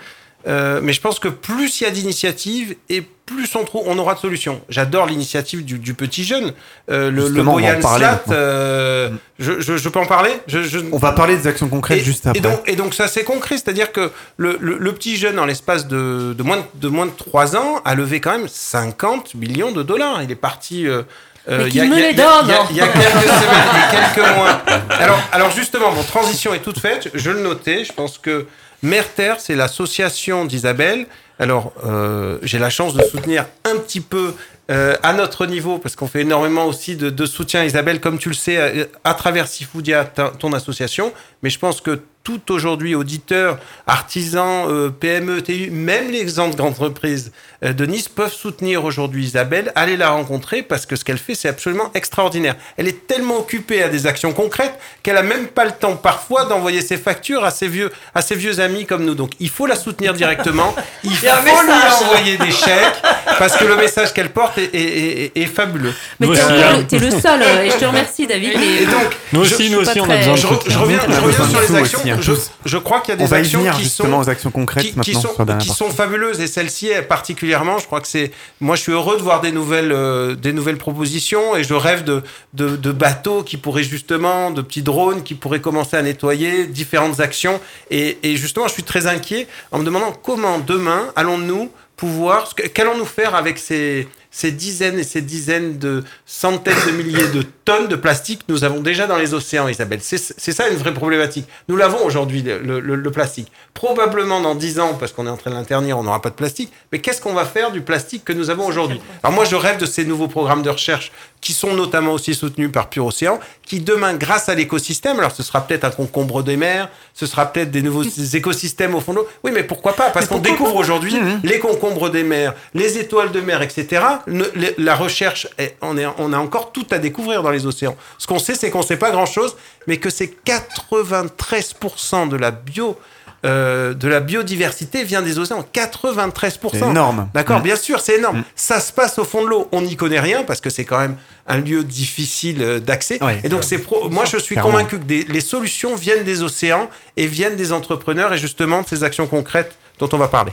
Euh, mais je pense que plus il y a d'initiatives et plus on, trouve, on aura de solutions. J'adore l'initiative du, du petit jeune, euh, le, le Boyan Slat. euh, je, je- je peux en parler je, je- On va parler des actions concrètes et, juste et après. donc, et donc ça c'est concret, c'est-à-dire que le, le- le petit jeune, en l'espace de, de, moins de, de moins de 3 ans, a levé quand même 50 millions de dollars. Il est parti... euh, euh, Mais il y y y a- donne, il y a- il y a quelques semaines, il y a quelques mois. Alors, alors justement, mon transition est toute faite. Je le notais. Je pense que Merter, c'est l'association d'Isabelle. Alors, euh, j'ai la chance de soutenir un petit peu euh, à notre niveau, parce qu'on fait énormément aussi de, de soutien, Isabelle, comme tu le sais, à, à travers Sifoudia, ton association. Mais je pense que tout aujourd'hui auditeur, artisan, euh, PME, TU, même les grandes entreprises euh, de Nice peuvent soutenir aujourd'hui Isabelle. Allez la rencontrer parce que ce qu'elle fait, c'est absolument extraordinaire. Elle est tellement occupée à des actions concrètes qu'elle a même pas le temps parfois d'envoyer ses factures à ses vieux, à ses vieux amis comme nous. Donc il faut la soutenir directement. Il faut lui envoyer des chèques parce que le message qu'elle porte est, est- est- est fabuleux. Mais t'es hein. le, seul, euh, et je te remercie, David. Et donc, Nous aussi, je nous aussi, on a besoin de je, soutien. je reviens, je reviens sur les actions. aussi, hein. Je, je crois qu'il y a On des va y actions venir qui justement sont aux actions concrètes qui, qui sont, qui sont fabuleuses et celle-ci particulièrement je crois que c'est moi je suis heureux de voir des nouvelles euh, des nouvelles propositions et je rêve de, de bateaux qui pourraient justement de petits drones qui pourraient commencer à nettoyer différentes actions. Et, justement je suis très inquiet en me demandant comment demain allons-nous pouvoir qu'allons-nous faire avec ces ces dizaines et ces dizaines de centaines de milliers de tonnes de plastique que nous avons déjà dans les océans, Isabelle. C'est ça une vraie problématique. Nous l'avons aujourd'hui, le, le- le plastique. Probablement dans 10 ans, parce qu'on est en train de l'internir, on n'aura pas de plastique. Mais qu'est-ce qu'on va faire du plastique que nous avons aujourd'hui? Alors moi, je rêve de ces nouveaux programmes de recherche qui sont notamment aussi soutenus par Pure Océan, qui demain, grâce à l'écosystème, alors ce sera peut-être un concombre des mers, ce sera peut-être des nouveaux écosystèmes au fond de l'eau. Oui, mais pourquoi pas? Parce qu'on découvre aujourd'hui les concombres des mers, les étoiles de mer, etc. Ne- la recherche, est- on, est, on a encore tout à découvrir dans les océans. Ce qu'on sait, c'est qu'on ne sait pas grand-chose, mais que c'est 93% de la bio... euh, de la biodiversité vient des océans. 93%. C'est énorme. D'accord, Mm. bien sûr, c'est énorme. Ça se passe au fond de l'eau. On n'y connaît rien parce que c'est quand même un lieu difficile euh, d'accès. Ouais. Et donc, c'est pro- moi, je suis Clairement. convaincu que des- les solutions viennent des océans et viennent des entrepreneurs et justement de ces actions concrètes dont on va parler.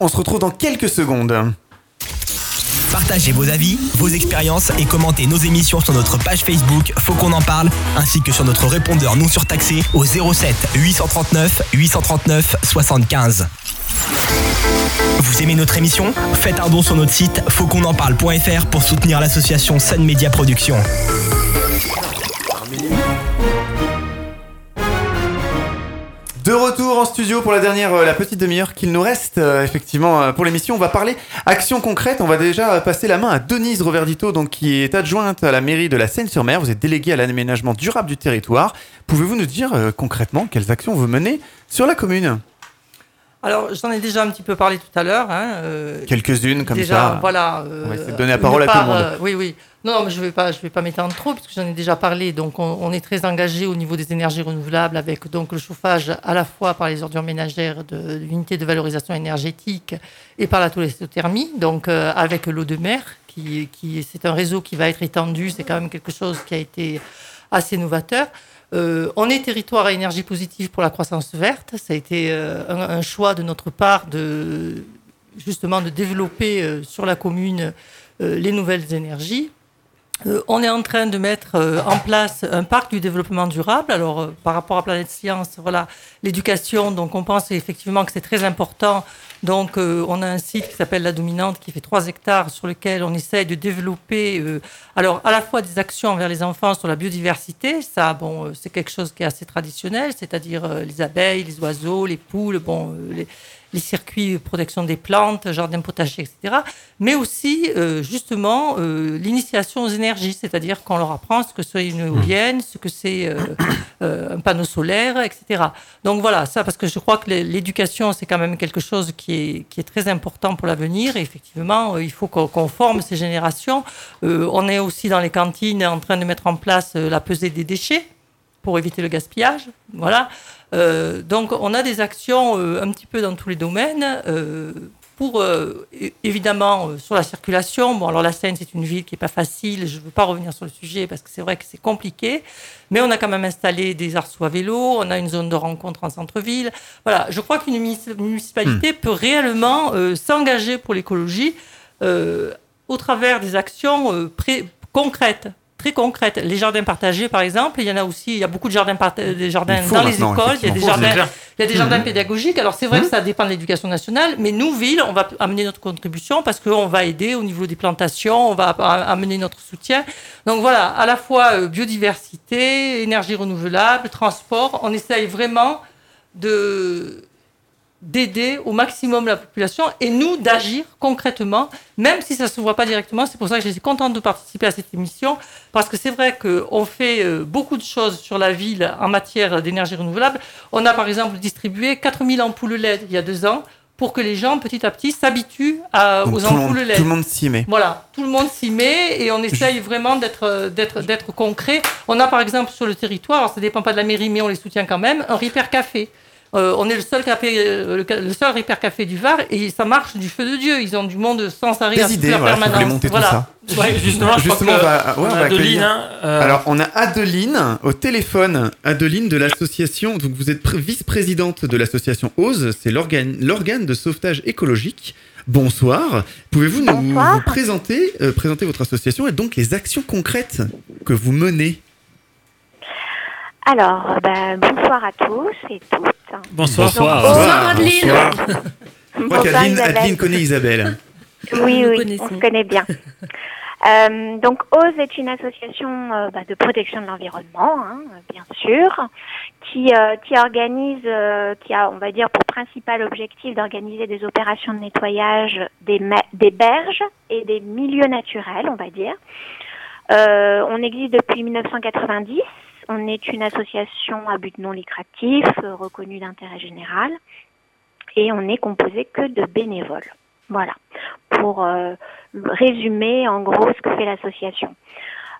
On se retrouve dans quelques secondes. Partagez vos avis, vos expériences et commentez nos émissions sur notre page Facebook Faut qu'on en parle, ainsi que sur notre répondeur non surtaxé au 07 839 839 75. Vous aimez notre émission? Faites un don sur notre site fautquonenparle.fr pour soutenir l'association Sun Media Productions. De retour en studio pour la dernière, euh, la petite demi-heure qu'il nous reste euh, effectivement euh, pour l'émission. On va parler action concrète. On va déjà passer la main à Denise Roverdito, donc qui est adjointe à la mairie de la Seine-sur-Mer. Vous êtes déléguée à l'aménagement durable du territoire. Pouvez-vous nous dire concrètement quelles actions vous menez sur la commune? Alors, j'en ai déjà un petit peu parlé tout à l'heure. hein, Quelques-unes comme déjà, ça. voilà. on va essayer de donner la parole à tout le monde. oui, oui. Non, mais je ne vais pas, pas m'étendre trop parce que j'en ai déjà parlé. Donc, on, est très engagé au niveau des énergies renouvelables avec donc le chauffage à la fois par les ordures ménagères de l'unité de valorisation énergétique et par la tolestothermie, donc euh, avec l'eau de mer, qui, qui c'est un réseau qui va être étendu. C'est quand même quelque chose qui a été assez novateur. Euh, on est territoire à énergie positive pour la croissance verte. Ça a été euh, un, un choix de notre part de justement de développer sur la commune les nouvelles énergies. Euh, on est en train de mettre euh, en place un parc du développement durable. Alors, euh, par rapport à Planète Science, voilà, l'éducation, donc on pense effectivement que c'est très important. Donc, euh, on a un site qui s'appelle La Dominante qui fait 3 hectares sur lequel on essaye de développer, euh, alors à la fois des actions envers les enfants sur la biodiversité. Ça, bon, c'est quelque chose qui est assez traditionnel, c'est-à-dire les abeilles, les oiseaux, les poules, bon, les, les circuits de protection des plantes, jardin potager, etc. Mais aussi, euh, justement, euh, l'initiation aux énergies, c'est-à-dire qu'on leur apprend ce que c'est une éolienne, ce que c'est euh, un panneau solaire, etc. Donc voilà, ça, parce que je crois que l'é- l'éducation, c'est quand même quelque chose qui est, qui est très important pour l'avenir. Et effectivement, il faut qu'on forme ces générations. On est aussi dans les cantines en train de mettre en place la pesée des déchets pour éviter le gaspillage. Voilà. Euh, donc, on a des actions euh, un petit peu dans tous les domaines. euh, pour évidemment sur la circulation. Bon, alors la Seine, c'est une ville qui n'est pas facile. Je ne veux pas revenir sur le sujet parce que c'est vrai que c'est compliqué. Mais on a quand même installé des arceaux à vélo. On a une zone de rencontre en centre-ville. Voilà. Je crois qu'une munici- municipalité peut réellement s'engager pour l'écologie au travers des actions concrètes. Très concrètes. Les jardins partagés, par exemple, il y en a aussi, il y a beaucoup de jardins, parta- des jardins dans les écoles, il y a des jardins, il y a des jardins pédagogiques. Alors c'est vrai que ça dépend de l'éducation nationale, mais nous, ville, on va amener notre contribution parce qu'on va aider au niveau des plantations, on va amener notre soutien. Donc voilà, à la fois euh, biodiversité, énergie renouvelable, transport, on essaye vraiment de d'aider au maximum la population et nous d'agir concrètement, même si ça ne se voit pas directement. C'est pour ça que je suis contente de participer à cette émission, parce que c'est vrai qu'on fait euh, beaucoup de choses sur la ville en matière d'énergie renouvelable. On a par exemple distribué 4000 ampoules LED il y a deux ans pour que les gens, petit à petit, s'habituent aux ampoules LED. Tout le monde s'y met. Voilà, tout le monde s'y met et on essaye vraiment d'être, d'être, d'être concret. On a par exemple sur le territoire, alors ça ne dépend pas de la mairie, mais on les soutient quand même, un Repair Café. Euh, on est le seul, café, euh, le, seul Repair Café du Var et ça marche du feu de Dieu. Ils ont du monde sans arrêt à idées, voilà, permanence. monter tout ça. justement, justement on va, Adeline. Hein, euh, Alors, on a Adeline au téléphone. Adeline de l'association. Donc, vous êtes vice-présidente de l'association OSE. C'est l'organe de sauvetage écologique. Bonsoir. Pouvez-vous nous présenter, présenter votre association et donc les actions concrètes que vous menez? Alors, ben, bonsoir à tous et toutes. Bonsoir. bonsoir, Adeline. Je crois qu'Adeline connaît Isabelle. Oui, oui, on se connaît bien. Euh, donc, OSE est une association euh, bah, de protection de l'environnement, hein, bien sûr, qui, euh, qui organise, qui a, on va dire, pour principal objectif d'organiser des opérations de nettoyage des, des berges et des milieux naturels, on va dire. on existe depuis 1990 on est une association à but non lucratif, euh, reconnue d'intérêt général, et on n'est composé que de bénévoles. Voilà, pour euh, résumer en gros ce que fait l'association.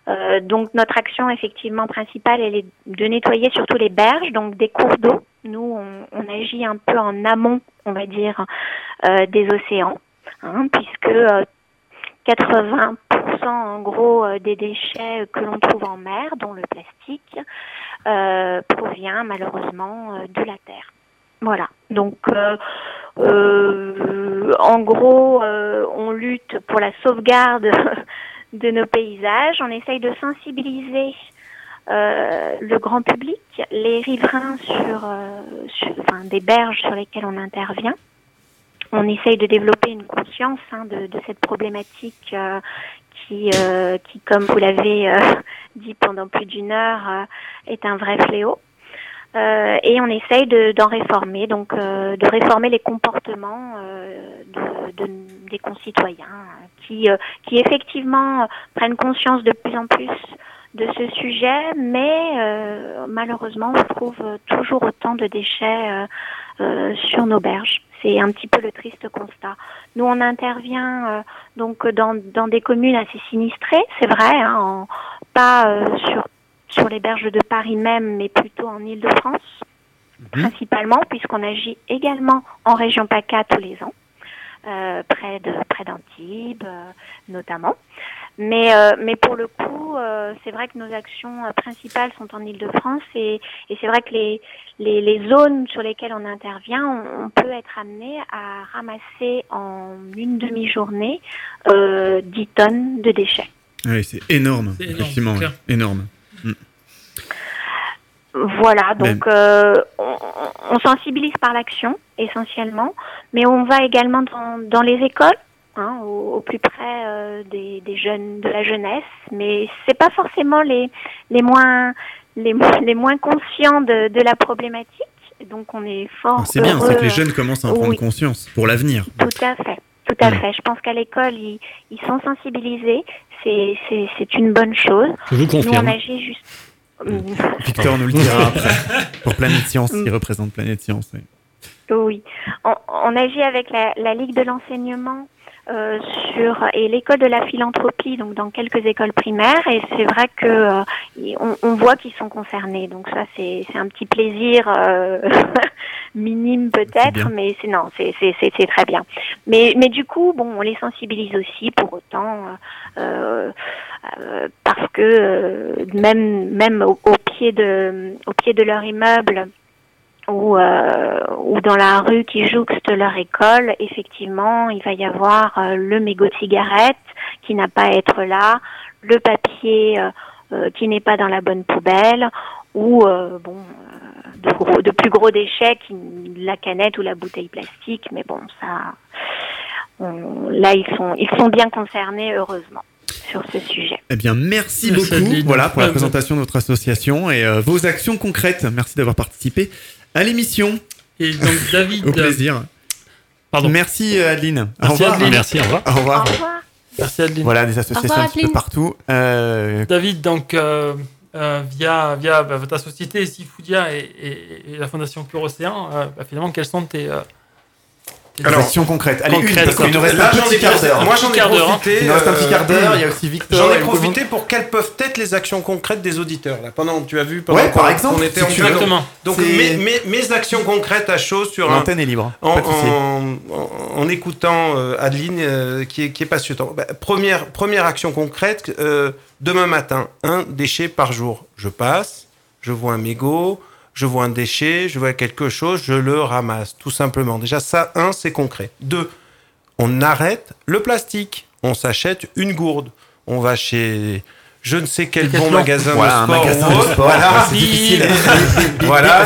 Euh, donc notre action effectivement principale, elle est de nettoyer surtout les berges, donc des cours d'eau. Nous, on, agit un peu en amont, on va dire, des océans, hein, puisque 80% en gros euh, des déchets que l'on trouve en mer, dont le plastique, euh, provient malheureusement euh, de la terre. Voilà. Donc, en gros, on lutte pour la sauvegarde de nos paysages. On essaye de sensibiliser le grand public, les riverains sur, des berges sur lesquelles on intervient on essaye de développer une conscience hein, de, cette problématique euh, qui, euh, qui, comme vous l'avez euh, dit pendant plus d'une heure, est un vrai fléau. et on essaye d'en réformer, donc de réformer les comportements de, des concitoyens qui, qui effectivement prennent conscience de plus en plus de ce sujet, mais malheureusement on trouve toujours autant de déchets sur nos berges. C'est un petit peu le triste constat. Nous, on intervient euh, donc dans, dans, des communes assez sinistrées, c'est vrai, hein, pas euh, sur, sur les berges de Paris même, mais plutôt en Île-de-France, mhm. principalement, puisqu'on agit également en région PACA tous les ans. Euh, près de près d'Antibes notamment. Mais euh, mais pour le coup, c'est vrai que nos actions principales sont en Île-de-France et, et c'est vrai que les, les, les zones sur lesquelles on intervient, on, peut être amené à ramasser en une demi-journée 10 tonnes de déchets. Oui, c'est énorme, effectivement, énorme. Mm. Voilà, donc euh, on, sensibilise par l'action essentiellement, mais on va également dans, les écoles, hein, au, plus près euh, des, jeunes, de la jeunesse, mais c'est pas forcément les les moins les, les moins conscients de, la problématique. Donc on est fort. Ah, c'est bien, c'est que les jeunes commencent à en prendre conscience pour l'avenir. Tout à fait. Tout à fait. Je pense qu'à l'école, ils, ils, sont sensibilisés. C'est une bonne chose. Je vous confirme. Nous, on agit juste Victor nous le dira après. Pour Planète Science, qui représente Planète Science. Oui. On, agit avec la, Ligue de l'enseignement euh, sur et l'école de la philanthropie, donc dans quelques écoles primaires. Et c'est vrai que euh, on, voit qu'ils sont concernés. Donc ça, c'est un petit plaisir euh, minime peut-être, mais c'est non, c'est très bien. Mais mais du coup, bon, on les sensibilise aussi pour autant. Euh, euh, parce que euh, même même au, pied de au pied de leur immeuble ou ou dans la rue qui jouxte leur école, effectivement, il va y avoir le mégot de cigarette qui n'a pas à être là, le papier qui n'est pas dans la bonne poubelle, ou bon de, gros, de plus gros déchets, qui, la canette ou la bouteille plastique. Mais bon, ça, là ils sont ils sont bien concernés heureusement sur ce sujet. Eh bien, merci, beaucoup voilà, pour la présentation de notre association et euh, vos actions concrètes. Merci d'avoir participé à l'émission. Et donc David. Au plaisir. Pardon. Merci euh, Adeline. Merci, au revoir. Adeline. Merci, au revoir. Au revoir. Au revoir. Merci Adeline. Voilà, des associations revoir, un petit peu partout. Euh, David, donc euh, euh, via, via bah, ta société Seafoodia et, et- et la fondation Pure Océan, euh, bah, finalement, quelles sont tes, euh, Alors, actions concrètes. Allez, une, concrètes, parce qu'il nous reste Là, un j'en ai petit quart d'heure. Moi, j'en ai hein. profité. Il nous reste un petit euh, quart d'heure. Il y a aussi Victor. J'en ai profité pour quelles peuvent être les actions concrètes des auditeurs. Là, pendant, tu as vu, pendant Ouais, par qu'on- exemple, qu'on était si en. Exactement. Donc, mes, mes- mes actions concrètes à chaud sur un, L'antenne est libre. en, en- en- en écoutant euh, Adeline euh, qui, est, qui est passionnant. Bah, première, première action concrète, euh, demain matin, un déchet par jour. Je passe, je vois un mégot, je vois un déchet, je vois quelque chose, je le ramasse, tout simplement. Déjà, ça, un, c'est concret. Deux, on arrête le plastique. On s'achète une gourde. On va chez je ne sais quel bon magasin Voilà, un de sport. magasin de sport. Voilà. Ouais, c'est difficile. Voilà,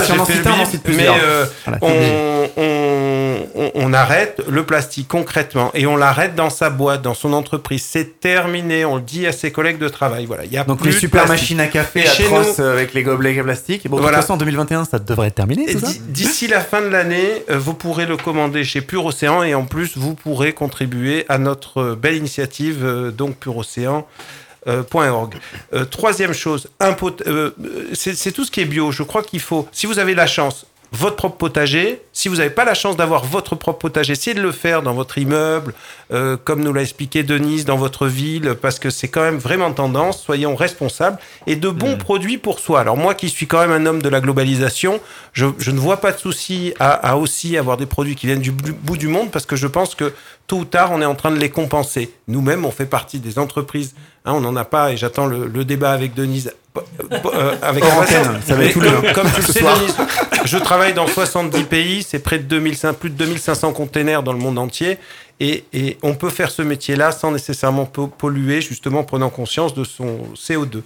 mais euh, Voilà, on, on, on- arrête le plastique concrètement et on l'arrête dans sa boîte, dans son entreprise. C'est terminé. On le dit à ses collègues de travail. Voilà, il y a Donc plus les de super machines à café atroces euh, avec les gobelets plastiques. Bon, de Voilà. toute façon, en 2021, ça devrait être terminé, D'ici la fin de l'année, euh, vous pourrez le commander chez Pure Océan et en plus, vous pourrez contribuer à notre euh, belle initiative, donc Pure Océan. Euh, .org. Euh, troisième chose, euh, c'est tout ce qui est bio. Je crois qu'il faut, si vous avez la chance, votre propre potager. Si vous n'avez pas la chance d'avoir votre propre potager, essayez de le faire dans votre immeuble, euh, comme nous l'a expliqué Denise, dans votre ville, parce que c'est quand même vraiment tendance. Soyons responsables et de bons produits pour soi. Alors moi qui suis quand même un homme de la globalisation, je, je ne vois pas de souci à, à aussi avoir des produits qui viennent du bout du monde, parce que je pense que tôt ou tard, on est en train de les compenser. Nous-mêmes, on fait partie des entreprises. Hein, on n'en a pas, et j'attends le, le débat avec Denise. euh, avec Hors impatience. antenne, ça va Mais être tout le- comme, tu le sais. Denise, je travaille dans 70 pays, c'est près de 2500, plus de 2500 containers dans le monde entier. Et, et on peut faire ce métier-là sans nécessairement po- polluer, justement en prenant conscience de son CO2.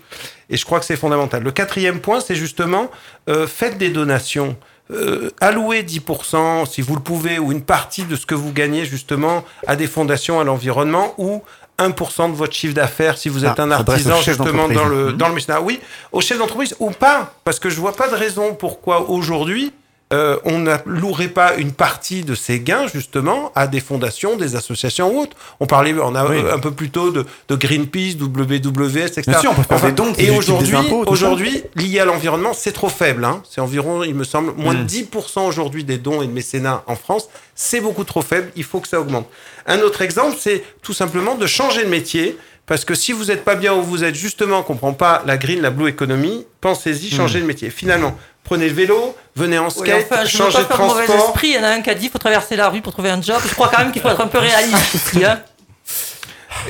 Et je crois que c'est fondamental. Le quatrième point, c'est justement euh, faites des donations. Euh, allouez 10%, si vous le pouvez, ou une partie de ce que vous gagnez justement à des fondations à l'environnement ou 1% de votre chiffre d'affaires si vous êtes Ah, un ça s'adresse artisan justement dans le, dans le. Oui, au chef d'entreprise ou pas, parce que je vois pas de raison pourquoi aujourd'hui euh, on n'allouerait pas une partie de ces gains justement à des fondations, des associations ou autres. On parlait, on a Oui. euh, un peu plus tôt de, de Greenpeace, WWF, etc. Bien sûr, on peut faire des dons et aujourd'hui, lié à l'environnement, c'est trop faible. Hein. C'est environ, il me semble, moins Mm. de 10% aujourd'hui des dons et de mécénat en France. C'est beaucoup trop faible. Il faut que ça augmente. Un autre exemple, c'est tout simplement de changer de métier. Parce que si vous n'êtes pas bien où vous êtes, justement, qu'on ne comprend pas la green, la blue economy, pensez-y, Hmm. changez de métier. Finalement, prenez le vélo, venez en Oui, skate, enfin, je veux changez pas de faire de mauvais transport. esprit. Il y en a un qui a dit qu'il faut traverser la rue pour trouver un job. Je crois quand même qu'il faut être un peu réaliste aussi. Hein.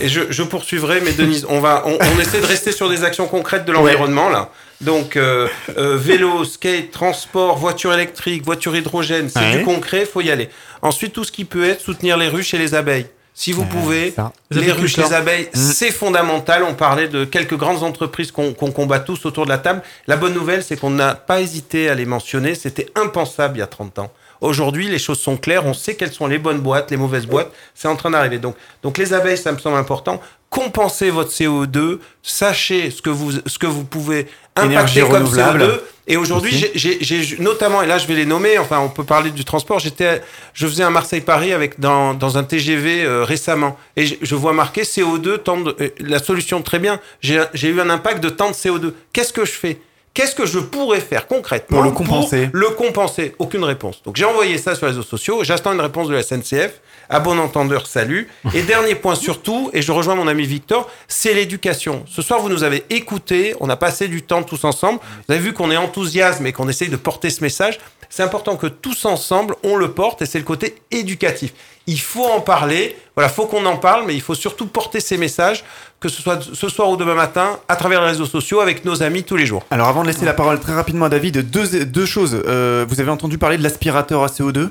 Et je, je poursuivrai, mais Denise, on va, on, on essaie de rester sur des actions concrètes de l'environnement là. Donc euh, euh, vélo, skate, transport, voiture électrique, voiture hydrogène, c'est Ouais. du concret, faut y aller. Ensuite, tout ce qui peut être soutenir les ruches et les abeilles. Si vous Ouais, pouvez, ça. Les les ruches, les abeilles, Mm. c'est fondamental. On parlait de quelques grandes entreprises qu'on qu'on combat tous autour de la table. La bonne nouvelle, c'est qu'on n'a pas hésité à les mentionner. C'était impensable il y a 30 ans. Aujourd'hui, les choses sont claires. On sait quelles sont les bonnes boîtes, les mauvaises boîtes. C'est en train d'arriver. Donc, donc, les abeilles, ça me semble important. Compensez votre CO2. Sachez ce que vous, ce que vous pouvez impacter comme renouvelable. CO2. Et aujourd'hui, j'ai- notamment, et là je vais les nommer, enfin on peut parler du transport, j'étais, je faisais un Marseille-Paris avec dans, dans un TGV euh, récemment, et je, je vois marqué CO2, tant de, euh, la solution très bien, j'ai eu un impact de tant de CO2. Qu'est-ce que je fais? Qu'est-ce que je pourrais faire concrètement Pour le compenser. le compenser Aucune réponse. Donc j'ai envoyé ça sur les réseaux sociaux, j'attends une réponse de la SNCF. À bon entendeur, salut. Et dernier point surtout, et je rejoins mon ami Victor, c'est l'éducation. Ce soir, vous nous avez écoutés, on a passé du temps tous ensemble. Vous avez vu qu'on est enthousiasme et qu'on essaye de porter ce message. C'est important que tous ensemble, on le porte, et c'est le côté éducatif. Il faut en parler, voilà, faut qu'on en parle, mais il faut surtout porter ces messages, que ce soit ce soir ou demain matin, à travers les réseaux sociaux, avec nos amis tous les jours. Alors avant de laisser la parole très rapidement à David, deux, choses. Euh, vous avez entendu parler de l'aspirateur à CO2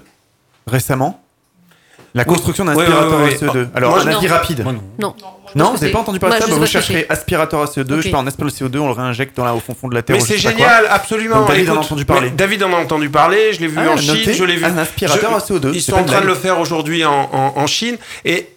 récemment? La construction d'un aspirateur à oui. CO2. Alors Moi, un je- avis rapide. Moi, non. Non. Non, Je vous n'avez pas entendu parler de ça Vous chercherez aspirateur à CO2, Ok. je sais pas, on aspire le CO2, on le réinjecte dans la, au fond, fond de la terre. Mais c'est génial, absolument. Donc, David en a entendu parler. David en a entendu parler, je l'ai vu Ah, en Chine, je l'ai vu. un aspirateur Je- à CO2, Ils c'est sont en train de le faire aujourd'hui en, en- en Chine. Et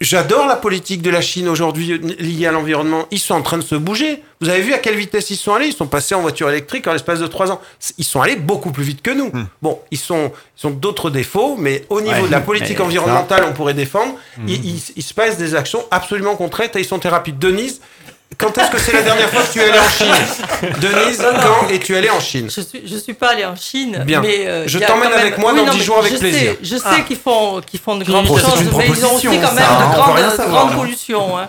J'adore la politique de la Chine aujourd'hui liée à l'environnement. Ils sont en train de se bouger. Vous avez vu à quelle vitesse ils sont allés? Ils sont passés en voiture électrique en l'espace de trois ans. Ils sont allés beaucoup plus vite que nous. Hmm. Bon, ils sont, ils ont d'autres défauts, mais au niveau Ouais, de la politique environnementale, on pourrait défendre. Hmm. Il, il- il se passe des actions absolument concrètes et ils sont très rapides. Denise, quand est-ce que c'est la dernière fois que tu es allée en Chine Denise, quand es-tu allée en Chine Je suis, je suis pas allée en Chine, Bien. mais euh, Je t'emmène même- avec moi Oui, dans non, 10 mais jours avec je plaisir. Sais, je sais Ah. qu'ils font, qu'ils font de grandes choses, une mais ils ont aussi quand même ça, de grandes, grandes pollutions. hein.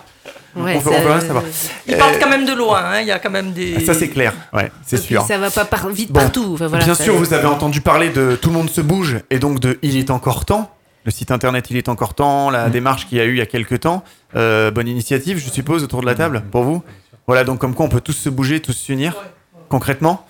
Ouais, on peut- on peut ça- rien savoir. Ils Euh, partent quand même de loin. hein. Il y a quand même des. Ça c'est clair, ouais, c'est sûr. Ça va pas par- vite Bon, partout. Enfin, voilà, Bien sûr, vous avez entendu parler de Tout le monde se bouge et donc de Il est encore temps. Le site internet Il est encore temps, la démarche qu'il y a eu il y a quelques temps. Euh, bonne initiative, je suppose, autour de la table pour vous. Voilà, donc comme quoi on peut tous se bouger, tous s'unir concrètement.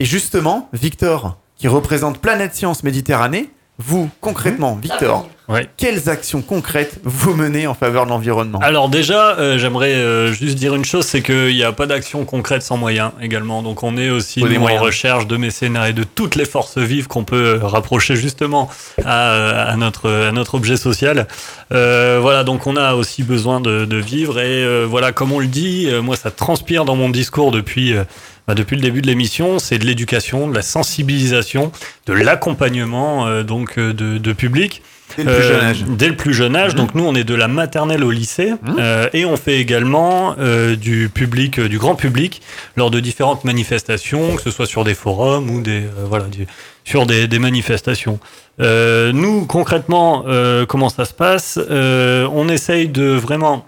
Et justement, Victor, qui représente Planète Science Méditerranée, vous, concrètement, Victor, Ouais. quelles actions concrètes vous menez en faveur de l'environnement? Alors déjà, euh, j'aimerais euh, juste dire une chose, c'est qu'il n'y a pas d'action concrète sans moyens également. Donc on est aussi nous, en recherche de mécénat et de toutes les forces vives qu'on peut euh, rapprocher justement à, à notre à notre objet social. Euh, voilà, donc on a aussi besoin de, de vivre et euh, voilà, comme on le dit, euh, moi ça transpire dans mon discours depuis euh, bah, depuis le début de l'émission, c'est de l'éducation, de la sensibilisation, de l'accompagnement euh, donc euh, de, de public. Dès le plus Euh, jeune âge. Dès le plus jeune âge. Mhm. Donc nous, on est de la maternelle au lycée Mhm. euh, et on fait également euh, du public, du grand public, lors de différentes manifestations, que ce soit sur des forums ou des euh, voilà, du- sur des, des manifestations. Euh, nous, concrètement, euh, comment ça se passe? Euh, On essaye de vraiment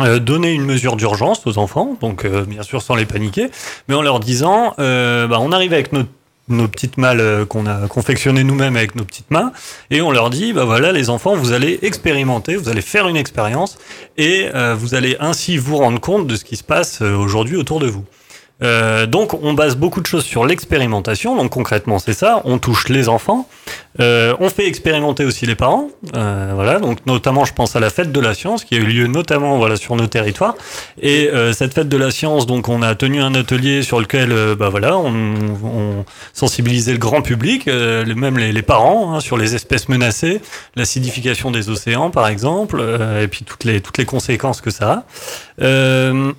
euh, donner une mesure d'urgence aux enfants, donc euh, bien sûr sans les paniquer, mais en leur disant, euh, bah, on arrive avec nos, petites malles qu'on a confectionnées nous-mêmes avec nos petites mains, et on leur dit, bah voilà les enfants, vous allez expérimenter, vous allez faire une expérience, et vous allez ainsi vous rendre compte de ce qui se passe aujourd'hui autour de vous. Donc on base beaucoup de choses sur l'expérimentation, donc concrètement c'est ça, on touche les enfants, euh, on fait expérimenter aussi les parents, euh, voilà, donc notamment je pense à la fête de la science qui a eu lieu notamment voilà sur nos territoires, et euh, cette fête de la science, donc on a tenu un atelier sur lequel euh, bah voilà, on, on sensibilisait le grand public, euh, même les, les parents, hein, sur les espèces menacées, l'acidification des océans par exemple, euh, et puis toutes les toutes les conséquences que ça a. Euh,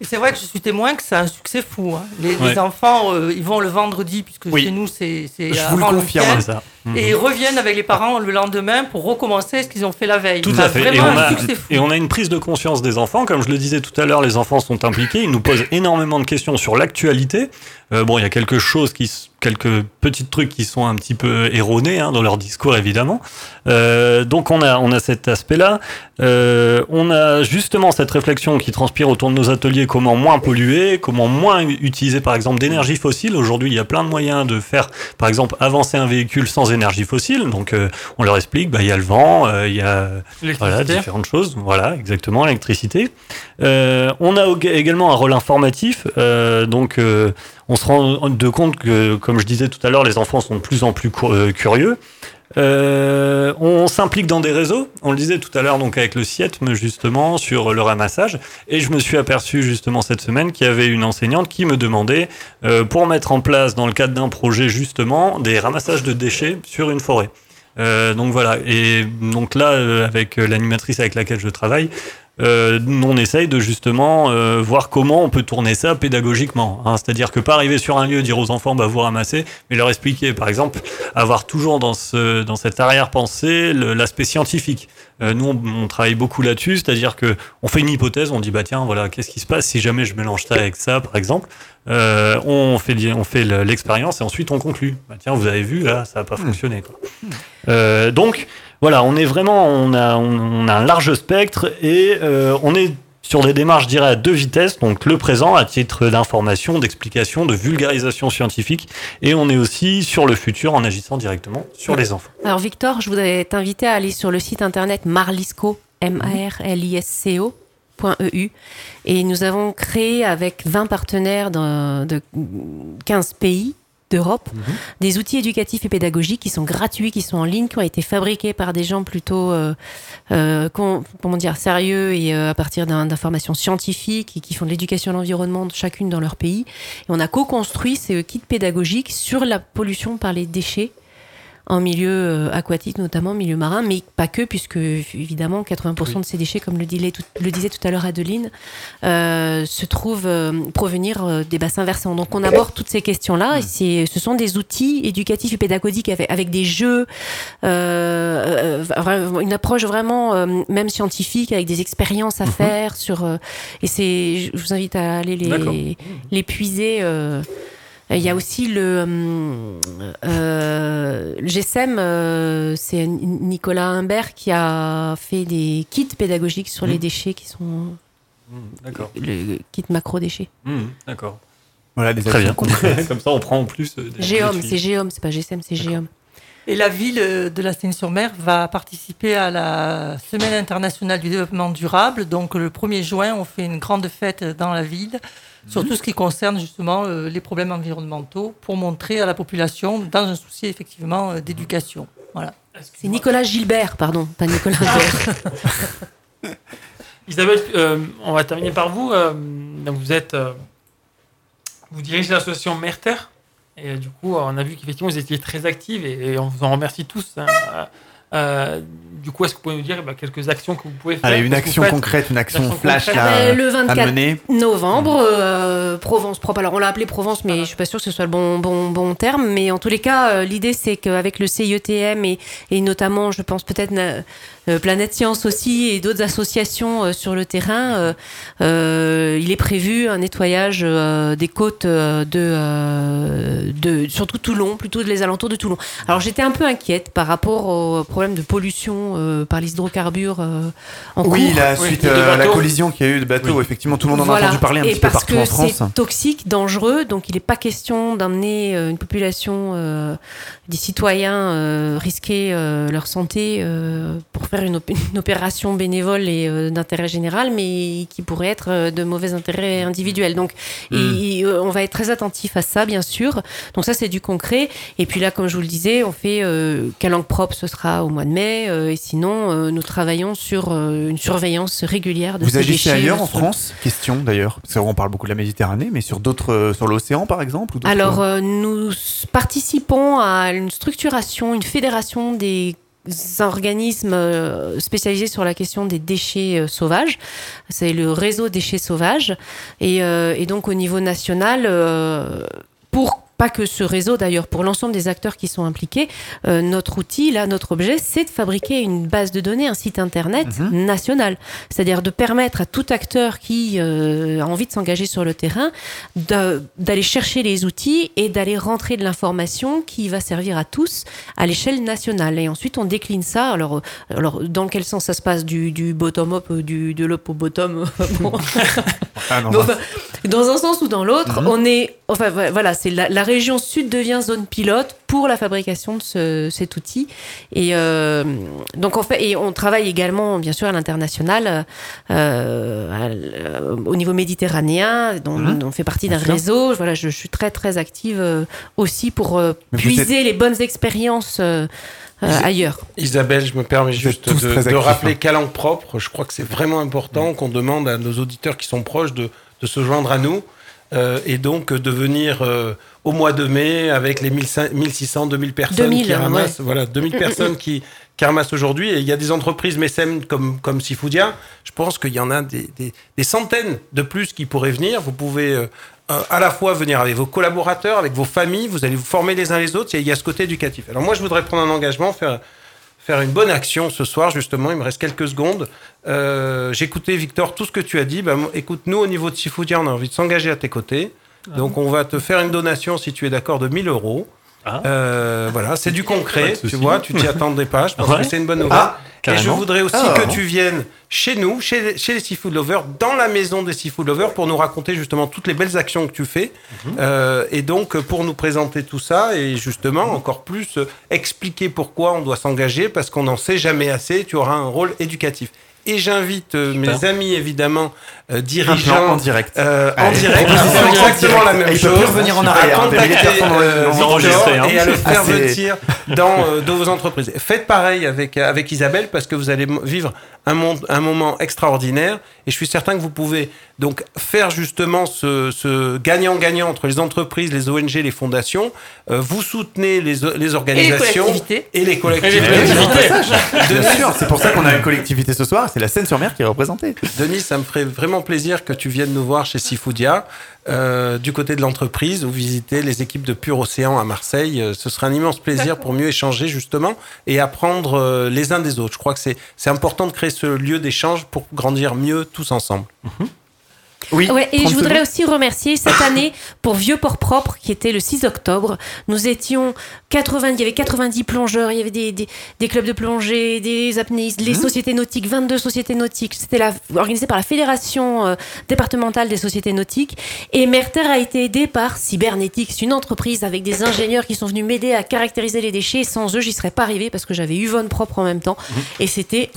c'est vrai que je suis témoin que c'est un succès fou. hein. Les, les enfants, euh, ils vont le vendredi, puisque Oui. chez nous, c'est c'est Je vous le confirme. week-end. Et ils reviennent avec les parents le lendemain pour recommencer ce qu'ils ont fait la veille. Tout à fait. Et on, a, succès fou. et on a une prise de conscience des enfants. Comme je le disais tout à l'heure, les enfants sont impliqués. Ils nous posent énormément de questions sur l'actualité. Euh, bon, il y a quelque chose qui, s- quelques petits trucs qui sont un petit peu erronés hein, dans leur discours, évidemment. Euh, donc on a, on a cet aspect-là. Euh, on a justement cette réflexion qui transpire autour de nos ateliers. Comment moins polluer, comment moins utiliser, par exemple, d'énergie fossile. Aujourd'hui, il y a plein de moyens de faire, par exemple, avancer un véhicule sans énergie fossile. Donc, euh, on leur explique, bah, il y a le vent, euh, il y a voilà, différentes choses. Voilà, exactement, l'électricité. Euh, on a également un rôle informatif. euh, donc, euh, on se rend de compte que, comme je disais tout à l'heure, les enfants sont de plus en plus euh, curieux. Euh, on s'implique dans des réseaux. On le disait tout à l'heure, donc avec le CIETM justement sur le ramassage. Et je me suis aperçu justement cette semaine qu'il y avait une enseignante qui me demandait euh, pour mettre en place dans le cadre d'un projet justement des ramassages de déchets sur une forêt. Euh, donc voilà. Et donc là, avec l'animatrice avec laquelle je travaille, euh, on essaye de justement euh, voir comment on peut tourner ça pédagogiquement. hein. C'est-à-dire que pas arriver sur un lieu, dire aux enfants, bah vous ramassez, mais leur expliquer, par exemple, avoir toujours dans ce dans cette arrière-pensée l'aspect scientifique. Euh, nous, on, on travaille beaucoup là-dessus, c'est-à-dire que on fait une hypothèse, on dit bah tiens, voilà, qu'est-ce qui se passe si jamais je mélange ça avec ça, par exemple. Euh, on fait on fait le- l'expérience et ensuite on conclut. Bah tiens, vous avez vu là, ça n'a pas fonctionné. Quoi. Euh, donc voilà, on est vraiment, on a, on, a un large spectre et euh, on est sur des démarches, je dirais, à deux vitesses. Donc le présent à titre d'information, d'explication, de vulgarisation scientifique, et on est aussi sur le futur en agissant directement sur les enfants. Alors Victor, je voudrais t'inviter à aller sur le site internet marlisco, M-A-R-L-I-S-C-O. .eu et nous avons créé avec 20 partenaires de, de 15 pays d'Europe des outils éducatifs et pédagogiques qui sont gratuits, qui sont en ligne, qui ont été fabriqués par des gens plutôt euh, euh, comment dire sérieux et euh, à partir d'informations scientifiques et qui font de l'éducation à l'environnement chacune dans leur pays. Et on a co-construit ces kits pédagogiques sur la pollution par les déchets en milieu euh, aquatique, notamment milieu marin, mais pas que, puisque évidemment 80% de ces déchets, comme le, disait tout, le disait tout à l'heure Adeline, euh, se trouvent euh, provenir euh, des bassins versants. Donc on aborde toutes ces questions-là, c'est- ce sont des outils éducatifs et pédagogiques avec, avec des jeux, euh, une approche vraiment même scientifique, avec des expériences à Mhm. faire sur. et c'est, je vous invite à aller les, les puiser. Euh, il y a aussi le, euh, le GSM, euh, c'est Nicolas Humbert qui a fait des kits pédagogiques sur les Mhm. déchets qui sont Mmh, D'accord. le kit macro déchets. Mmh, D'accord. Voilà des Très bien. Comme ça, on prend en plus. euh, des- Géom, c'est Géom, c'est pas GSM, c'est Géom. Et la ville euh, de la Seine-sur-Mer va participer à la Semaine internationale du développement durable. Donc le 1er juin, on fait une grande fête dans la ville sur tout ce qui concerne justement euh, les problèmes environnementaux pour montrer à la population, dans un souci effectivement euh, d'éducation. Voilà. C'est Nicolas Gilbert, pardon, pas Nicolas Humbert. Isabelle, euh, on va terminer par vous. euh, donc vous êtes, euh, vous dirigez l'association Merter. Et du coup, on a vu qu'effectivement, vous étiez très active et, et on vous en remercie tous. hein. Euh, du coup, est-ce que vous pouvez nous dire eh ben, quelques actions que vous pouvez faire Allez, une action concrète, une action Action flash concrète. Euh, le à 24 mener. novembre, euh, Provence propre. Alors on l'a appelé Provence, mais je suis pas sûre que ce soit le bon, bon, bon terme. Mais en tous les cas, euh, l'idée c'est qu'avec le CIETM et, et notamment, je pense peut-être euh, Planète Science aussi et d'autres associations euh, sur le terrain, euh, euh, il est prévu un nettoyage euh, des côtes euh, de, euh, de surtout Toulon, plutôt les alentours de Toulon. Alors j'étais un peu inquiète par rapport au problème de pollution euh, par les hydrocarbures euh, en Oui, cours. la Oui, suite euh, à la collision qu'il y a eu de bateaux, Oui. effectivement, tout le monde en a entendu parler un et petit peu parce partout que en France. c'est toxique, dangereux, donc il n'est pas question d'emmener euh, une population, euh, des citoyens euh, risquer euh, leur santé euh, pour faire une, op- une opération bénévole et euh, d'intérêt général, mais qui pourrait être euh, de mauvais intérêt individuel. Donc Hmm. et- et, euh, on va être très attentif à ça, bien sûr. Donc ça, c'est du concret. Et puis là, comme je vous le disais, on fait euh, Calanque propre, ce sera au mois de mai. euh, et sinon, nous travaillons sur une surveillance régulière de Vous ces agissez déchets, ailleurs en sur- France? Question d'ailleurs. Qu'on parle beaucoup de la Méditerranée, mais sur d'autres, sur l'océan par exemple ou Alors, nous participons à une structuration, une fédération des organismes euh, spécialisés sur la question des déchets euh, sauvages. C'est le réseau déchets sauvages. Et, euh, et donc, au niveau national, pour pas que ce réseau d'ailleurs, pour l'ensemble des acteurs qui sont impliqués, euh, notre outil, là, notre objet, c'est de fabriquer une base de données, un site internet Mhm. national. C'est-à-dire de permettre à tout acteur qui euh, a envie de s'engager sur le terrain d'a- d'aller chercher les outils et d'aller rentrer de l'information qui va servir à tous à l'échelle nationale. Et ensuite, on décline ça. Alors, euh, alors dans quel sens ça se passe? Du, du bottom-up, du, de l'up au bottom? Bon. Ah, non, dans un sens ou dans l'autre, Mhm. on est. Enfin, vo- voilà, c'est la, la région sud devient zone pilote pour la fabrication de ce- cet outil. Et euh, donc, on fait, et on travaille également, bien sûr, à l'international, euh, euh, au niveau méditerranéen, dont Mhm. on fait partie d'un réseau. Voilà, je, je suis très, très active euh, aussi pour euh, puiser les bonnes expériences euh, euh, ailleurs. Isabelle, je me permets juste de, rappeler hein. Calanque propre. Je crois que c'est vraiment important qu'on demande à nos auditeurs qui sont proches de, de se joindre à nous euh, et donc de venir euh, au mois de mai avec les 1500 1600, 2000 personnes 2000, qui ouais. ramassent. Voilà, 2000 personnes qui, qui ramassent aujourd'hui. Et il y a des entreprises mécènes comme, comme Sifoudia. Je pense qu'il y en a des, des- des centaines de plus qui pourraient venir. Vous pouvez euh, euh, à la fois venir avec vos collaborateurs, avec vos familles. Vous allez vous former les uns les autres. Il y a- ce côté éducatif. Alors moi, je voudrais prendre un engagement, faire faire une bonne action ce soir, justement. Il me reste quelques secondes. Euh, J'écoutais, Victor, tout ce que tu as dit. Bah, moi, écoute, nous, au niveau de Sifoudia, on a envie de s'engager à tes côtés. Donc, on va te faire une donation, si tu es d'accord, de 1000 euros. Ah. Euh, voilà, c'est du concret, tu vois, tu t'y attendais pas, je pense Ouais. que c'est une bonne nouvelle. Ah, Et je voudrais aussi Ah. que tu viennes chez nous, chez, les- chez les Seafood Lovers, dans la maison des Seafood Lovers, pour nous raconter justement toutes les belles actions que tu fais. Mhm. Euh, et donc, pour nous présenter tout ça, et justement, encore plus, euh, expliquer pourquoi on doit s'engager, parce qu'on n'en sait jamais assez, tu auras un rôle éducatif. Et j'invite euh, mes amis, évidemment, euh, dirigeants en direct. euh, en direct, en exactement direct. la même Et il peut chose. plus revenir en à arrière, hein, milliers de contacter euh, Victor hein. et à le faire Ah, venir dans, euh, vos entreprises. Faites pareil avec, avec Isabelle parce que vous allez vivre un, monde, un moment extraordinaire. Et je suis certain que vous pouvez donc faire justement ce ce gagnant-gagnant entre les entreprises, les ONG, les fondations. Euh, vous soutenez les, les organisations collectivités. et les collectivités. Bien sûr, c'est pour ça qu'on a une collectivité ce soir. C'est la Seine-sur-Mer qui est représentée. Denis, ça me ferait vraiment plaisir que tu viennes nous voir chez Sifoudia, euh, du côté de l'entreprise, ou visiter les équipes de Pur Océan à Marseille. Euh, ce sera un immense plaisir pour mieux échanger justement et apprendre euh, les uns des autres. Je crois que c'est c'est important de créer ce lieu d'échange pour grandir mieux tous ensemble. Oui. Ouais, et 30 je voudrais secondes. aussi remercier cette année pour Vieux Port Propre, qui était le 6 octobre. Nous étions 80, il y avait 90 plongeurs, il y avait des, des, des clubs de plongée, des apnéistes, les sociétés nautiques, 22 sociétés nautiques. C'était organisé par la Fédération euh, départementale des sociétés nautiques. Et Merter a été aidé par Cybernetics, une entreprise avec des ingénieurs qui sont venus m'aider à caractériser les déchets. Sans eux, j'y serais pas arrivé parce que j'avais Uvonne propre en même temps. Et c'était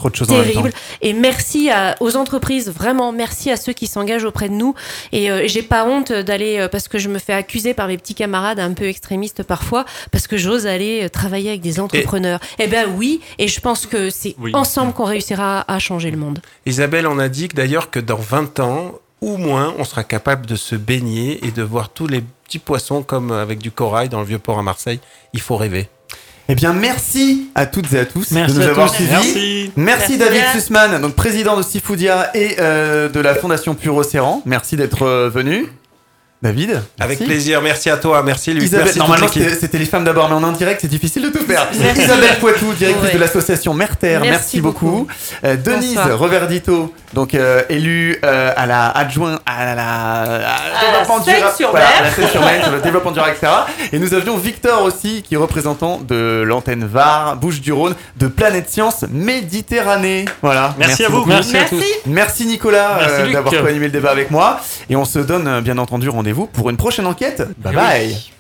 terrible. Et merci à- aux entreprises, vraiment merci à ceux qui s'engagent auprès de nous. Et euh, j'ai pas honte d'aller, euh, parce que je me fais accuser par mes petits camarades un peu extrémistes parfois, parce que j'ose aller euh, travailler avec des entrepreneurs. Eh ben oui, et je pense que c'est Oui. ensemble qu'on réussira à changer le monde. Isabelle, on a dit d'ailleurs que dans 20 ans ou moins, on sera capable de se baigner et de voir tous les petits poissons comme avec du corail dans le vieux port à Marseille. Il faut rêver. Eh bien, merci à toutes et à tous Merci de nous à avoir suivis. Merci. Merci, Merci David bien. Sussman, donc président de Sifoudia et euh, de la Fondation Pure Océan. Merci d'être euh, venu. David Avec plaisir. Merci à toi. Merci Luc. Isabelle, merci toute normalement c'était c'était les femmes d'abord, mais en indirect c'est difficile de tout faire. Merci. Isabelle Poitou, directrice Ouais. de l'association Merter, merci, Merci beaucoup. beaucoup. Euh, Denise Bonsoir. Reverdito, donc euh, élue euh, à la adjointe à la, à la développement durable- voilà, à la sur le développement durable, etc. Et nous avions Victor aussi, qui est représentant de l'antenne VAR, Bouches-du-Rhône, de Planète Science Méditerranée. Voilà. Merci à vous. Merci à tous. Merci. Merci Nicolas euh, d'avoir co-animé le débat avec moi. Et on se donne euh, bien entendu rendez-vous pour une prochaine enquête. Bye Eh bye. oui.